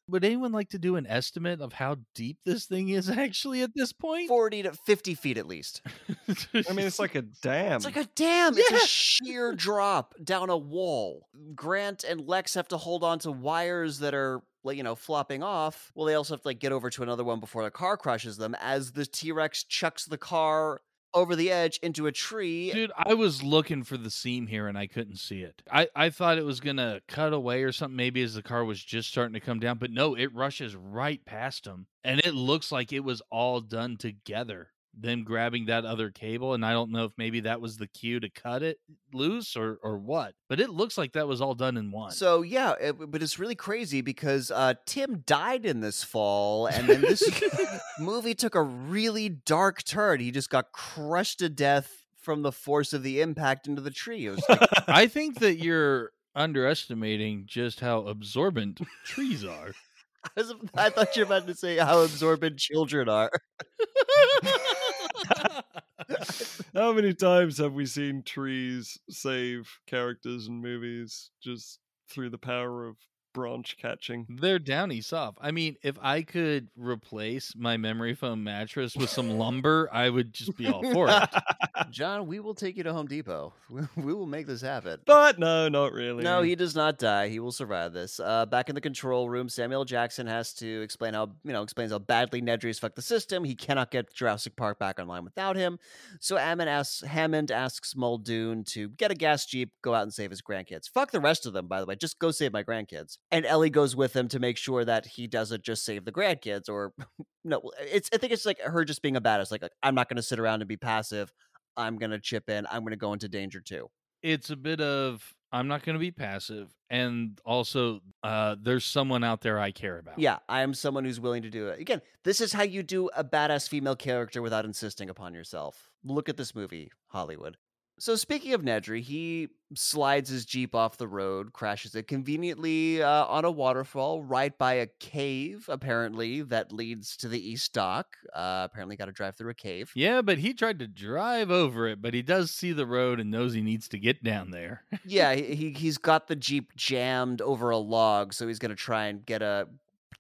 C: Would anyone like to do an estimate of how deep this thing is actually at this point?
A: 40 to 50 feet at least.
B: I mean, it's like a dam.
A: It's like a dam. It's a sheer drop down a wall. Grant and Lex have to hold on to wires that are like, you know, flopping off. Well, they also have to like get over to another one before the car crushes them as the T-Rex chucks the car over the edge into a tree.
C: Dude, I was looking for the seam here and I couldn't see it. I, I thought it was going to cut away or something, maybe as the car was just starting to come down. But no, it rushes right past him. And it looks like it was all done together. Them grabbing that other cable. And I don't know if maybe that was the cue to cut it loose or, or what. But it looks like that was all done in one.
A: So yeah, it, but it's really crazy because uh, Tim died in this fall, and then this movie took a really dark turn. He just got crushed to death from the force of the impact into the tree. It was like,
C: I think that you're underestimating just how absorbent trees are.
A: I, thought you were about to say how absorbent children are.
B: How many times have we seen trees save characters in movies just through the power of branch catching?
C: They're downy soft. I mean, if I could replace my memory foam mattress with some lumber, I would just be all for it.
A: John, we will take you to Home Depot. We, we will make this happen.
B: But no, not really.
A: No, he does not die. He will survive this. Uh, back in the control room, Samuel Jackson has to explain how you know explains how badly Nedry's fucked the system. He cannot get Jurassic Park back online without him. So Hammond asks Hammond asks Muldoon to get a gas jeep, go out and save his grandkids. Fuck the rest of them, by the way. Just go save my grandkids. And Ellie goes with him to make sure that he doesn't just save the grandkids. Or no, it's I think it's like her just being a badass. Like, like I'm not going to sit around and be passive. I'm going to chip in. I'm going to go into danger too.
C: It's a bit of I'm not going to be passive, and also uh, there's someone out there I care about.
A: Yeah, I am someone who's willing to do it. Again, this is how you do a badass female character without insisting upon yourself. Look at this movie, Hollywood. So speaking of Nedry, he slides his jeep off the road, crashes it conveniently uh, on a waterfall right by a cave, apparently that leads to the east dock. Uh, apparently, got to drive through a cave.
C: Yeah, but he tried to drive over it, but he does see the road and knows he needs to get down there.
A: yeah, he he- he's got the jeep jammed over a log, so he's gonna try and get a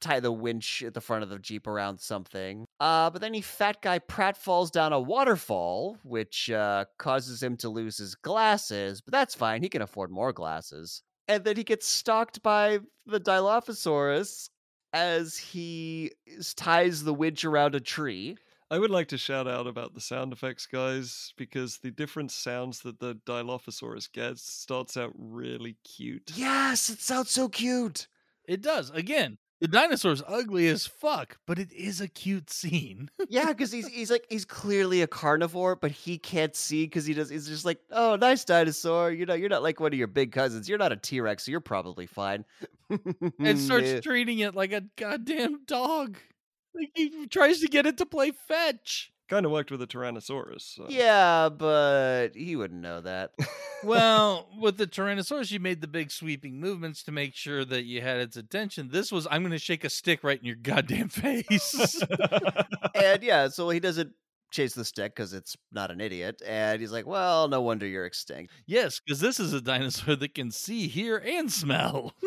A: tie the winch at the front of the jeep around something. Uh, but then he fat guy Pratt falls down a waterfall, which uh, causes him to lose his glasses. But that's fine; he can afford more glasses. And then he gets stalked by the Dilophosaurus as he ties the winch around a tree.
B: I would like to shout out about the sound effects guys because the different sounds that the Dilophosaurus gets starts out really cute.
A: Yes, it sounds so cute.
C: It does. Again, the dinosaur's ugly as fuck, but it is a cute scene.
A: Yeah, because he's he's like he's clearly a carnivore, but he can't see because he does. He's just like, oh, nice dinosaur. You know, you're not like one of your big cousins. You're not a T Rex, so you're probably fine.
C: and starts
A: Yeah.
C: treating it like a goddamn dog. Like he tries to get it to play fetch.
B: Kind of worked with a Tyrannosaurus. so-
A: Yeah, but he wouldn't know that.
C: Well, with the Tyrannosaurus, you made the big sweeping movements to make sure that you had its attention. This was, I'm going to shake a stick right in your goddamn face.
A: and yeah, so he doesn't chase the stick because it's not an idiot. And he's like, well, no wonder you're extinct.
C: yes, because this is a dinosaur that can see, hear, and smell.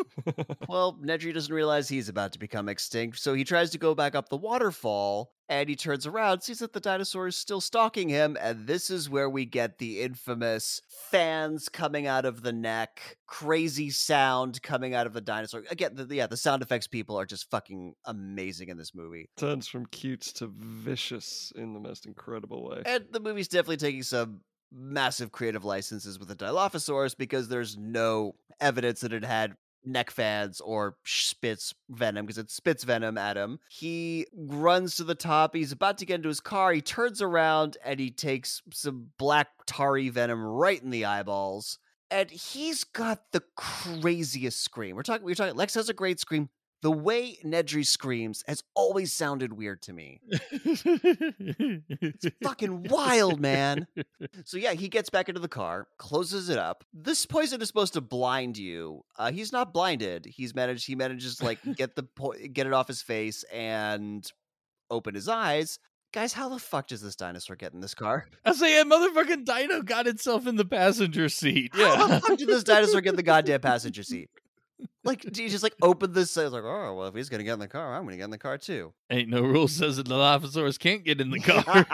A: Well, Nedry doesn't realize he's about to become extinct, so he tries to go back up the waterfall, and he turns around, sees that the dinosaur is still stalking him, and this is where we get the infamous fans coming out of the neck, crazy sound coming out of the dinosaur. Again, the, yeah, the sound effects people are just fucking amazing in this movie.
B: Turns from cute to vicious in the most incredible way.
A: And the movie's definitely taking some massive creative licenses with the Dilophosaurus because there's no evidence that it had neck fans or spits venom because it spits venom at him. He runs to the top. He's about to get into his car. He turns around and he takes some black tarry venom right in the eyeballs. And he's got the craziest scream. We're talking. We're talking. Lex has a great scream. The way Nedry screams has always sounded weird to me. It's fucking wild, man. So yeah, he gets back into the car, closes it up. This poison is supposed to blind you. Uh, he's not blinded. He's managed. He manages to like get the po- get it off his face and open his eyes. Guys, how the fuck does this dinosaur get in this car?
C: I say, yeah, motherfucking dino got itself in the passenger seat. Yeah.
A: How the fuck did this dinosaur get in the goddamn passenger seat? Like he just like opened this. I was like, oh well, if he's gonna get in the car, I'm gonna get in the car too.
C: Ain't no rule says that the Dilophosaurus can't get in the car.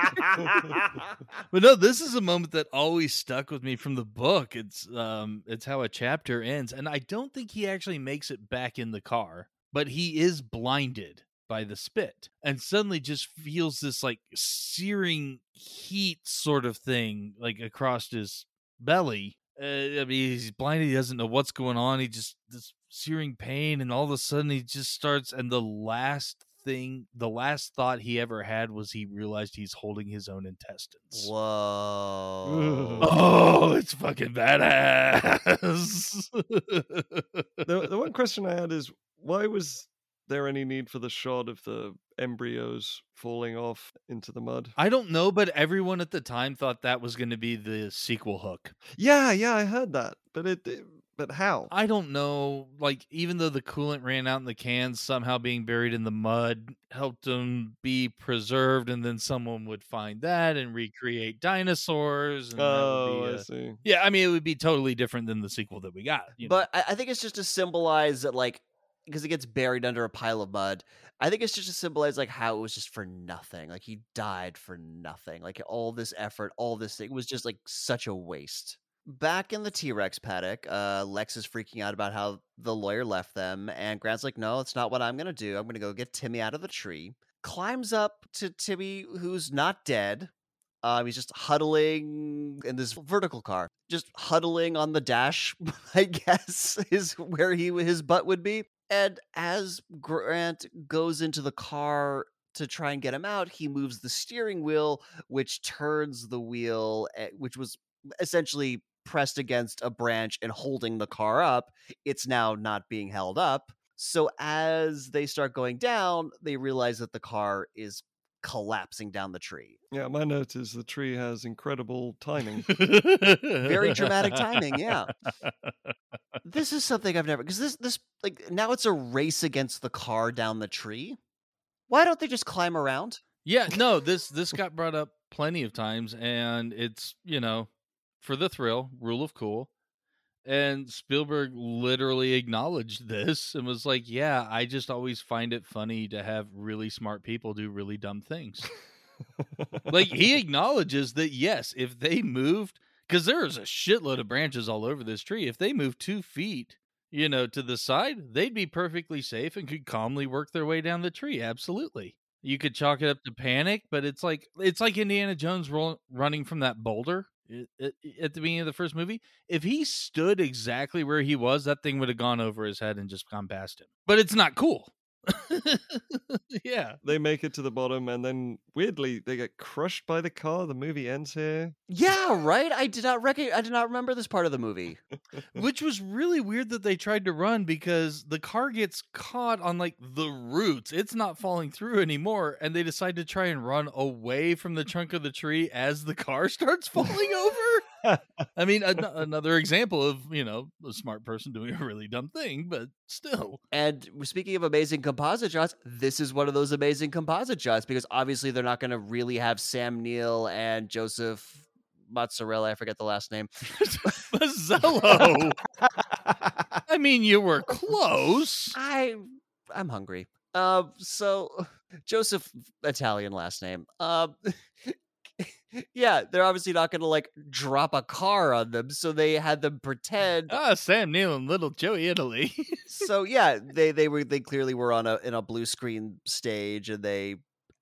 C: but no, this is a moment that always stuck with me from the book. It's um it's how a chapter ends. And I don't think he actually makes it back in the car, but he is blinded by the spit and suddenly just feels this like searing heat sort of thing like across his belly. Uh, I mean, he's blinded. He doesn't know what's going on. He just this searing pain, and all of a sudden he just starts. And the last thing, the last thought he ever had was he realized he's holding his own intestines.
A: Whoa.
C: Oh, it's fucking badass.
B: the, the one question I had is why was there any need for the shot of the embryos falling off into the mud?
C: I don't know, but everyone at the time thought that was going to be the sequel hook.
B: Yeah, yeah, I heard that, but it, it but how?
C: I don't know. Like, even though the coolant ran out in the cans, somehow being buried in the mud helped them be preserved, and then someone would find that and recreate dinosaurs. And
B: Oh,
C: be
B: I
C: a-
B: see.
C: yeah, I mean, it would be totally different than the sequel that we got. you know?
A: But I, I think it's just to symbolize that, like, because it gets buried under a pile of mud. I think it's just to symbolize like how it was just for nothing. Like he died for nothing. Like all this effort, all this thing was just like such a waste. Back in the T Rex paddock, uh, Lex is freaking out about how the lawyer left them, and Grant's like, "No, it's not what I'm gonna do. I'm gonna go get Timmy out of the tree." Climbs up to Timmy, who's not dead. Um, he's just huddling in this vertical car, just huddling on the dash. I guess is where he his butt would be. And as Grant goes into the car to try and get him out, he moves the steering wheel, which turns the wheel, eh, which was essentially pressed against a branch and holding the car up. It's now not being held up. So as they start going down, they realize that the car is collapsing down the tree.
B: Yeah, my note is the tree has incredible timing.
A: Very dramatic timing, yeah. This is something I've never because this this like now it's a race against the car down the tree. Why don't they just climb around?
C: Yeah, no, this this got brought up plenty of times, and it's you know for the thrill, rule of cool. And Spielberg literally acknowledged this and was like, "Yeah, I just always find it funny to have really smart people do really dumb things." like he acknowledges that yes, if they moved, because there is a shitload of branches all over this tree, if they moved two feet, you know, to the side, they'd be perfectly safe and could calmly work their way down the tree. Absolutely. You could chalk it up to panic, but it's like it's like Indiana Jones roll, running from that boulder at the beginning of the first movie. If he stood exactly where he was, that thing would have gone over his head and just gone past him. But it's not cool. yeah.
B: they make it to the bottom, and then weirdly they get crushed by the car. The movie ends here.
A: Yeah, right. I did not reckon. I did not remember this part of the movie.
C: Which was really weird that they tried to run because the car gets caught on like the roots. It's not falling through anymore. And they decide to try and run away from the trunk of the tree as the car starts falling over. I mean, an- another example of, you know, a smart person doing a really dumb thing, but still.
A: And speaking of amazing composite shots, this is one of those amazing composite shots because obviously they're not going to really have Sam Neill and Joseph Mozzarella. I forget the last name.
C: Mazzello. I mean, you were close.
A: I I'm hungry. Um, so Joseph Italian last name. Um, yeah, they're obviously not going to like drop a car on them, so they had them mm. pretend.
C: Ah, Sam Neill and little Joey Italy.
A: so yeah, they they were they clearly were on a in a blue screen stage, and they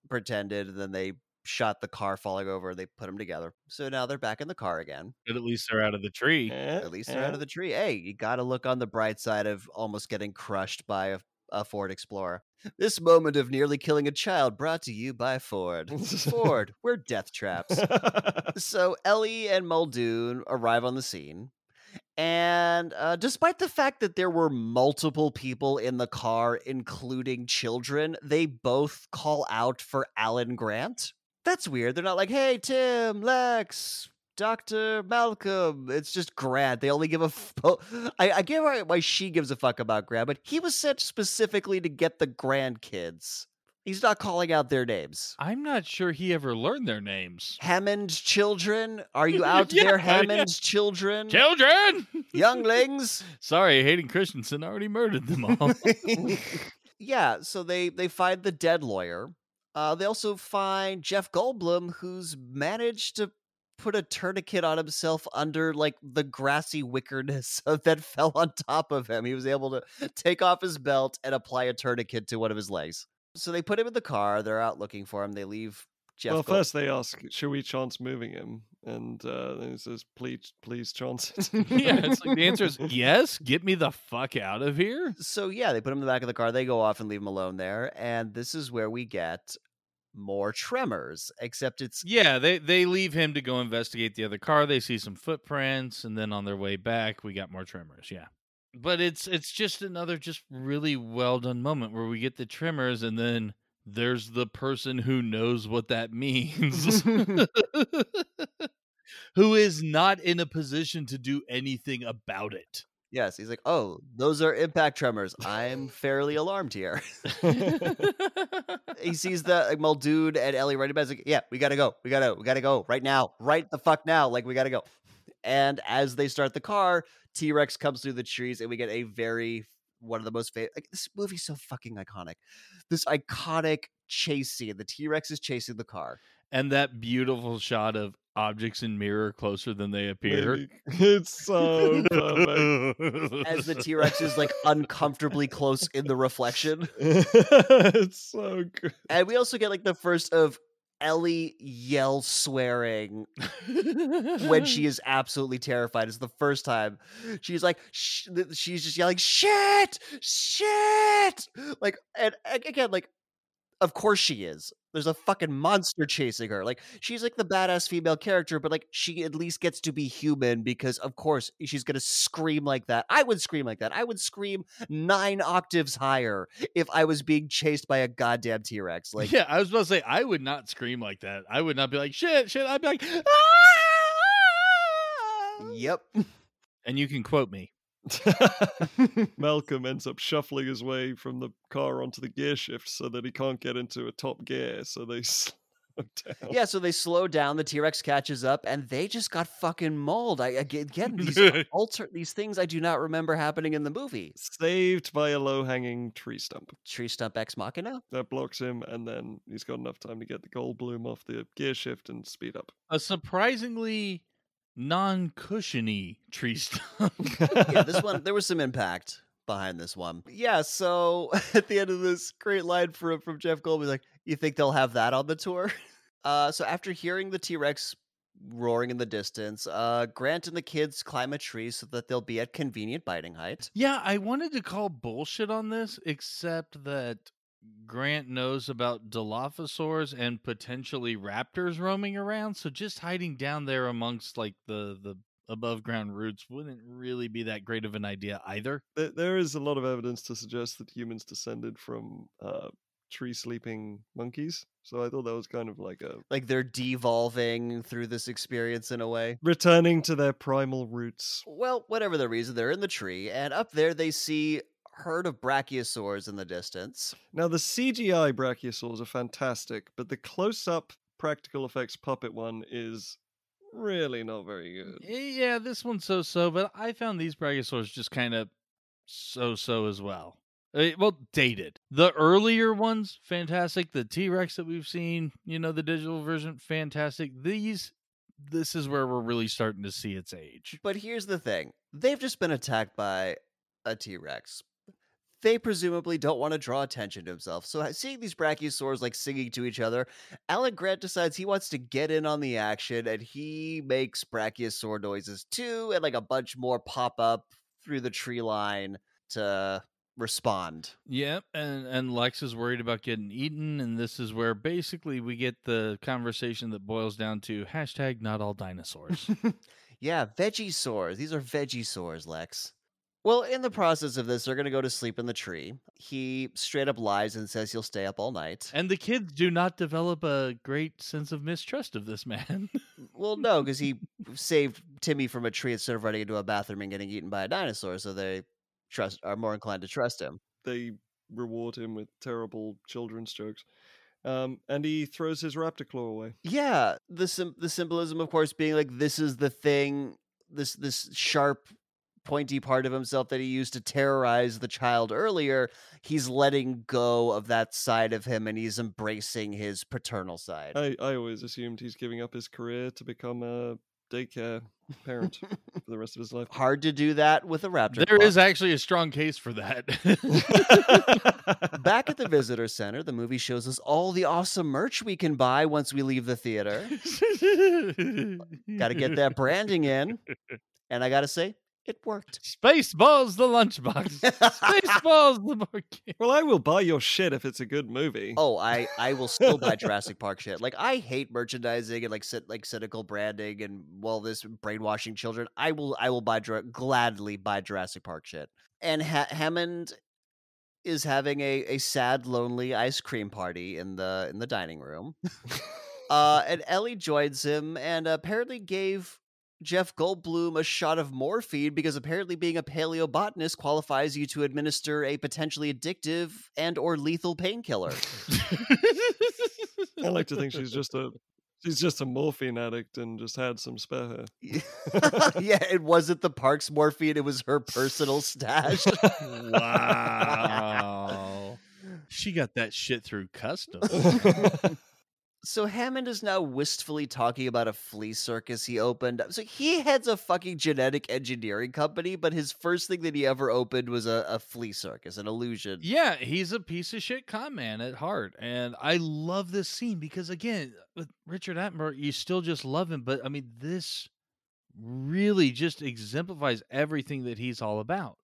A: pretended, and then they shot the car falling over. And they put them together, so now they're back in the car again.
C: but at least they're out of the tree.
A: Eh, at least they're out eh. of the tree. Hey, you got to look on the bright side of almost getting crushed by a, a Ford Explorer. This moment of nearly killing a child brought to you by Ford. Ford, we're death traps. so Ellie and Muldoon arrive on the scene. And uh, despite the fact that there were multiple people in the car, including children, they both call out for Alan Grant. That's weird. They're not like, hey, Tim, Lex, Dr. Malcolm. It's just Grant. They only give a. F- I, I get why, why she gives a fuck about Grant, but he was sent specifically to get the grandkids. He's not calling out their names.
C: I'm not sure he ever learned their names.
A: Hammond children, are you out
C: Yeah,
A: there,
C: yeah.
A: Children?
C: Children!
A: Younglings?
C: Sorry, Hayden Christensen already murdered them all.
A: yeah, so they they find the dead lawyer. Uh, they also find Jeff Goldblum, who's managed to put a tourniquet on himself under like the grassy wickerness that fell on top of him. He was able to take off his belt and apply a tourniquet to one of his legs. So they put him in the car. They're out looking for him. They leave Jeff.
B: well,
A: Gold-
B: first they ask, "Should we chance moving him?" And uh, he says, "Please, please chance it."
C: yeah, it's like the answer is yes. Get me the fuck out of here.
A: so yeah, they put him in the back of the car. They go off and leave him alone there. And this is where we get more tremors, except it's
C: Yeah, they they leave him to go investigate the other car. They see some footprints, and then on their way back, we got more tremors. Yeah, but it's it's just another just really well done moment where we get the tremors, and then there's the person who knows what that means, who is not in a position to do anything about it.
A: Yes. He's like, oh, those are impact tremors. I'm fairly alarmed here. he sees the like, Muldoon and Ellie running by. He's like, yeah, we gotta go. We gotta, we gotta go right now. Right the fuck now. Like we gotta go. And as they start the car, T Rex comes through the trees, and we get a very one of the most famous. Like this movie's so fucking iconic. This iconic chase scene. The T Rex is chasing the car.
C: And that beautiful shot of objects in mirror closer than they appear.
B: It's so perfect.
A: As the T Rex is like uncomfortably close in the reflection.
B: it's so good.
A: And we also get like the first of Ellie yell swearing when she is absolutely terrified. It's the first time she's like, sh- she's just yelling, shit, shit. Like, and a- again, like, of course she is. There's a fucking monster chasing her. Like, she's like the badass female character, but like, she at least gets to be human because, of course, she's gonna scream like that. I would scream like that. I would scream nine octaves higher if I was being chased by a goddamn T Rex. Like,
C: yeah, I was about to say I would not scream like that. I would not be like shit, shit. I'd be like, "Ah!"
A: yep.
C: and you can quote me.
B: Malcolm ends up shuffling his way from the car onto the gear shift so that he can't get into a top gear. So they slow down.
A: Yeah, so they slow down. The T Rex catches up, and they just got fucking mauled. I again, again these alter these things I do not remember happening in the movie.
B: Saved by a low hanging tree stump
A: Tree stump ex machina.
B: that blocks him, and then he's got enough time to get the Goldblum off the gear shift and speed up.
C: A surprisingly non-cushiony tree stump.
A: Yeah, this one there was some impact behind this one. Yeah, so at the end of this great line from from Jeff Goldblum, he's like, "You think they'll have that on the tour?" Uh, so after hearing the T Rex roaring in the distance, uh, Grant and the kids climb a tree so that they'll be at convenient biting height.
C: Yeah, I wanted to call bullshit on this, except that Grant knows about Dilophosaurs and potentially raptors roaming around. So just hiding down there amongst like the the above ground roots wouldn't really be that great of an idea either.
B: There, there is a lot of evidence to suggest that humans descended from uh, tree sleeping monkeys. So I thought that was kind of like a
A: Like they're devolving through this experience in a way.
B: returning to their primal roots.
A: Well, whatever the reason, they're in the tree, and up there they see herd of brachiosaurs in the distance.
B: Now, the CGI brachiosaurs are fantastic, but the close up practical effects puppet one is really not very good.
C: Eh, Yeah, this one's so so, but I found these brachiosaurs just kind of so so as well. Eh, well, dated. The earlier ones, fantastic. The T Rex that we've seen, you know, the digital version, fantastic. These, this is where we're really starting to see its age.
A: But here's the thing they've just been attacked by a T Rex. They presumably don't want to draw attention to himself. So seeing these brachiosaurs like singing to each other, Alan Grant decides he wants to get in on the action and he makes brachiosaur noises too, and like a bunch more pop up through the tree line to respond.
C: Yep, and and Lex is worried about getting eaten, and this is where basically we get the conversation that boils down to hashtag not all dinosaurs.
A: Yeah, veggie sores. These are veggie sores, Lex. Well, in the process of this, they're going to go to sleep in the tree. He straight up lies and says he'll stay up all night.
C: and the kids do not develop a great sense of mistrust of this man.
A: Well, no, because he saved Timmy from a tree instead of running into a bathroom and getting eaten by a dinosaur, so they trust are more inclined to trust him.
B: They reward him with terrible children's jokes. Um, and he throws his raptor claw away.
A: Yeah, the sim- the symbolism, of course, being like this is the thing, this this sharp, pointy part of himself that he used to terrorize the child earlier. He's letting go of that side of him, and he's embracing his paternal side.
B: I, I always assumed he's giving up his career to become a daycare parent for the rest of his life.
A: Hard to do that with a raptor.
C: There
A: claw.
C: is actually a strong case for that.
A: Back at the visitor center, the movie shows us all the awesome merch we can buy once we leave the theater. Got to get that branding in, and I got to say, it worked.
C: Spaceballs the lunchbox. Spaceballs the board game.
B: well, I will buy your shit if it's a good movie.
A: Oh, I I will still buy Jurassic Park shit. Like I hate merchandising and like cyn- like cynical branding and well this brainwashing children. I will I will buy Jura- gladly buy Jurassic Park shit. And ha- Hammond is having a a sad lonely ice cream party in the in the dining room. uh and Ellie joins him and apparently gave Jeff Goldblum a shot of morphine because apparently being a paleobotanist qualifies you to administer a potentially addictive and or lethal painkiller.
B: I like to think she's just a she's just a morphine addict and just had some spare hair.
A: yeah, it wasn't the park's morphine, it was her personal stash.
C: Wow. she got that shit through customs.
A: So Hammond is now wistfully talking about a flea circus he opened. So he heads a fucking genetic engineering company, but his first thing that he ever opened was a, a flea circus, an illusion.
C: Yeah, he's a piece of shit con man at heart. And I love this scene because again, with Richard Attenborough, you still just love him, but I mean this really just exemplifies everything that he's all about.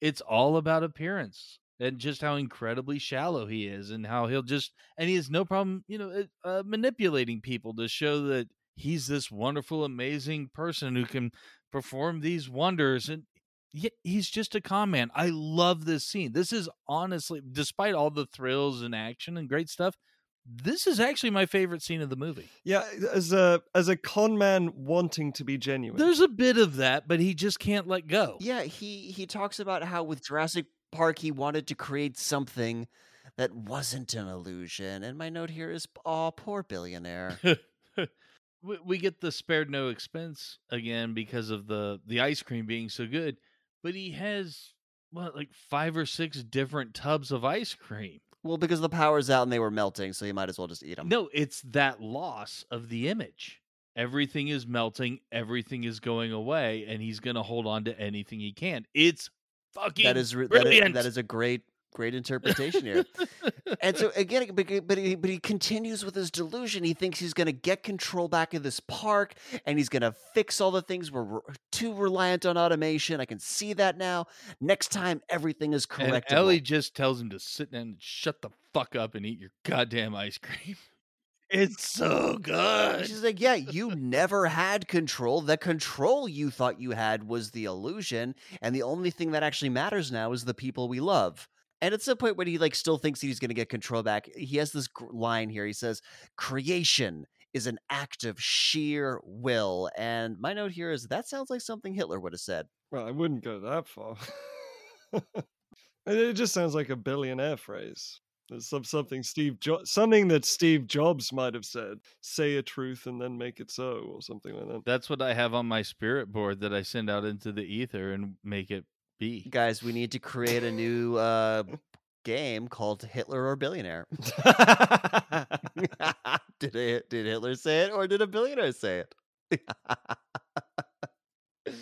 C: It's all about appearance and just how incredibly shallow he is and how he'll just and he has no problem, you know, uh, uh, manipulating people to show that he's this wonderful amazing person who can perform these wonders and yet he's just a con man. I love this scene. This is honestly, despite all the thrills and action and great stuff, this is actually my favorite scene of the movie.
B: yeah, as a as a con man wanting to be genuine.
C: There's a bit of that, but he just can't let go.
A: Yeah, he he talks about how with Jurassic Park he wanted to create something that wasn't an illusion. And my note here is, "Aw, poor billionaire."
C: we, we get the spared no expense again because of the the ice cream being so good, but he has what like five or six different tubs of ice cream.
A: well, because the power's out and they were melting, so he might as well just eat them.
C: No, it's that loss of the image. Everything is melting, everything is going away, and he's gonna hold on to anything he can. It's fucking
A: that is re- that is,
C: brilliant.
A: that is a great great interpretation here. and so again, but he- but he, continues with his delusion. He thinks he's going to get control back of this park, and he's going to fix all the things we're too reliant on automation. I can see that now. Next time, everything is
C: and
A: correct.
C: Ellie just tells him to sit down and shut the fuck up and eat your goddamn ice cream. It's so good.
A: She's like, yeah, you never had control. The control you thought you had was the illusion, and the only thing that actually matters now is the people we love. And at some point when he like still thinks he's going to get control back, he has this gr- line here. He says, "Creation is an act of sheer will." And my note here is that sounds like something Hitler would have said.
B: Well, I wouldn't go that far. it just sounds like a billionaire phrase. There's some something Steve jo- something that Steve Jobs might have said. Say a truth and then make it so, or something like that.
C: That's what I have on my spirit board that I send out into the ether and make it be.
A: Guys, we need to create a new uh, game called Hitler or Billionaire. did it, did Hitler say it or did a billionaire say it? uh,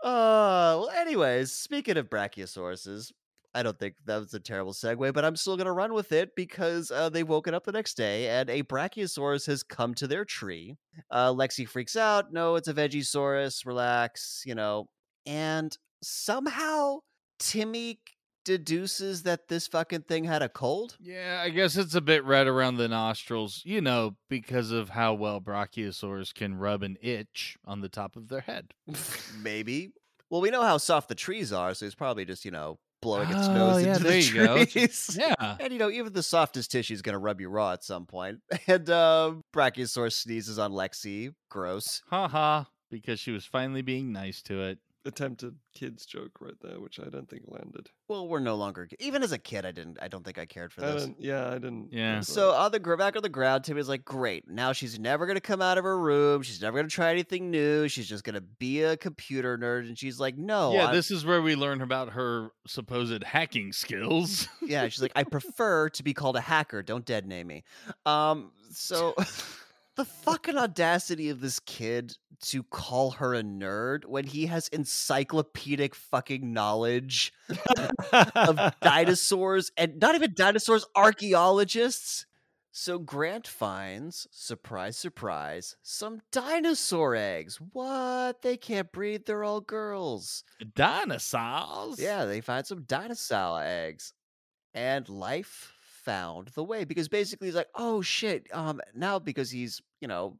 A: well, anyways, speaking of brachiosauruses, I don't think that was a terrible segue, but I'm still going to run with it because uh, they've woken up the next day and a brachiosaurus has come to their tree. Uh, Lexi freaks out. No, it's a vegisaurus. Relax, you know. And somehow Timmy deduces that this fucking thing had a cold.
C: Yeah, I guess it's a bit red around the nostrils, you know, because of how well Brachiosaurus can rub an itch on the top of their head.
A: Maybe. Well, we know how soft the trees are, so he's probably just, you know, blowing its
C: Oh,
A: nose
C: yeah,
A: into
C: there
A: the
C: you go.
A: trees.
C: Yeah.
A: And you know, even the softest tissue is going to rub you raw at some point. And uh, Brachiosaurus sneezes on Lexi. Gross.
C: Ha ha. Because she was finally being nice to it.
B: Attempted kids joke right there, which I don't think landed.
A: Well, we're no longer even as a kid. I didn't. I don't think I cared for
B: I
A: this.
B: don't, yeah, I didn't.
C: Yeah.
A: So
B: about
A: on the gr- back on the ground, Timmy's like, "Great, now she's never gonna come out of her room. She's never gonna try anything new. She's just gonna be a computer nerd." And she's like, "No,
C: yeah,
A: I'm-
C: this is where we learn about her supposed hacking skills.
A: yeah." She's like, "I prefer to be called a hacker. Don't dead name me." Um, so the fucking audacity of this kid to call her a nerd when he has encyclopedic fucking knowledge of dinosaurs and not even dinosaurs, archaeologists. So Grant finds, surprise, surprise, some dinosaur eggs. What? They can't breed, they're all girls.
C: Dinosaurs.
A: Yeah, they find some dinosaur eggs. And life found the way because basically he's like, oh shit. Um, now because he's, you know,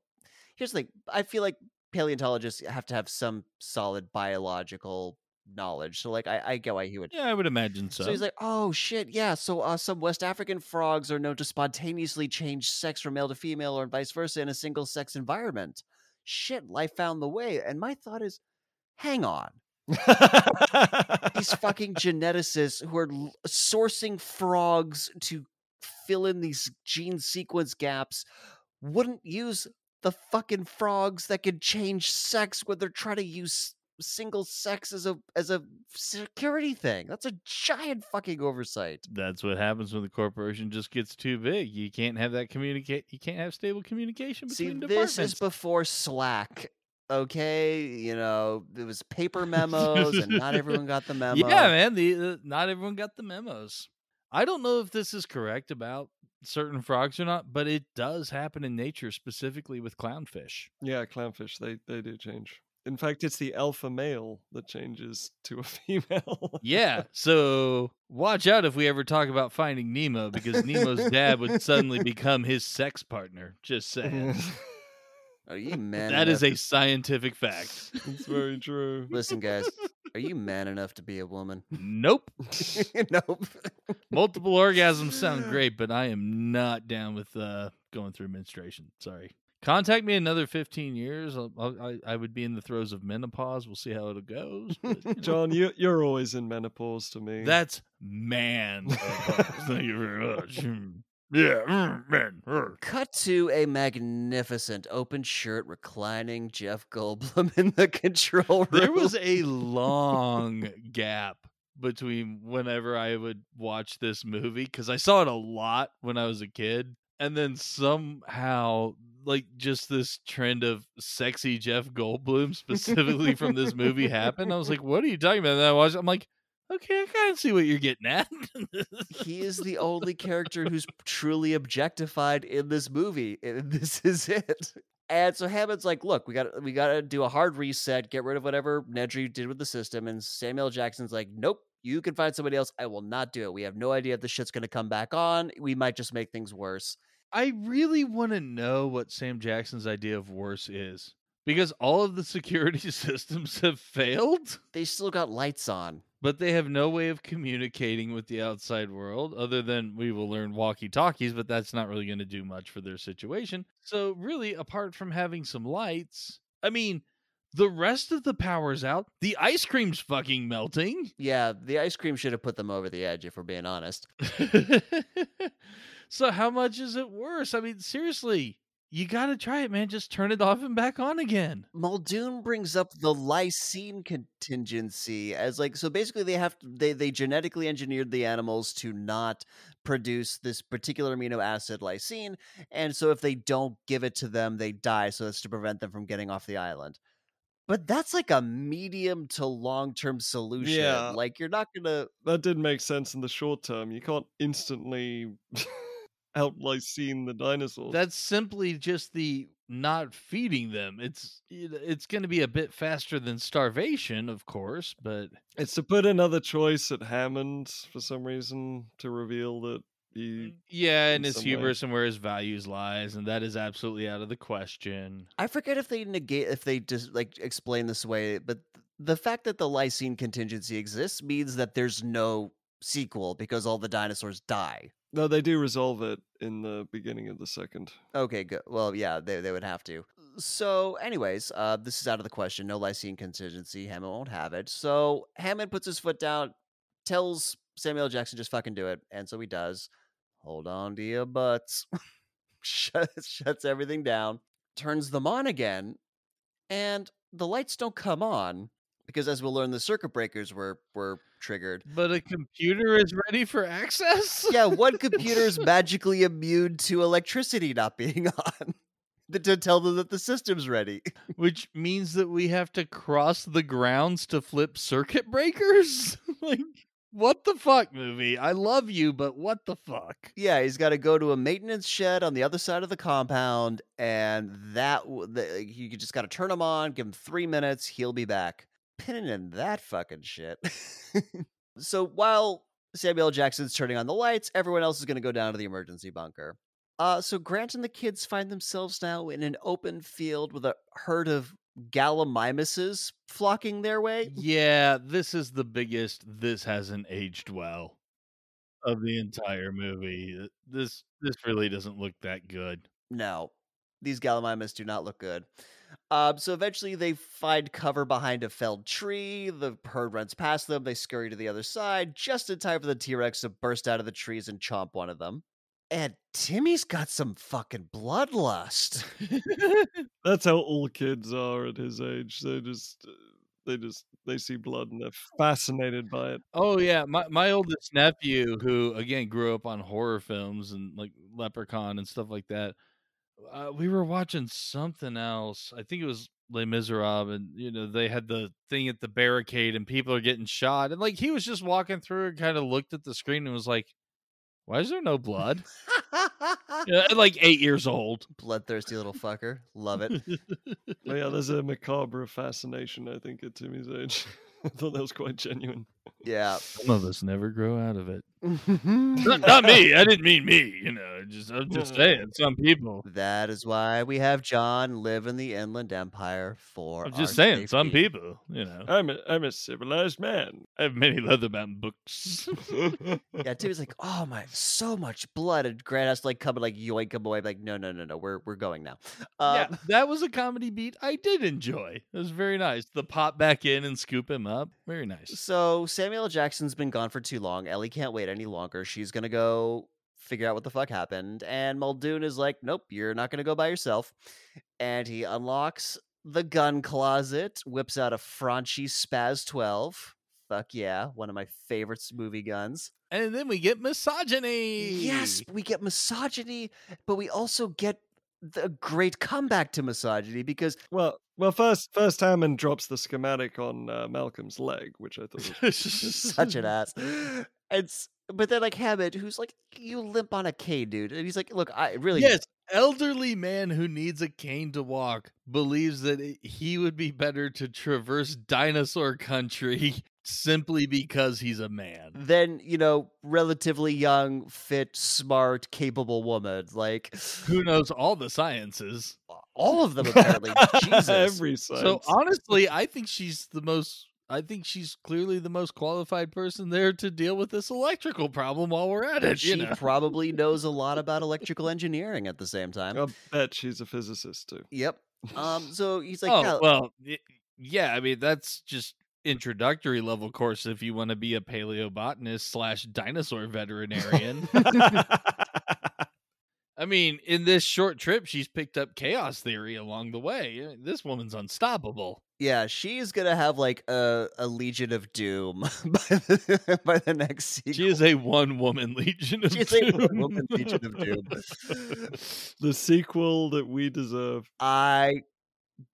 A: here's the thing. I feel like paleontologists have to have some solid biological knowledge. So like I, I get why he would
C: Yeah, I would imagine so.
A: so he's like, "Oh shit, yeah." So uh, some West African frogs are known to spontaneously change sex from male to female, or vice versa, in a single-sex environment. Shit, life found the way. And my thought is, hang on, these fucking geneticists who are sourcing frogs to fill in these gene sequence gaps wouldn't use the fucking frogs that can change sex when they're trying to use single sex as a as a security thing. That's a giant fucking oversight.
C: That's what happens when the corporation just gets too big. You can't have that communicate. You can't have stable communication between
A: See,
C: between
A: this
C: departments.
A: is before Slack. Okay, you know, it was paper memos and not everyone got the memo.
C: Yeah, man. The, the not everyone got the memos. I don't know if this is correct about certain frogs or not, but it does happen in nature, specifically with clownfish.
B: yeah, clownfish, they, they do change. In fact, it's the alpha male that changes to a female.
C: Yeah, so watch out if we ever talk about finding Nemo because Nemo's dad would suddenly become his sex partner. Just saying.
A: Are oh, you man?
C: that is
A: enough-
C: a scientific fact.
B: it's very true.
A: Listen, guys, are you man enough to be a woman?
C: Nope.
A: nope.
C: Multiple orgasms sound great, but I am not down with uh, going through menstruation. Sorry. Contact me another 15 years. I'll, I'll, I, I would be in the throes of menopause. We'll see how it goes. but, you know,
B: John, you, you're always in menopause to me.
C: that's man. Thank you very much. Yeah, mm, man. er.
A: Cut to a magnificent open shirt reclining Jeff Goldblum in the control room.
C: There was a long gap between whenever I would watch this movie because I saw it a lot when I was a kid, and then somehow like just this trend of sexy Jeff Goldblum specifically from this movie happened. I was like, "What are you talking about?" And I watched. I'm like, "Okay, I kind of see what you're getting at."
A: he is the only character who's truly objectified in this movie and this is it. And so hammond's like look we got we got to do a hard reset get rid of whatever nedry did with the system and samuel jackson's like nope you can find somebody else. I will not do it. We have no idea if the shit's going to come back on. We might just make things worse.
C: I really want to know what Sam Jackson's idea of worse is because all of the security systems have failed.
A: they still got lights on
C: but they have no way of communicating with the outside world other than we will learn walkie talkies, but that's not really going to do much for their situation. So, really, apart from having some lights, I mean, the rest of the power's out. The ice cream's fucking melting.
A: yeah the ice cream should have put them over the edge if we're being honest
C: so, how much is it worse? I mean, seriously, you got to try it, man. Just turn it off and back on again.
A: Muldoon brings up the lysine contingency as like so basically they have to they they genetically engineered the animals to not produce this particular amino acid lysine and so if they don't give it to them they die so that's to prevent them from getting off the island. But that's like a medium to long term solution.
B: Yeah.
A: Like you're not gonna
B: that didn't make sense in the short term. You can't instantly out lysine the dinosaurs.
C: That's simply just the not feeding them. It's it's going to be a bit faster than starvation, of course, but
B: it's to put another choice at Hammond for some reason to reveal that he.
C: Mm, yeah,
B: in
C: and his
B: some way.
C: hubris and where his values lies, and that is absolutely out of the question.
A: I forget if they negate if they just like explain this way, but the fact that the lysine contingency exists means that there's no sequel because all the dinosaurs die.
B: No, they do resolve it in the beginning of the second.
A: Okay, good. Well, yeah, they they would have to. So, anyways, uh, this is out of the question. No lysine contingency. Hammond won't have it. So Hammond puts his foot down, tells Samuel Jackson just fucking do it, and so he does. Hold on to your butts. shuts, shuts everything down, turns them on again, and the lights don't come on because, as we'll learn, the circuit breakers were were triggered.
C: But a computer is ready for access?
A: Yeah, one computer is magically immune to electricity not being on. To tell them that the system's ready.
C: Which means that we have to cross the grounds to flip circuit breakers? like, what the fuck, movie? I love you, but what the fuck?
A: Yeah, he's got to go to a maintenance shed on the other side of the compound, and that the, you just got to turn him on, give him three minutes, he'll be back. Pinning in that fucking shit. so while Samuel L. Jackson's turning on the lights, everyone else is going to go down to the emergency bunker. Uh, so Grant and the kids find themselves now in an open field with a herd of gallimimuses flocking their way.
C: Yeah, this is the biggest this hasn't aged well of the entire movie. Uh, This this really doesn't look that good.
A: No, these Gallimimus do not look good. Um, so eventually they find cover behind a felled tree. The herd runs past them. They scurry to the other side just in time for the T Rex to burst out of the trees and chomp one of them. And Timmy's got some fucking bloodlust.
B: That's how all kids are at his age. They just, uh, they just, they see blood and they're fascinated by it.
C: Oh yeah, my my oldest nephew, who again grew up on horror films and like Leprechaun and stuff like that. Uh, we were watching something else. I think it was Les Miserables, and you know they had the thing at the barricade, and people are getting shot, and like he was just walking through and kind of looked at the screen and was like, "Why is there no blood?" yeah, at like eight years old.
A: Bloodthirsty little fucker. Love it.
B: But yeah, there's a macabre fascination, I think, at Timmy's age. I thought that was quite genuine.
A: Yeah.
C: Some of us never grow out of it. Not, not me. I didn't mean me. You know, just I'm just saying. Some people.
A: That is why we have John live in the Inland Empire for
C: I'm just
A: our
C: saying. Some people. You know.
B: I'm a, I'm a civilized man.
C: I have many Leatherbound books.
A: Yeah, Timmy's like, oh my, so much blood, and Grant has to like come and like yoink him away. Like, no, no, no, no, we're we're going now.
C: yeah,
A: Um,
C: that was a comedy beat I did enjoy. It was very nice. The pop back in and scoop him up. Very nice.
A: So Samuel L. Jackson's been gone for too long. Ellie can't wait any longer. She's gonna go figure out what the fuck happened. And Muldoon is like, nope, you're not gonna go by yourself. And he unlocks the gun closet, whips out a Franchi SPAS 12. Fuck yeah, one of my favorite movie guns.
C: And then we get misogyny.
A: Yes, we get misogyny, but we also get the great comeback to misogyny because
B: Well, well, first, first Hammond drops the schematic on uh, Malcolm's leg, which I thought was
A: such an ass. It's but then like Hammond, who's like, you limp on a cane, dude, and he's like, look, I really
C: Yes, elderly man who needs a cane to walk believes that it- he would be better to traverse dinosaur country simply because he's a man.
A: then you know, relatively young, fit, smart, capable woman, like
C: Who knows all the sciences?
A: all of them apparently. Jesus,
B: Every
C: So honestly, I think she's the most. I think she's clearly the most qualified person there to deal with this electrical problem while we're at it.
A: she
C: You know?
A: probably knows a lot about electrical engineering at the same time.
B: I'll bet she's a physicist too.
A: Yep. Um. So he's like,
C: oh
A: "Yeah,
C: well, y- yeah. I mean, that's just introductory level course if you want to be a paleobotanist slash dinosaur veterinarian. I mean, in this short trip, she's picked up chaos theory along the way. This woman's unstoppable.
A: Yeah, she's gonna have like a, a Legion of Doom by the, by the next sequel.
C: She is a one woman legion of
A: She is a one-woman Legion of Doom.
B: the sequel that we deserve.
A: I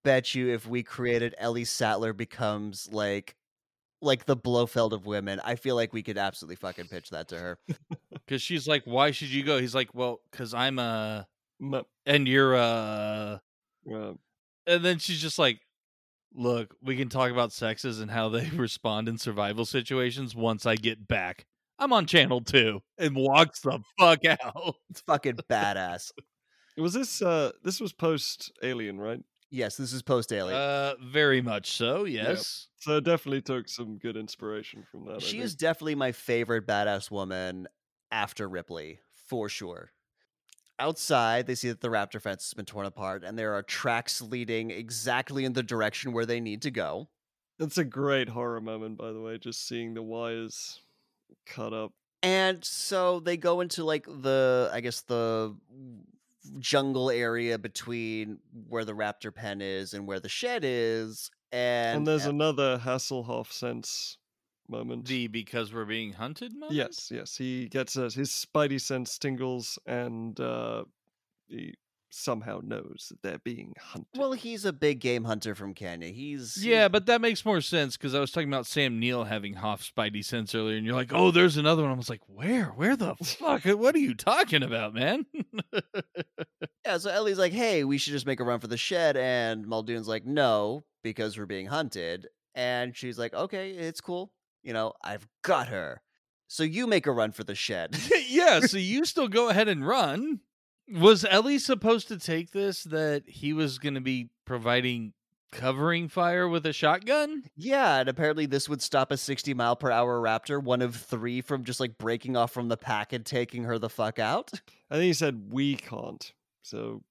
A: bet you if we created Ellie Sattler becomes like like the Blofeld of women, I feel like we could absolutely fucking pitch that to her.
C: Because she's like, why should you go? He's like, well, because I'm a, and you're a,
B: uh,
C: and then she's just like, look, we can talk about sexes and how they respond in survival situations once I get back. I'm on channel two and walks the fuck out.
A: It's fucking badass.
B: was this? Uh, this was post Alien, right?
A: Yes, this is post Alien.
C: Uh, very much so. Yes.
B: So definitely took some good inspiration from that.
A: She is definitely my favorite badass woman after Ripley, for sure. outside, they see that the raptor fence has been torn apart, and there are tracks leading exactly in the direction where they need to go.
B: It's a great horror moment, by the way, just seeing the wires cut up.
A: And so they go into like the, I guess the jungle area between where the raptor pen is and where the shed is. And,
B: And, there's
A: uh,
B: another Hasselhoff sense moment.
C: The because we're being hunted moment?
B: Yes, yes. He gets uh, his spidey sense tingles and uh, he somehow knows that they're being hunted.
A: well, he's a big game hunter from Kenya. He's
C: Yeah, but that makes more sense because I was talking about Sam Neill having Hoff Spidey sense earlier, and you're like, "Oh, there's another one." I was like, "Where? Where the fuck? What are you talking about, man?"
A: Yeah, so Ellie's like, hey, we should just make a run for the shed. And Muldoon's like, no, because we're being hunted. And she's like, okay, it's cool. You know, I've got her. So you make a run for the shed.
C: yeah, so you still go ahead and run. Was Ellie supposed to take this that he was going to be providing covering fire with a shotgun?
A: yeah, and apparently this would stop a 60 mile per hour raptor, one of three from just like breaking off from the pack and taking her the fuck out.
B: I think he said we can't. So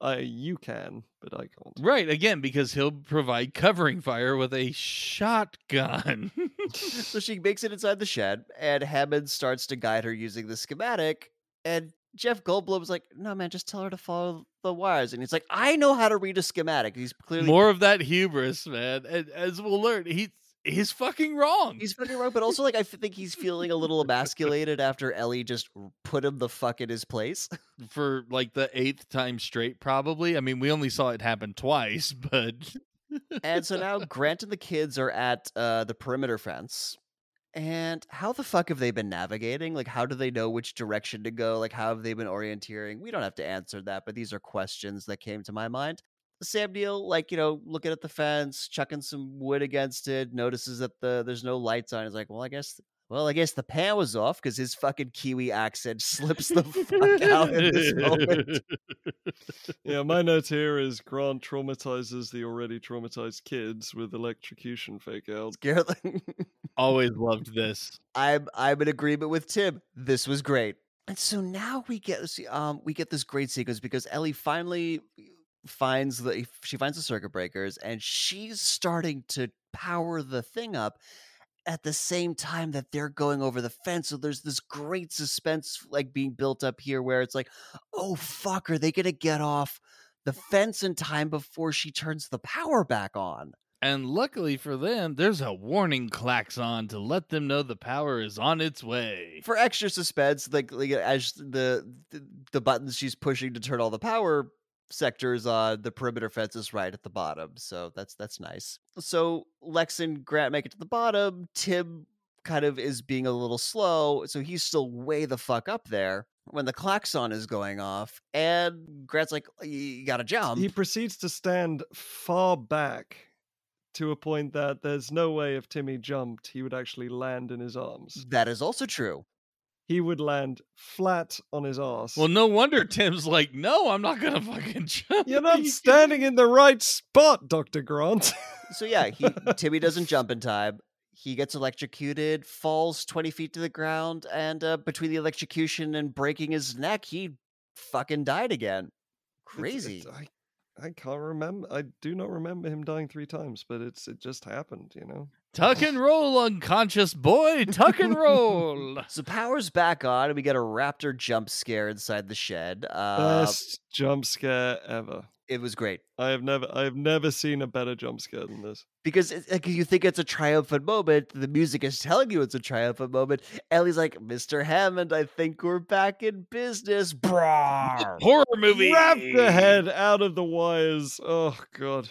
B: I you can, but I can't.
C: Right, again, because he'll provide covering fire with a shotgun.
A: so she makes it inside the shed, and Hammond starts to guide her using the schematic. And Jeff Goldblum's like, "No, man, just tell her to follow the wires." And he's like, "I know how to read a schematic." He's clearly
C: More of that hubris, man. And as we'll learn, he's he's fucking wrong.
A: he's fucking wrong, but also like I think he's feeling a little emasculated after Ellie just put him the fuck in his place.
C: for like the eighth time straight, probably. I mean, we only saw it happen twice, but
A: and so now Grant and the kids are at uh, the perimeter fence. And how the fuck have they been navigating? Like, how do they know which direction to go? Like, how have they been orienteering? We don't have to answer that, but these are questions that came to my mind. Sam Neill, like, you know, looking at the fence, chucking some wood against it, notices that the there's no lights on. He's like, well, I guess, well, I guess the power's off because his fucking Kiwi accent slips the fuck out in this moment.
B: Yeah, my note here is Grant traumatizes the already traumatized kids with electrocution fake out.
A: Scare them.
C: always loved this.
A: I'm I'm in agreement with Tim. This was great. And so now we get see, um we get this great sequence because Ellie finally finds the she finds the circuit breakers and she's starting to power the thing up at the same time that they're going over the fence. So there's this great suspense like being built up here where it's like, oh fuck, are they gonna get off the fence in time before she turns the power back on?
C: And luckily for them, there's a warning klaxon to let them know the power is on its way.
A: for extra suspense, like, like as the, the the buttons she's pushing to turn all the power sectors on, the perimeter fence is right at the bottom. So that's that's nice. So Lex and Grant make it to the bottom. Tim kind of is being a little slow, so he's still way the fuck up there when the klaxon is going off. And Grant's like, "You gotta jump."
B: He proceeds to stand far back to a point that there's no way if Timmy jumped, he would actually land in his arms.
A: that is also true.
B: He would land flat on his ass.
C: Well, no wonder Tim's like, no, I'm not gonna fucking jump.
B: You're not standing in the right spot, Dr. Grant.
A: So yeah, he Timmy doesn't jump in time. He gets electrocuted, falls twenty feet to the ground, and uh, between the electrocution and breaking his neck, he fucking died again.
B: It's-
A: Crazy.
B: it's- I, I can't remember. I do not remember him dying three times, but it's it just happened, you know.
C: Tuck and roll, unconscious boy. Tuck and roll.
A: So power's back on, and we get a raptor jump scare inside the shed. Uh,
B: Best jump scare ever.
A: it was great
B: I have never I have never seen a better jump scare than this.
A: because it, like, you think it's a triumphant moment. The music is telling you it's a triumphant moment. Ellie's like, "Mr. Hammond, I think we're back in business." Brawr.
C: Horror movie.
B: Wrap the head out of the wires. Oh god.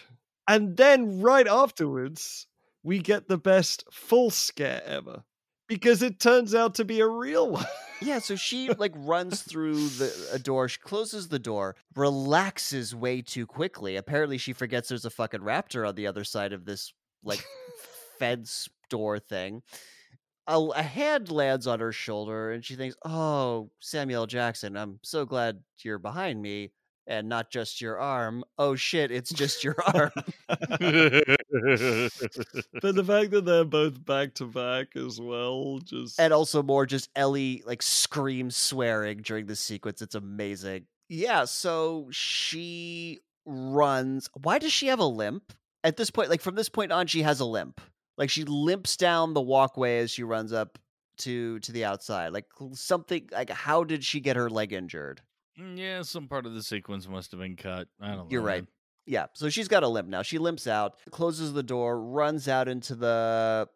B: And then right afterwards, we get the best full scare ever. Because it turns out to be a real one.
A: Yeah, so she like runs through the a door, she closes the door, relaxes way too quickly. Apparently, she forgets there's a fucking raptor on the other side of this like fence door thing. A, a hand lands on her shoulder, and she thinks, "Oh, Samuel Jackson, I'm so glad you're behind me, and not just your arm. Oh shit, it's just your arm."
B: but the fact that they're both back to back as well, just
A: and also more just Ellie like screams swearing during the sequence. It's amazing. Yeah, so she runs. Why does she have a limp? At this point, like from this point on, she has a limp. Like she limps down the walkway as she runs up to to the outside. Like something like how did she get her leg injured?
C: Mm, Yeah, some part of the sequence must have been cut. I don't know.
A: You're right. Yeah, so she's got a limp now. She limps out, closes the door, runs out into the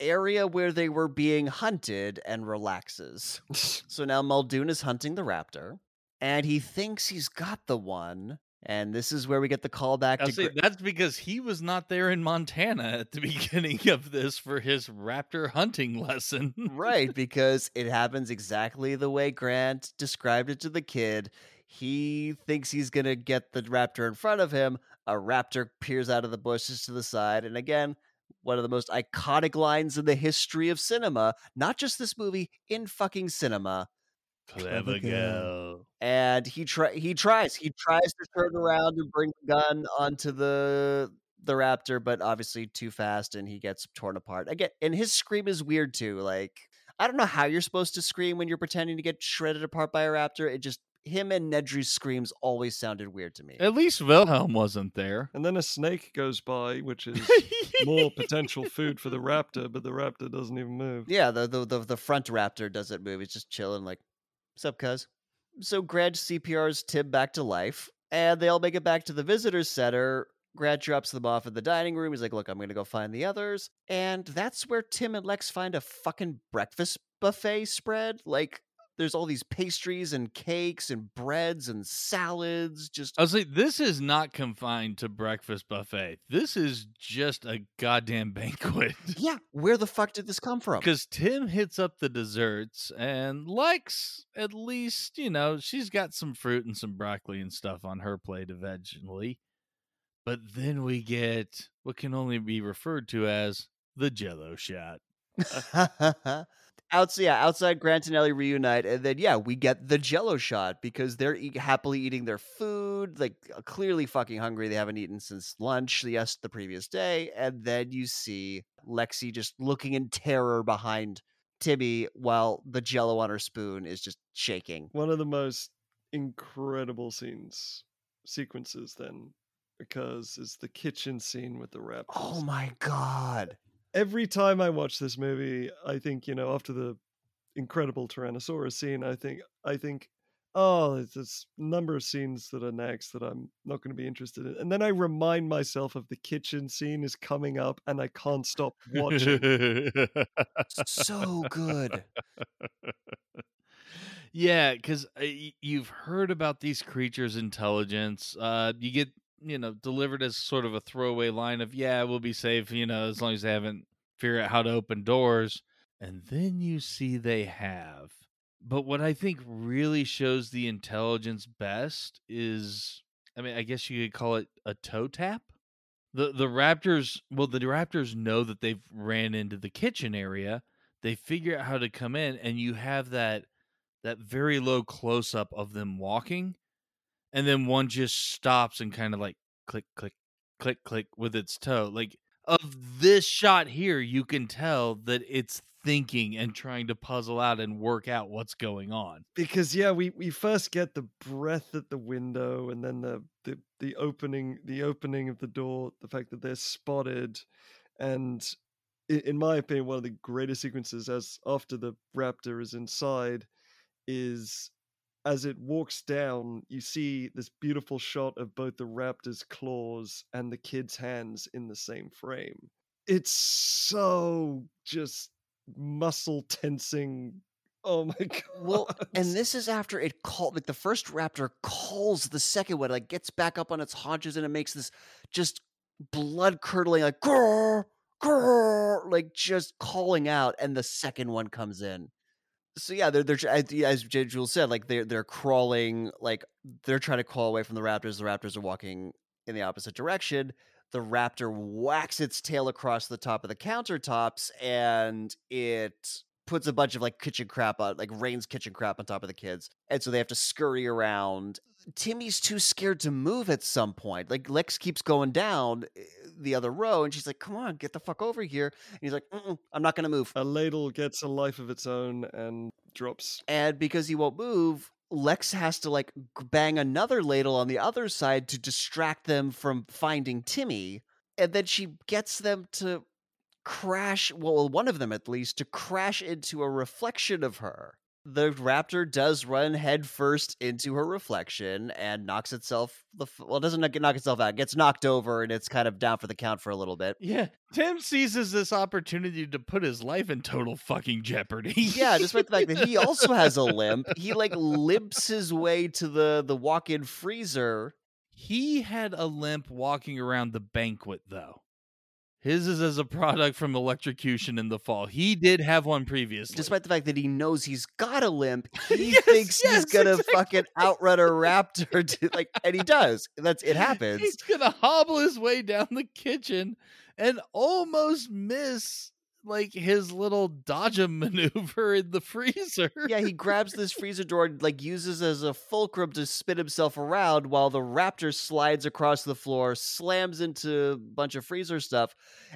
A: area where they were being hunted and relaxes. So now Muldoon is hunting the raptor, and he thinks he's got the one. And this is where we get the callback
C: I'll
A: to Gr-
C: that's because he was not there in Montana at the beginning of this for his raptor hunting lesson.
A: right because it happens exactly the way Grant described it to the kid. He thinks he's going to get the raptor in front of him. A raptor peers out of the bushes to the side. And again, one of the most iconic lines in the history of cinema, not just this movie, in fucking cinema.
C: Clever
B: girl.
C: girl.
A: And he try he tries. He tries to turn around and bring the gun onto the the raptor, but obviously too fast and he gets torn apart. Again, and his scream is weird too. Like I don't know how you're supposed to scream when you're pretending to get shredded apart by a raptor. It just him and Nedry's screams always sounded weird to me.
C: At least Wilhelm wasn't there.
B: and then a snake goes by, which is more potential food for the raptor, but the raptor doesn't even move.
A: Yeah, the, the the the front raptor doesn't move. It's just chilling, like, "What's up, cuz?" So Grant CPR's Tim back to life, and they all make it back to the visitors center. Grant drops them off in the dining room. He's like, "Look, I'm gonna go find the others," and that's where Tim and Lex find a fucking breakfast buffet spread. Like, there's all these pastries and cakes and breads and salads. Just
C: I was like, this is not confined to breakfast buffet. This is just a goddamn banquet.
A: yeah, where the fuck did this come from?
C: Because Tim hits up the desserts and likes at least, you know, she's got some fruit and some broccoli and stuff on her plate eventually. But then we get what can only be referred to as the jello shot.
A: Outs, yeah, outside Grant and Ellie reunite, and then yeah, we get the Jello shot because they're e- happily eating their food, like uh, clearly fucking hungry. They haven't eaten since lunch, yes, the previous day, and then you see Lexi just looking in terror behind Timmy while the Jello on her spoon is just shaking.
B: One of the most incredible scenes, sequences, then, because is the kitchen scene with the raptors.
A: Oh my god!
B: Every time I watch this movie, I think you know after the incredible Tyrannosaurus scene, I think I think, oh, there's this number of scenes that are next that I'm not going to be interested in, and then I remind myself of the kitchen scene is coming up, and I can't stop watching.
A: So good.
C: yeah, because you've heard about these creatures' intelligence. Uh, you get you know delivered as sort of a throwaway line of yeah, we'll be safe. You know, as long as they haven't figured out how to open doors, and then you see they have. But what I think really shows the intelligence best is, I mean, I guess you could call it a toe tap. The the raptors, well, the raptors know that they've ran into the kitchen area. They figure out how to come in, and you have that that very low close up of them walking, and then one just stops and kind of like click, click, click, click with its toe. Like of this shot here, you can tell that it's thinking and trying to puzzle out and work out what's going on.
B: because yeah, we we first get the breath at the window, and then the the the opening the opening of the door, the fact that they're spotted, and in my opinion, one of the greatest sequences as after the raptor is inside is as it walks down, you see this beautiful shot of both the raptor's claws and the kid's hands in the same frame. It's so just muscle tensing. Oh my god.
A: Well, and this is after it called like the first raptor calls the second one, like gets back up on its haunches and it makes this just blood curdling like grrr, grrr, like just calling out, and the second one comes in. So yeah, they're they're as Jules said, like they're they're crawling, like they're trying to crawl away from the raptors. The raptors are walking in the opposite direction. The raptor whacks its tail across the top of the countertops, and it puts a bunch of like kitchen crap on, like rains kitchen crap on top of the kids, and so they have to scurry around. Timmy's too scared to move at some point. Like Lex keeps going down eh, the other row, and she's like, "Come on, get the fuck over here." And he's like, "I'm not gonna move."
B: a ladle gets a life of its own and drops.
A: And because he won't move, Lex has to like bang another ladle on the other side to distract them from finding Timmy. And then she gets them to crash, well, one of them at least, to crash into a reflection of her. The raptor does run headfirst into her reflection and knocks itself the f- well, doesn't knock knock itself out, it gets knocked over and it's kind of down for the count for a little bit.
C: Yeah, Tim seizes this opportunity to put his life in total fucking jeopardy.
A: Yeah, despite the fact that he also has a limp, he like limps his way to the the walk-in freezer.
C: he had a limp walking around the banquet, though. His is as a product from electrocution in the fall. He did have one previously.
A: Despite the fact that he knows he's got a limp, he
C: Yes,
A: thinks he's gonna
C: exactly.
A: fucking outrun a raptor. To, like, and he does. That's it happens.
C: He's gonna hobble his way down the kitchen and almost miss like his little dodge maneuver in the freezer.
A: yeah, he grabs this freezer door, and, like uses as a fulcrum to spin himself around while the raptor slides across the floor, slams into a bunch of freezer stuff,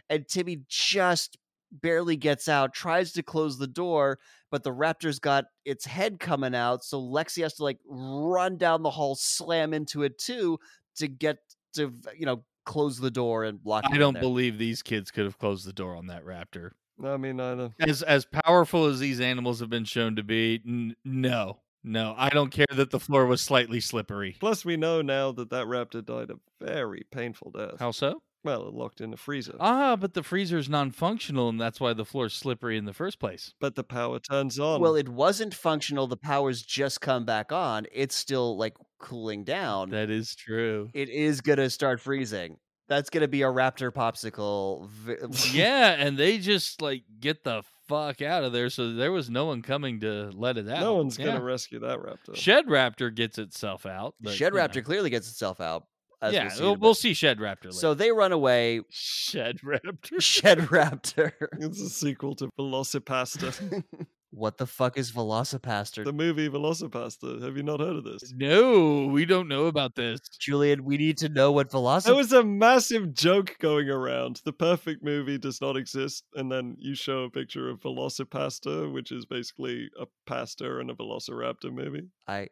A: and Timmy just barely gets out, tries to close the door, but the raptor's got its head coming out, so Lexi has to like run down the hall, slam into it too, to get to you know close the door and lock.
C: I don't believe these kids could have closed the door on that raptor.
B: I mean, either.
C: As as powerful as these animals have been shown to be, n- no. No, I don't care that the floor was slightly slippery.
B: Plus, we know now that that raptor died a very painful death.
C: How so?
B: Well, it locked in the freezer.
C: Ah, but the freezer is non-functional and that's why the floor's slippery in the first place.
B: but the power turns on.
A: Well, it wasn't functional. The power's just come back on. It's still like cooling down.
C: That is true.
A: it is gonna start freezing. That's gonna be a raptor popsicle.
C: yeah, and they just like get the fuck out of there. So there was no one coming to let it out.
B: no one's
C: Yeah.
B: gonna rescue that raptor.
C: Shed Raptor gets itself out. but,
A: Shed Raptor
C: know.
A: clearly gets itself out. As
C: yeah,
A: we'll see,
C: we'll,
A: in a
C: we'll
A: bit.
C: see Shed Raptor. Later.
A: So they run away.
C: Shed Raptor.
A: Shed Raptor.
B: It's a sequel to Velocipaster,
A: what the fuck is Velocipaster?
B: the movie Velocipaster. Have you not heard of this?
C: No, we don't know about this.
A: Julian, we need to know what
B: There
A: Velocipaster.
B: was a massive joke going around. The perfect movie does not exist, and then you show a picture of Velocipaster, which is basically a pasta and a Velociraptor movie.
A: I,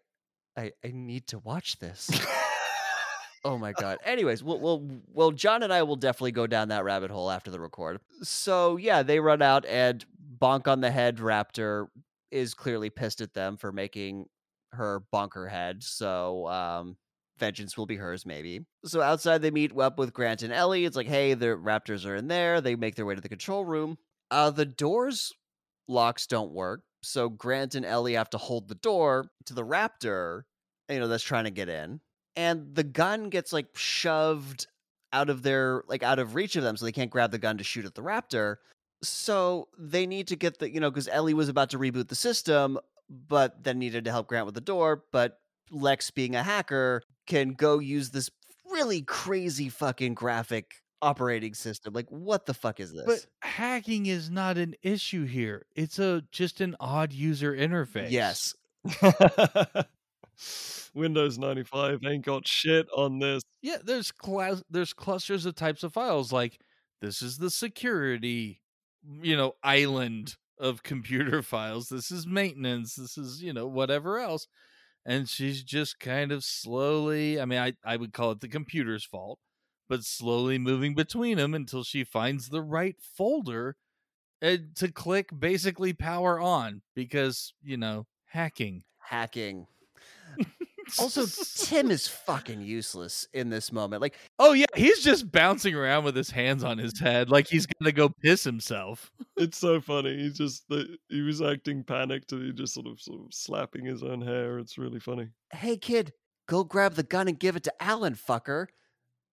A: I, I need to watch this. Oh my god. Anyways, well, well, well, John and I will definitely go down that rabbit hole after the record. So yeah, they run out and bonk on the head. Raptor is clearly pissed at them for making her bonk her head. So um, vengeance will be hers, maybe. So outside, they meet up with Grant and Ellie. It's like, hey, the Raptors are in there. They make their way to the control room. Uh, the doors locks don't work, so Grant and Ellie have to hold the door to the Raptor. You know that's trying to get in and the gun gets like shoved out of their like out of reach of them so they can't grab the gun to shoot at the raptor so they need to get the you know because ellie was about to reboot the system but then needed to help grant with the door but lex being a hacker can go use this really crazy fucking graphic operating system like what the fuck is this
C: But hacking is not an issue here. It's a just an odd user interface.
A: yes
B: Windows 95 ain't got shit on this.
C: Yeah, there's class there's clusters of types of files like this is the security, you know, island of computer files. This is maintenance. This is, you know, whatever else. And she's just kind of slowly, I mean, I, I would call it the computer's fault, but slowly moving between them until she finds the right folder and to click basically power on because, you know, hacking.
A: hacking also tim is fucking useless in this moment like
C: Oh yeah, he's just bouncing around with his hands on his head like he's gonna go piss himself.
B: It's so funny. He just the, he was acting panicked and he just sort of sort of slapping his own hair. It's really funny.
A: hey kid, go grab the gun and give it to Alan, fucker.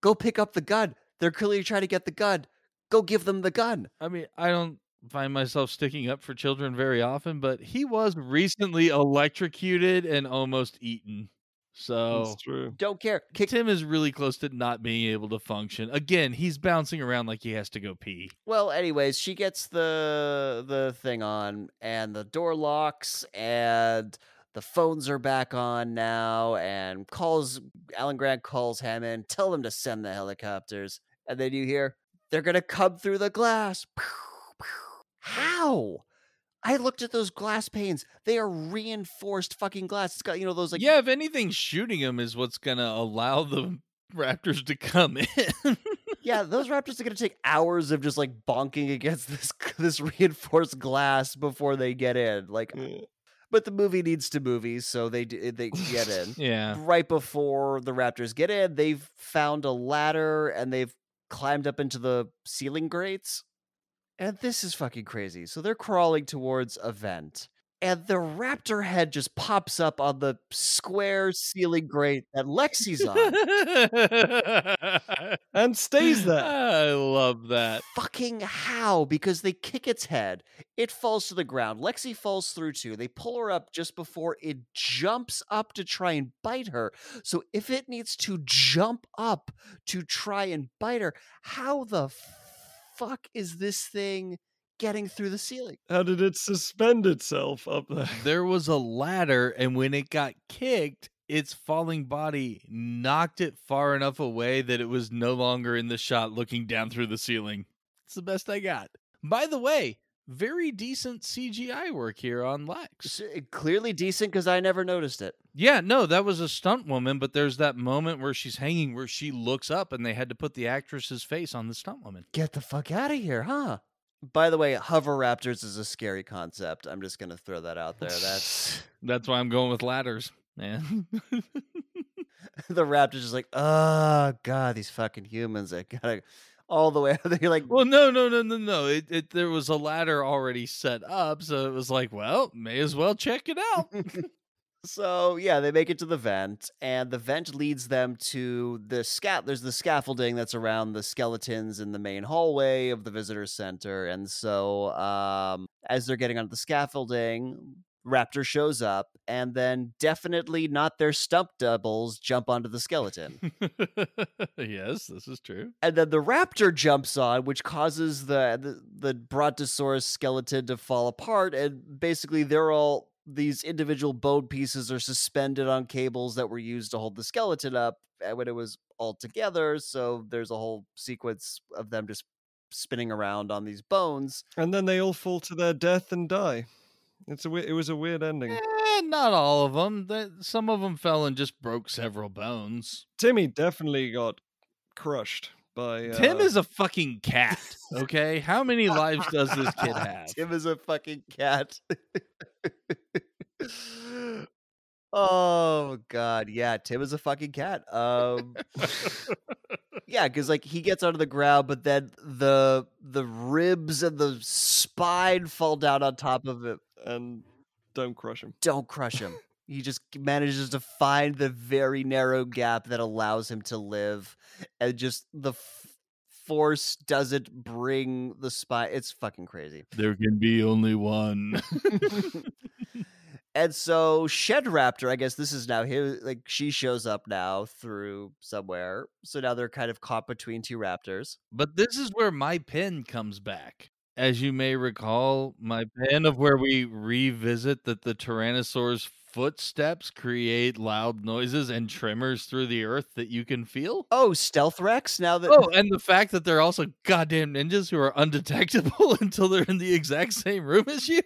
A: Go pick up the gun. They're clearly trying to get the gun. Go give them the gun.
C: I mean, I don't find myself sticking up for children very often, but he was recently electrocuted and almost eaten. So.
A: Don't care. Kick.
C: Tim is really close to not being able to function. Again, he's bouncing around like he has to go pee.
A: Well, anyways, she gets the the thing on, and the door locks, and the phones are back on now, and calls Alan Grant calls Hammond, tell them to send the helicopters, and then you hear they're gonna come through the glass. How? I looked at those glass panes. They are reinforced fucking glass. It's got you know those like
C: yeah, if anything shooting them is what's gonna allow the raptors to come in.
A: yeah, those raptors are gonna take hours of just like bonking against this this reinforced glass before they get in. Like,
B: Yeah.
A: but the movie needs to movies, so they eh, they get in.
C: yeah.
A: right before the raptors get in, they've found a ladder and they've climbed up into the ceiling grates. And this is fucking crazy. So they're crawling towards a vent. And the raptor head just pops up on the square ceiling grate that Lexi's on.
B: And stays there.
C: I love that.
A: fucking how? Because they kick its head. It falls to the ground. Lexi falls through too. They pull her up just before it jumps up to try and bite her. So if it needs to jump up to try and bite her, how the fuck is this thing getting through the ceiling?
B: How did it suspend itself up there?
C: There was a ladder, and when it got kicked, its falling body knocked it far enough away that it was no longer in the shot looking down through the ceiling. It's the best I got. By the way, very decent CGI work here on Lex.
A: S- eh, Clearly decent because I never noticed it.
C: Yeah, no, that was a stunt woman, but there's that moment where she's hanging where she looks up and they had to put the actress's face on the stunt woman.
A: Get the fuck out of here, huh? By the way, hover raptors is a scary concept. I'm just gonna throw that out there. That's
C: That's why I'm going with ladders, man.
A: the raptors just like, oh god, these fucking humans I gotta all the way. They're like,
C: well, no, no, no, no, no. It, it there was a ladder already set up, so it was like, well, may as well check it out.
A: so yeah, they make it to the vent, and the vent leads them to the scat. There's the scaffolding that's around the skeletons in the main hallway of the visitor center, and so um, as they're getting onto the scaffolding. Raptor shows up, and then definitely not their stump doubles jump onto the skeleton.
C: yes, this is true.
A: and then the raptor jumps on, which causes the, the the brontosaurus skeleton to fall apart, and basically they're all these individual bone pieces are suspended on cables that were used to hold the skeleton up uh, when it was all together. So there's a whole sequence of them just spinning around on these bones.
B: And then they all fall to their death and die. It's a it was a weird ending.
C: Eh, not all of them. Some of them fell and just broke several bones.
B: Timmy definitely got crushed by uh,
C: Tim is a fucking cat. Okay, how many lives does this kid have?
A: Tim is a fucking cat. oh god, yeah, Tim is a fucking cat. Um Yeah, because like he gets out of the ground, but then the the ribs and the spine fall down on top of it.
B: And don't crush him.
A: Don't crush him. He just manages to find the very narrow gap that allows him to live, and just the f- force doesn't bring the spine. It's fucking crazy.
C: There can be only one.
A: and so Shed Raptor, I guess this is now his like she shows up now through somewhere. So now they're kind of caught between two raptors.
C: But this is where my pen comes back. As you may recall, my pen of where we revisit that the Tyrannosaurus footsteps create loud noises and tremors through the earth that you can feel.
A: Oh, Stealth Rex! Now that
C: Oh, and the fact that they're also goddamn ninjas who are undetectable until they're in the exact same room as you.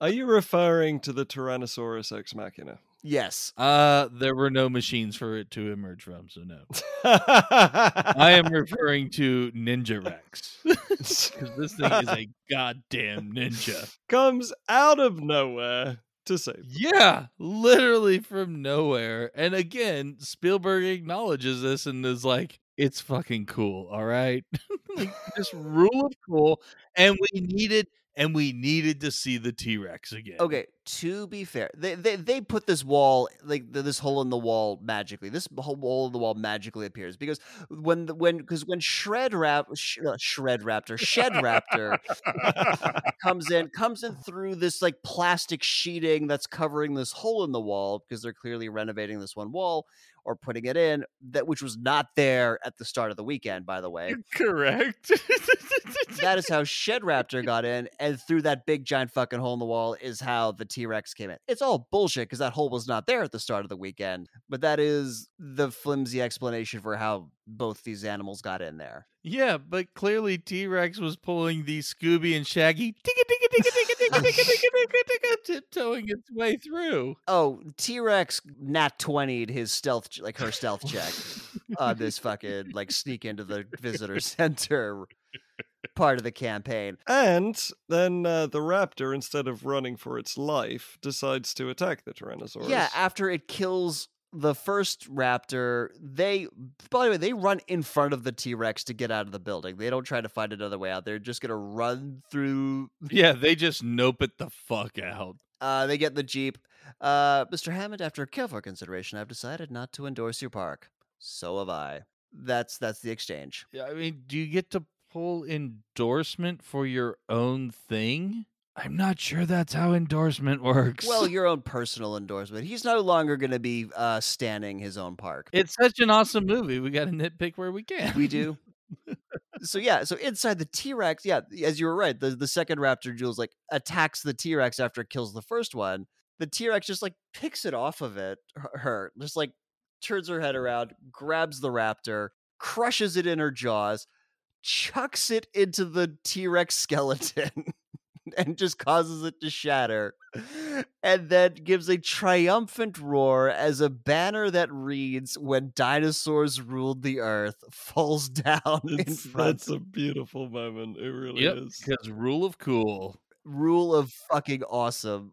B: Are you referring to the Tyrannosaurus Ex Machina?
A: Yes,
C: Uh, there were no machines for it to emerge from, so no. I am referring to Ninja Rex. Because this thing is a goddamn ninja.
B: comes out of nowhere to save.
C: Yeah, literally from nowhere. And again, Spielberg acknowledges this and is like, it's fucking cool, all right? like this rule of cool. And we needed and we needed to see the T-Rex again.
A: Okay, to be fair, they they, they put this wall like this hole in the wall magically. This whole hole in the wall magically appears because when the, when because when Shred Rap sh- uh, Shred Raptor Shed Raptor comes in comes in through this like plastic sheeting that's covering this hole in the wall because they're clearly renovating this one wall or putting it in that which was not there at the start of the weekend by the way
C: Correct.
A: that is how Shed Raptor got in, and through that big giant fucking hole in the wall is how the T Rex came in. It's all bullshit because that hole was not there at the start of the weekend, but that is the flimsy explanation for how both these animals got in there.
C: Yeah, but clearly T Rex was pulling the Scooby and Shaggy tiptoeing its way through.
A: Oh, T Rex nat 20 his stealth, like her stealth check on this fucking like sneak into the visitor center part of the campaign.
B: And then uh, the raptor, instead of running for its life, decides to attack the Tyrannosaurus.
A: Yeah, after it kills the first raptor, they, by the way, they run in front of the T Rex to get out of the building. They don't try to find another way out. They're just going to run through.
C: Yeah, they just nope it the fuck out.
A: Uh, they get the Jeep. Uh, Mr. Hammond, after careful consideration, I've decided not to endorse your park. So have I. That's that's the exchange.
C: Yeah, I mean, do you get to pull endorsement for your own thing? I'm not sure that's how endorsement works.
A: Well, your own personal endorsement. He's no longer going to be uh, standing his own park.
C: it's such an awesome movie. We got to nitpick where we can.
A: We do. so yeah, so inside the T Rex, yeah, as you were right, the the second raptor Jules like attacks the T Rex after it kills the first one. The T Rex just like picks it off of it, her, just like turns her head around, grabs the raptor, crushes it in her jaws, chucks it into the T Rex skeleton. And just causes it to shatter, and then gives a triumphant roar as a banner that reads, When dinosaurs ruled the earth, falls down in
B: It's,
A: front
B: that's a beautiful moment. It really
C: Yep,
B: is.
C: because rule of cool.
A: rule of fucking awesome.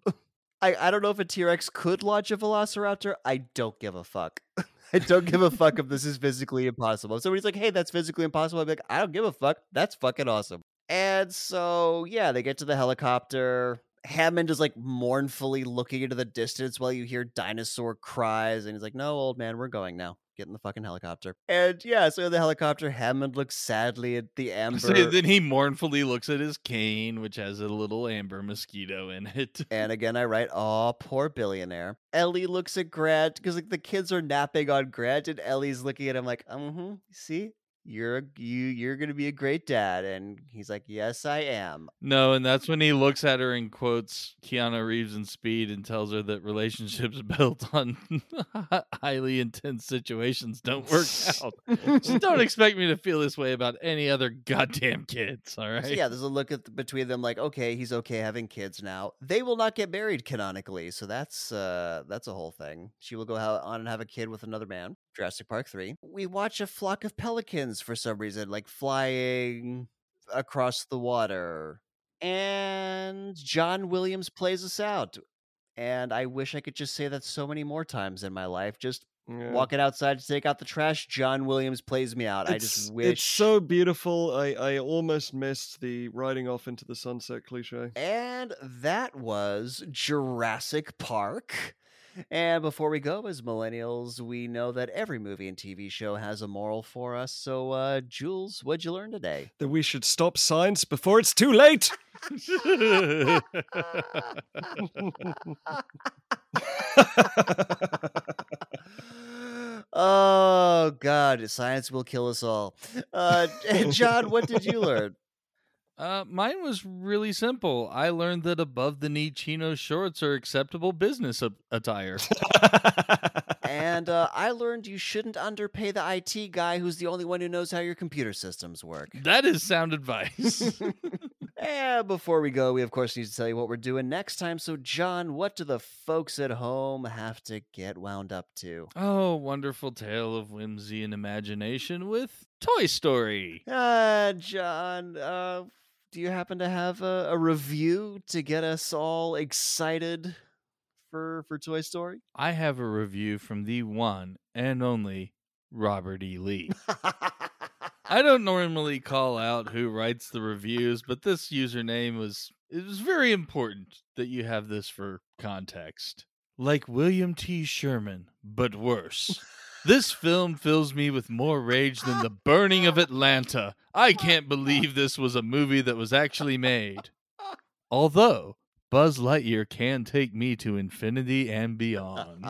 A: I, I don't know if a T Rex could launch a Velociraptor. I don't give a fuck. I don't give a fuck if this is physically impossible. Somebody's like, hey, that's physically impossible, be like, I don't give a fuck. That's fucking awesome. And so, yeah, they get to the helicopter. Hammond is like mournfully looking into the distance while you hear dinosaur cries. And he's like, no, old man, we're going now. Get in the fucking helicopter. And yeah, so in the helicopter, Hammond looks sadly at the amber.
C: So then he mournfully looks at his cane, which has a little amber mosquito in it.
A: And again, I write, "Oh, poor billionaire." Ellie looks at Grant because like the kids are napping on Grant, and Ellie's looking at him like, "Mm-hmm. See, you're a, you you're gonna be a great dad." And he's like, "Yes, I am."
C: No, and that's when he looks at her and quotes Keanu Reeves in Speed and tells her that relationships built on highly intense situations don't work out. Just don't expect me to feel this way about any other goddamn kids, all right?
A: So yeah, there's a look at between them like, okay, he's okay having kids now. They will not get married canonically, so that's uh that's a whole thing. She will go ha- on and have a kid with another man. Jurassic Park 3. We watch a flock of pelicans for some reason like flying across the water. And John Williams plays us out. And I wish I could just say that so many more times in my life. Just
B: Yeah.
A: walking outside to take out the trash, John Williams plays me out. I
B: It's-
A: just wish
B: It's so beautiful. I, I almost missed the riding off into the sunset cliche.
A: And that was Jurassic Park. And before we go, as millennials, we know that every movie and TV show has a moral for us. So, uh, Jules, what'd you learn today?
B: That we should stop science before it's too late.
A: oh, God, science will kill us all. Uh, and John, what did you learn?
C: Uh, mine was really simple. I learned that above the knee chino shorts are acceptable business a- attire.
A: And uh, I learned you shouldn't underpay the IT guy who's the only one who knows how your computer systems work.
C: that is sound advice.
A: And before we go, we of course need to tell you what we're doing next time. So, John, what do the folks at home have to get wound up to?
C: oh, wonderful tale of whimsy and imagination with Toy Story.
A: Uh, John, uh, do you happen to have a, a review to get us all excited for for Toy Story?
C: I have a review from the one and only Robert E. Lee. I don't normally call out who writes the reviews, but this username was it was very important that you have this for context. Like William T. Sherman, but worse. This film fills me with more rage than the burning of Atlanta. I can't believe this was a movie that was actually made. Although Buzz Lightyear can take me to infinity and beyond.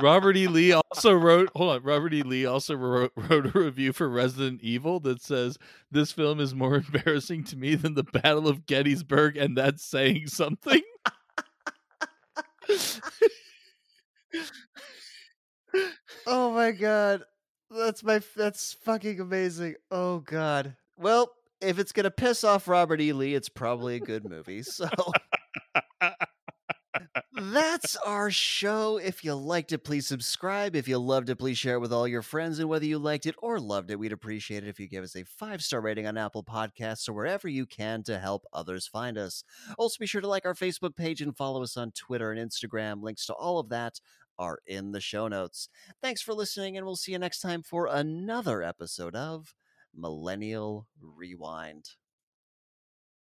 C: Robert E. Lee also wrote. Hold on. Robert E. Lee also wrote, wrote a review for Resident Evil that says this film is more embarrassing to me than the Battle of Gettysburg, and that's saying something.
A: Oh my god. That's my that's fucking amazing. Oh god. Well, if it's gonna piss off Robert E. Lee, it's probably a good movie. So that's our show. If you liked it, please subscribe. If you loved it, please share it with all your friends. And whether you liked it or loved it, we'd appreciate it if you give us a five star rating on Apple Podcasts or wherever you can to help others find us. Also, be sure to like our Facebook page and follow us on Twitter and Instagram. Links to all of that are in the show notes. Thanks for listening, and we'll see you next time for another episode of Millennial Rewind.